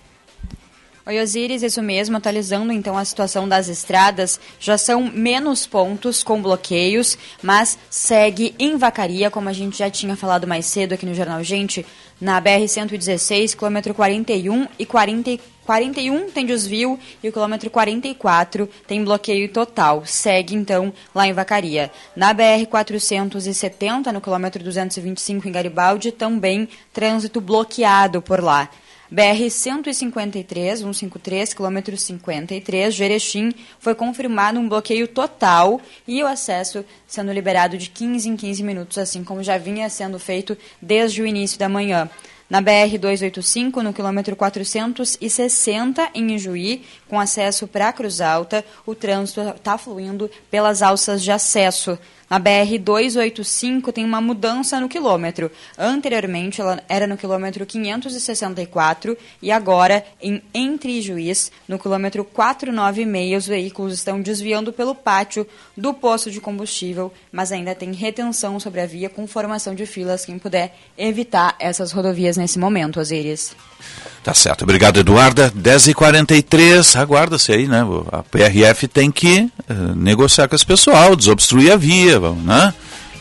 Oi, Osiris, isso mesmo, atualizando então a situação das estradas, já são menos pontos com bloqueios, mas segue em vacaria, como a gente já tinha falado mais cedo aqui no Jornal Gente, na BR-116, quilômetro 41 e 40, 41 tem desvio e o quilômetro 44 tem bloqueio total. Segue, então, lá em Vacaria. Na BR-470, no quilômetro 225 em Garibaldi, também trânsito bloqueado por lá. BR-153, 153, quilômetro 53, Jerechim, foi confirmado um bloqueio total e o acesso sendo liberado de 15 em 15 minutos, assim como já vinha sendo feito desde o início da manhã. Na BR-285, no quilômetro 460, em Ijuí, com acesso para a Cruz Alta, o trânsito está fluindo pelas alças de acesso. Na BR-285 tem uma mudança no quilômetro. Anteriormente ela era no quilômetro 564 e agora em Entre Juiz, no quilômetro 496, os veículos estão desviando pelo pátio do posto de combustível, mas ainda tem retenção sobre a via com formação de filas. Quem puder evitar essas rodovias nesse momento, Osiris. Tá certo, obrigado Eduarda. 10h43, aguarda-se aí, né? A PRF tem que uh, negociar com esse pessoal, desobstruir a via, né?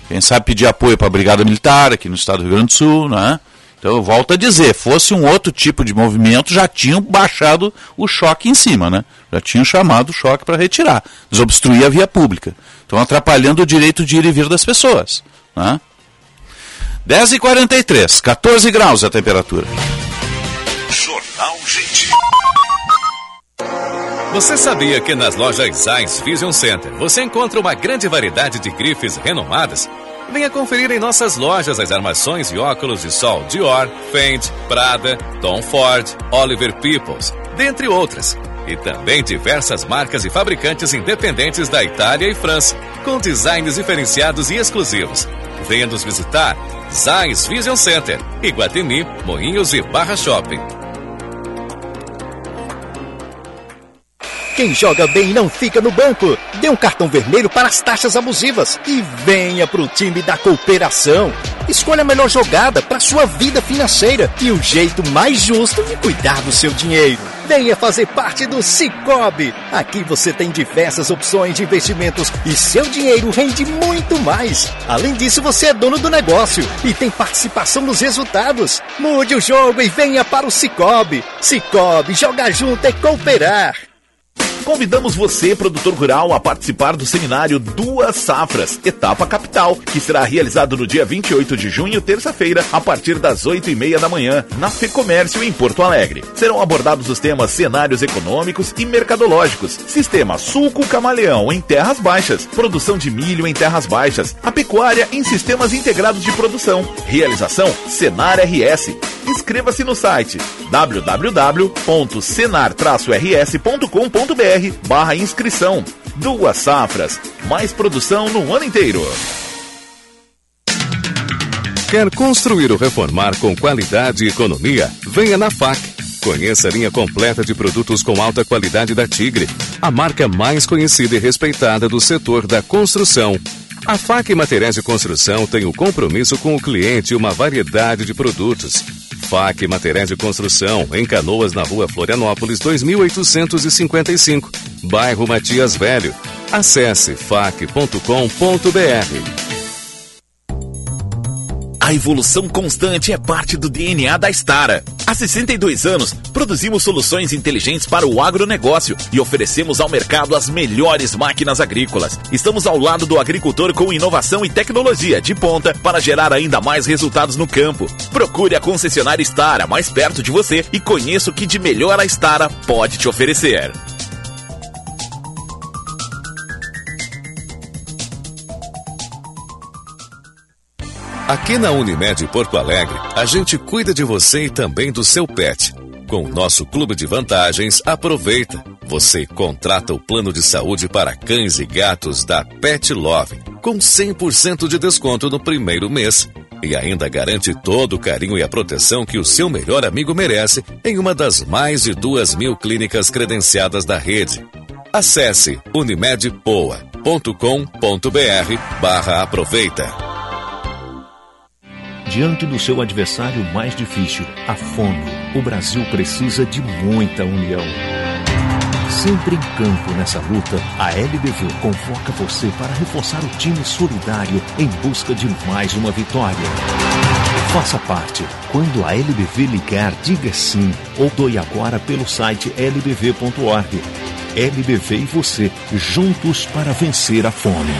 Quem sabe pedir apoio para a Brigada Militar aqui no estado do Rio Grande do Sul, né? Então eu volto a dizer, fosse um outro tipo de movimento, já tinham baixado o choque em cima, né? Já tinham chamado o choque para retirar, desobstruir a via pública. Estão atrapalhando o direito de ir e vir das pessoas, né? 10h43, 14 graus a temperatura. Jornal Gente. Você sabia que nas lojas Zais Vision Center você encontra uma grande variedade de grifes renomadas? Venha conferir em nossas lojas as armações e óculos de sol Dior, Fendi, Prada, Tom Ford, Oliver Peoples, dentre outras. E também diversas marcas e fabricantes independentes da Itália e França, com designs diferenciados e exclusivos. Venha nos visitar. Zais Vision Center, Iguatemi, Moinhos e Barra Shopping. Quem joga bem não fica no banco. Dê um cartão vermelho para as taxas abusivas e venha para o time da cooperação. Escolha a melhor jogada para sua vida financeira e o jeito mais justo de cuidar do seu dinheiro. Venha fazer parte do Cicobi. Aqui você tem diversas opções de investimentos e seu dinheiro rende muito mais. Além disso, você é dono do negócio e tem participação nos resultados. Mude o jogo e venha para o Cicobi. Cicobi, jogar junto é cooperar. Convidamos você, produtor rural, a participar do seminário Duas Safras, Etapa Capital, que será realizado no dia 28 de junho, terça-feira, a partir das 8 e meia da manhã, na FEComércio, em Porto Alegre. Serão abordados os temas cenários econômicos e mercadológicos, sistema sulco camaleão em terras baixas, produção de milho em terras baixas, a pecuária em sistemas integrados de produção, realização Senar RS. Inscreva-se no site www.senar-rs.com.br barra inscrição. Duas safras, mais produção no ano inteiro. Quer construir ou reformar com qualidade e economia? Venha na FAC. Conheça a linha completa de produtos com alta qualidade da Tigre, a marca mais conhecida e respeitada do setor da construção. A FAC Materiais de Construção tem o compromisso com o cliente e uma variedade de produtos. FAC Materiais de Construção, em Canoas, na rua Florianópolis, 2855, bairro Matias Velho. Acesse fac.com.br. A evolução constante é parte do DNA da Stara. Há 62 anos, produzimos soluções inteligentes para o agronegócio e oferecemos ao mercado as melhores máquinas agrícolas. Estamos ao lado do agricultor com inovação e tecnologia de ponta para gerar ainda mais resultados no campo. Procure a concessionária Stara mais perto de você e conheça o que de melhor a Stara pode te oferecer. Aqui na Unimed Porto Alegre, a gente cuida de você e também do seu pet. Com o nosso clube de vantagens, aproveita. Você contrata o plano de saúde para cães e gatos da Pet Love, com 100% de desconto no primeiro mês. E ainda garante todo o carinho e a proteção que o seu melhor amigo merece em uma das mais de duas mil clínicas credenciadas da rede. Acesse unimedpoa.com.br barra aproveita. Diante do seu adversário mais difícil, a fome, o Brasil precisa de muita união. Sempre em campo nessa luta, a LBV convoca você para reforçar o time solidário em busca de mais uma vitória. Faça parte. Quando a LBV ligar, diga sim ou doe agora pelo site lbv.org. LBV e você, juntos para vencer a fome.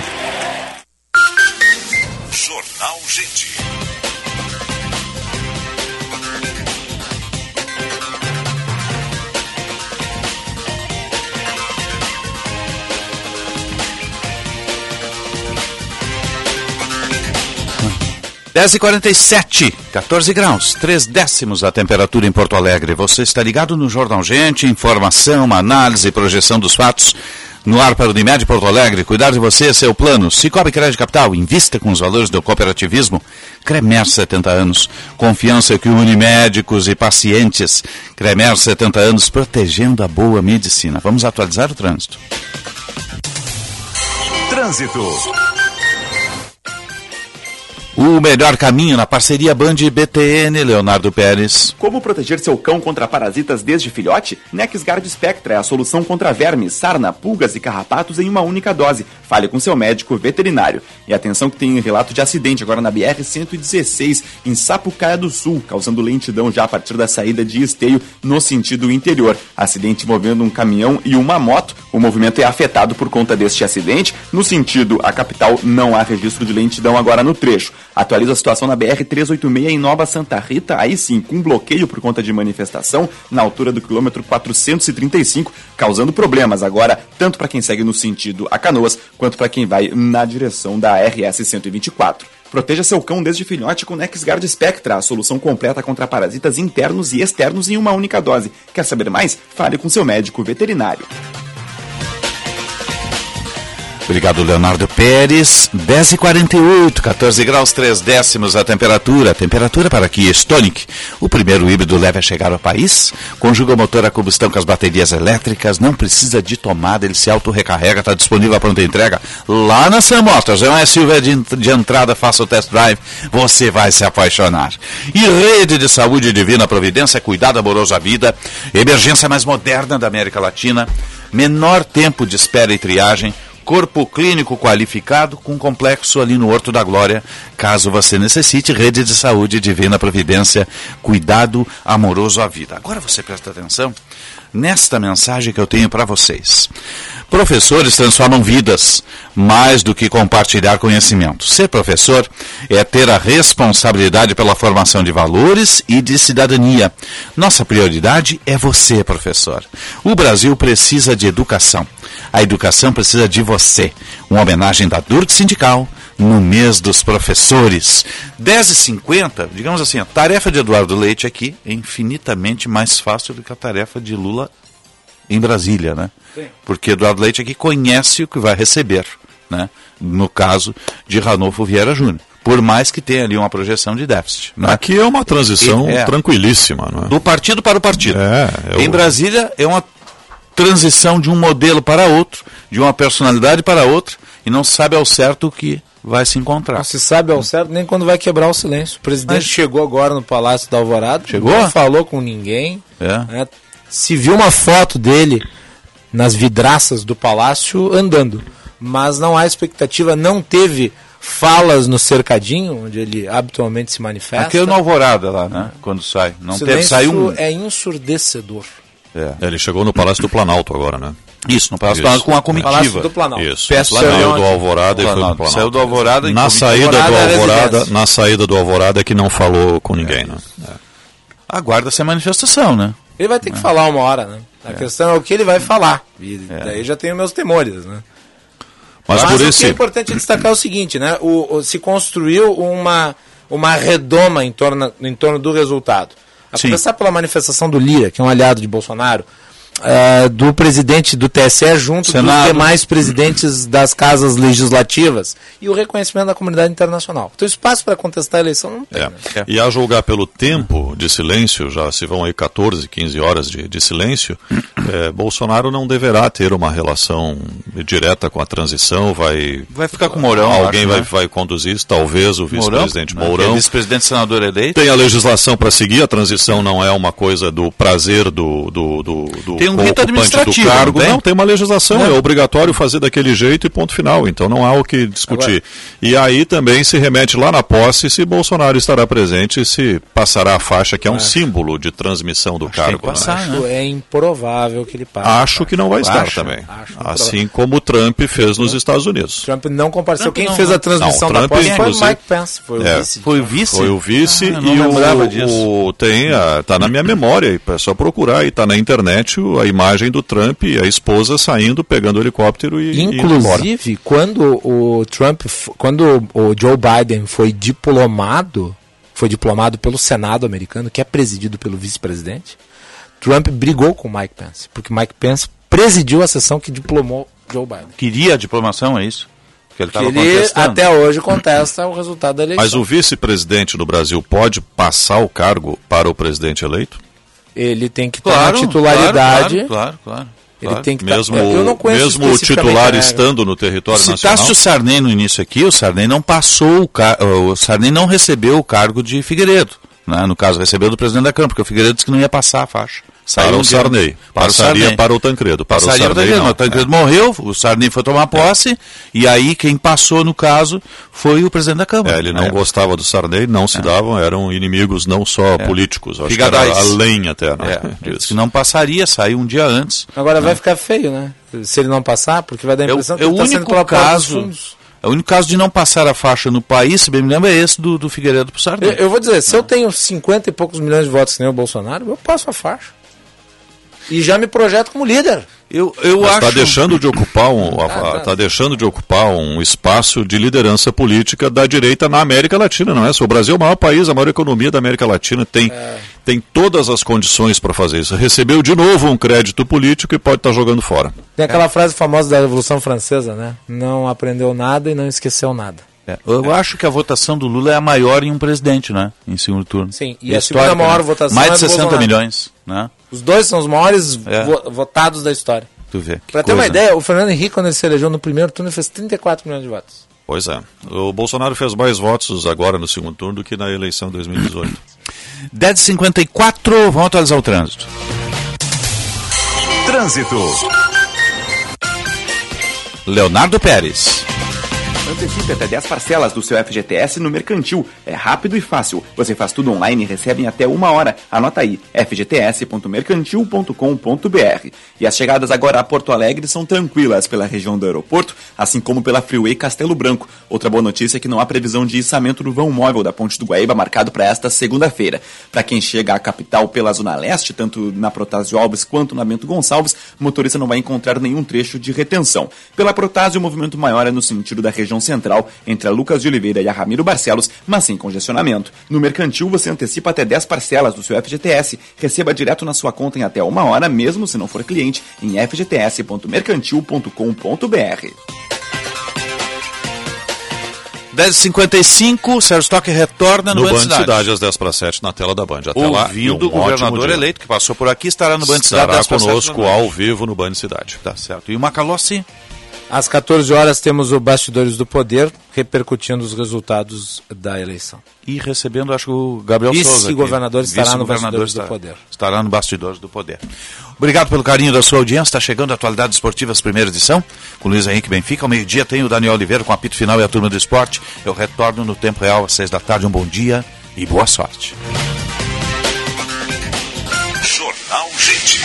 10h47, 14 graus, 3 décimos a temperatura em Porto Alegre. Você está ligado no Jornal Gente, informação, análise e projeção dos fatos. No ar para o Unimed Porto Alegre, cuidar de você, é seu plano. Cicobi Crédito Capital, invista com os valores do cooperativismo. Cremer 70 anos, confiança que une médicos e pacientes. Cremer 70 anos, protegendo a boa medicina. Vamos atualizar o trânsito. Trânsito. O melhor caminho na parceria Band BTN, Leonardo Pérez. Como proteger seu cão contra parasitas desde filhote? Nexgard Spectra é a solução contra vermes, sarna, pulgas e carrapatos em uma única dose. Fale com seu médico veterinário. E atenção que tem relato de acidente agora na BR-116, em Sapucaia do Sul, causando lentidão já a partir da saída de Esteio no sentido interior. Acidente envolvendo um caminhão e uma moto. O movimento é afetado por conta deste acidente. No sentido a capital, não há registro de lentidão agora no trecho. Atualiza a situação na BR-386 em Nova Santa Rita, aí sim, com bloqueio por conta de manifestação na altura do quilômetro 435, causando problemas agora, tanto para quem segue no sentido a Canoas, quanto para quem vai na direção da RS 124. Proteja seu cão desde filhote com NexGuard Spectra, a solução completa contra parasitas internos e externos em uma única dose. Quer saber mais? Fale com seu médico veterinário. Obrigado, Leonardo Pérez. 10h48, 14 graus 3 décimos a temperatura. Temperatura para Kia Stonic. O primeiro híbrido leve a chegar ao país. Conjuga o motor a combustão com as baterias elétricas. Não precisa de tomada, ele se auto-recarrega. Está disponível a pronta entrega lá na Sam Motors. É SUV de, de entrada, faça o test drive. Você vai se apaixonar. E Rede de Saúde Divina Providência, cuidado amoroso à vida. Emergência mais moderna da América Latina. Menor tempo de espera e triagem corpo clínico qualificado com complexo ali no Horto da Glória. Caso você necessite, rede de saúde divina providência, cuidado amoroso à vida. Agora você presta atenção nesta mensagem que eu tenho para vocês. Professores transformam vidas mais do que compartilhar conhecimento. Ser professor é ter a responsabilidade pela formação de valores e de cidadania. Nossa prioridade é você, professor. O Brasil precisa de educação. A educação precisa de você. Uma homenagem da Durk Sindical no mês dos professores. 10h50, digamos assim, a tarefa de Eduardo Leite aqui é infinitamente mais fácil do que a tarefa de Lula em Brasília, né? Sim. Porque Eduardo Leite aqui conhece o que vai receber, né? No caso de Ranolfo Vieira Júnior. Por mais que tenha ali uma projeção de déficit. Né? Aqui é uma transição é, tranquilíssima, não é? Do partido para o partido. É, eu... Em Brasília é uma transição de um modelo para outro, de uma personalidade para outra, e não se sabe ao certo o que vai se encontrar. Não se sabe ao certo nem quando vai quebrar o silêncio. O presidente Mas... chegou agora no Palácio da Alvorada, chegou? não falou com ninguém. É. Né? Se viu uma foto dele nas vidraças do palácio andando, mas não há expectativa, não teve falas no cercadinho, onde ele habitualmente se manifesta. Aquele no Alvorada lá, né? Quando sai. Não teve, saiu um... é ensurdecedor. É. Ele chegou no Palácio do Planalto agora, né? Isso, no Palácio do Planalto com a comitiva. Palácio do Planalto. Isso. Peço saiu do Alvorada e foi pro Planalto. Saiu do Alvorada na saída do Alvorada, na saída do Alvorada é que não falou com ninguém, é. né? É. Aguarda-se a manifestação, né? Ele vai ter que é. falar uma hora, né? A é. questão é o que ele vai falar. E é. daí já tenho meus temores, né? Mas, Mas por o esse... que é importante destacar é o seguinte, né? O, o, se construiu uma, uma redoma em torno, em torno do resultado. A Sim. começar pela manifestação do Lira, que é um aliado de Bolsonaro, uh, do presidente do TSE junto Senado. dos demais presidentes das casas legislativas e o reconhecimento da comunidade internacional. Então, espaço para contestar a eleição não tem. É. Né? E a julgar pelo tempo de silêncio, já se vão aí 14, 15 horas de, de silêncio, [CLEARS THROAT] é, Bolsonaro não deverá ter uma relação direta com a transição, vai... Vai ficar com o Mourão, Alguém acho, vai, né? vai conduzir isso, talvez o vice-presidente Mourão. Mourão. É vice-presidente senador eleito. Tem a legislação para seguir, a transição não é uma coisa do prazer do, do, do, do tem um rito administrativo. Do cargo. Não, tem? não, tem uma legislação, não. é obrigatório fazer daquele jeito e ponto final. Então não há o que discutir. Agora... E aí também se remete lá na posse se Bolsonaro estará presente e se passará a faixa, que é um é. símbolo de transmissão do Acho cargo. Né? Passar, né? É improvável que ele passe. Acho que não vai estar acho, também. Acho assim como o Trump fez nos Estados Unidos. Trump não compareceu. Trump Quem não, fez a transmissão não, da posse foi o Mike Pence. Foi o é, vice. Foi o vice? Foi o vice ah, e o, o, tem a, tá na minha memória, é só procurar e tá na internet a imagem do Trump e a esposa saindo, pegando o helicóptero e Inclusive, e quando o Trump, quando o Joe Biden foi diplomado, foi diplomado pelo Senado americano, que é presidido pelo vice-presidente, Trump brigou com Mike Pence, porque Mike Pence presidiu a sessão que diplomou Joe Biden. Queria a diplomação, é isso? Que ele, que ele até hoje contesta o resultado da eleição. Mas o vice-presidente do Brasil pode passar o cargo para o presidente eleito? Ele tem que claro, ter titularidade. Claro, claro, claro. Ele tem que mesmo, tá, eu não mesmo o titular estando no território Se nacional. Citaste o Sarney no início aqui, o Sarney não passou o, o Sarney não recebeu o cargo de Figueiredo. Né? No caso, recebeu do presidente da Câmara, porque o Figueiredo disse que não ia passar a faixa. Saiu para o Sarney. Para Passaria o Sarney. para o Tancredo. Para Passaria o Sarney, não. O Tancredo é. morreu, o Sarney foi tomar posse, é. e aí quem passou no caso foi o presidente da Câmara. É, ele não é. gostava do Sarney, não se é. davam, eram inimigos não só é. políticos, acho Figadais. que era além até. Né? É. [LAUGHS] que não passaria, saiu um dia antes. Agora vai ficar feio, né? Se ele não passar, porque vai dar a impressão que ele está sendo pela caso. É o único caso de não passar a faixa no país, se bem me lembro, é esse do, do Figueiredo para o Sarney. Eu, eu, vou dizer, se eu tenho 50 e poucos milhões de votos nem o Bolsonaro, eu passo a faixa. E já me projeto como líder. Eu, eu Mas acho. está deixando de ocupar um Ah, tá. tá deixando de ocupar um espaço de liderança política da direita na América Latina, não é? O Brasil é o maior país, a maior economia da América Latina tem É. tem todas as condições para fazer isso. Recebeu de novo um crédito político e pode estar jogando fora. Tem aquela frase famosa da Revolução Francesa, né? Não aprendeu nada e não esqueceu nada. É, Eu acho que a votação do Lula é a maior em um presidente, né? Em segundo turno. Sim, e É a segunda maior né? votação Mais é de do 60 Bolsonaro. milhões, né? Os dois são os maiores É. vo- votados da história. Tu vê. Pra ter uma ideia, o Fernando Henrique, quando ele se elegeu no primeiro turno, ele fez 34 milhões de votos. Pois é. O Bolsonaro fez mais votos agora no segundo turno do que na eleição de 2018. 10h54, vamos atualizar o trânsito. Trânsito. Leonardo Pérez. Antecipe até 10 parcelas do seu FGTS no Mercantil. É rápido e fácil. Você faz tudo online e recebe em até uma hora. Anota aí, fgts.mercantil.com.br. E as chegadas agora a Porto Alegre são tranquilas pela região do aeroporto, assim como pela Freeway Castelo Branco. Outra boa notícia é que não há previsão de içamento do vão móvel da Ponte do Guaíba marcado para esta segunda-feira. Para quem chega à capital pela Zona Leste, tanto na Protásio Alves quanto na Bento Gonçalves, o motorista não vai encontrar nenhum trecho de retenção. Pela Protásio, o movimento maior é no sentido da região central, entre a Lucas de Oliveira e a Ramiro Barcelos, mas sem congestionamento. No Mercantil, você antecipa até 10 parcelas do seu FGTS. Receba direto na sua conta em até uma hora, mesmo se não for cliente, em fgts.mercantil.com.br. 10h55, Sérgio Stock retorna no, no Band Cidade. Cidade, às 10 para 7, na tela da Band. Até lá, Ouvindo um o governador eleito que passou por aqui, estará no Band Cidade. Estará 10 para 7 conosco ao vivo no Band Cidade. Tá certo. E o Macalossi? Às 14 horas temos o Bastidores do Poder, repercutindo os resultados da eleição. E recebendo, acho que o Gabriel Souza. aqui. Vice-governador estará no Bastidores do estará- Poder. Estará no Bastidores do Poder. Obrigado pelo carinho da sua audiência. Está chegando a Atualidades Esportivas, primeira edição, com Luiz Henrique Benfica. Ao meio-dia tem o Daniel Oliveira com o apito final e a turma do esporte. Eu retorno no tempo real às seis da tarde. Um bom dia e boa sorte. Jornal Gente.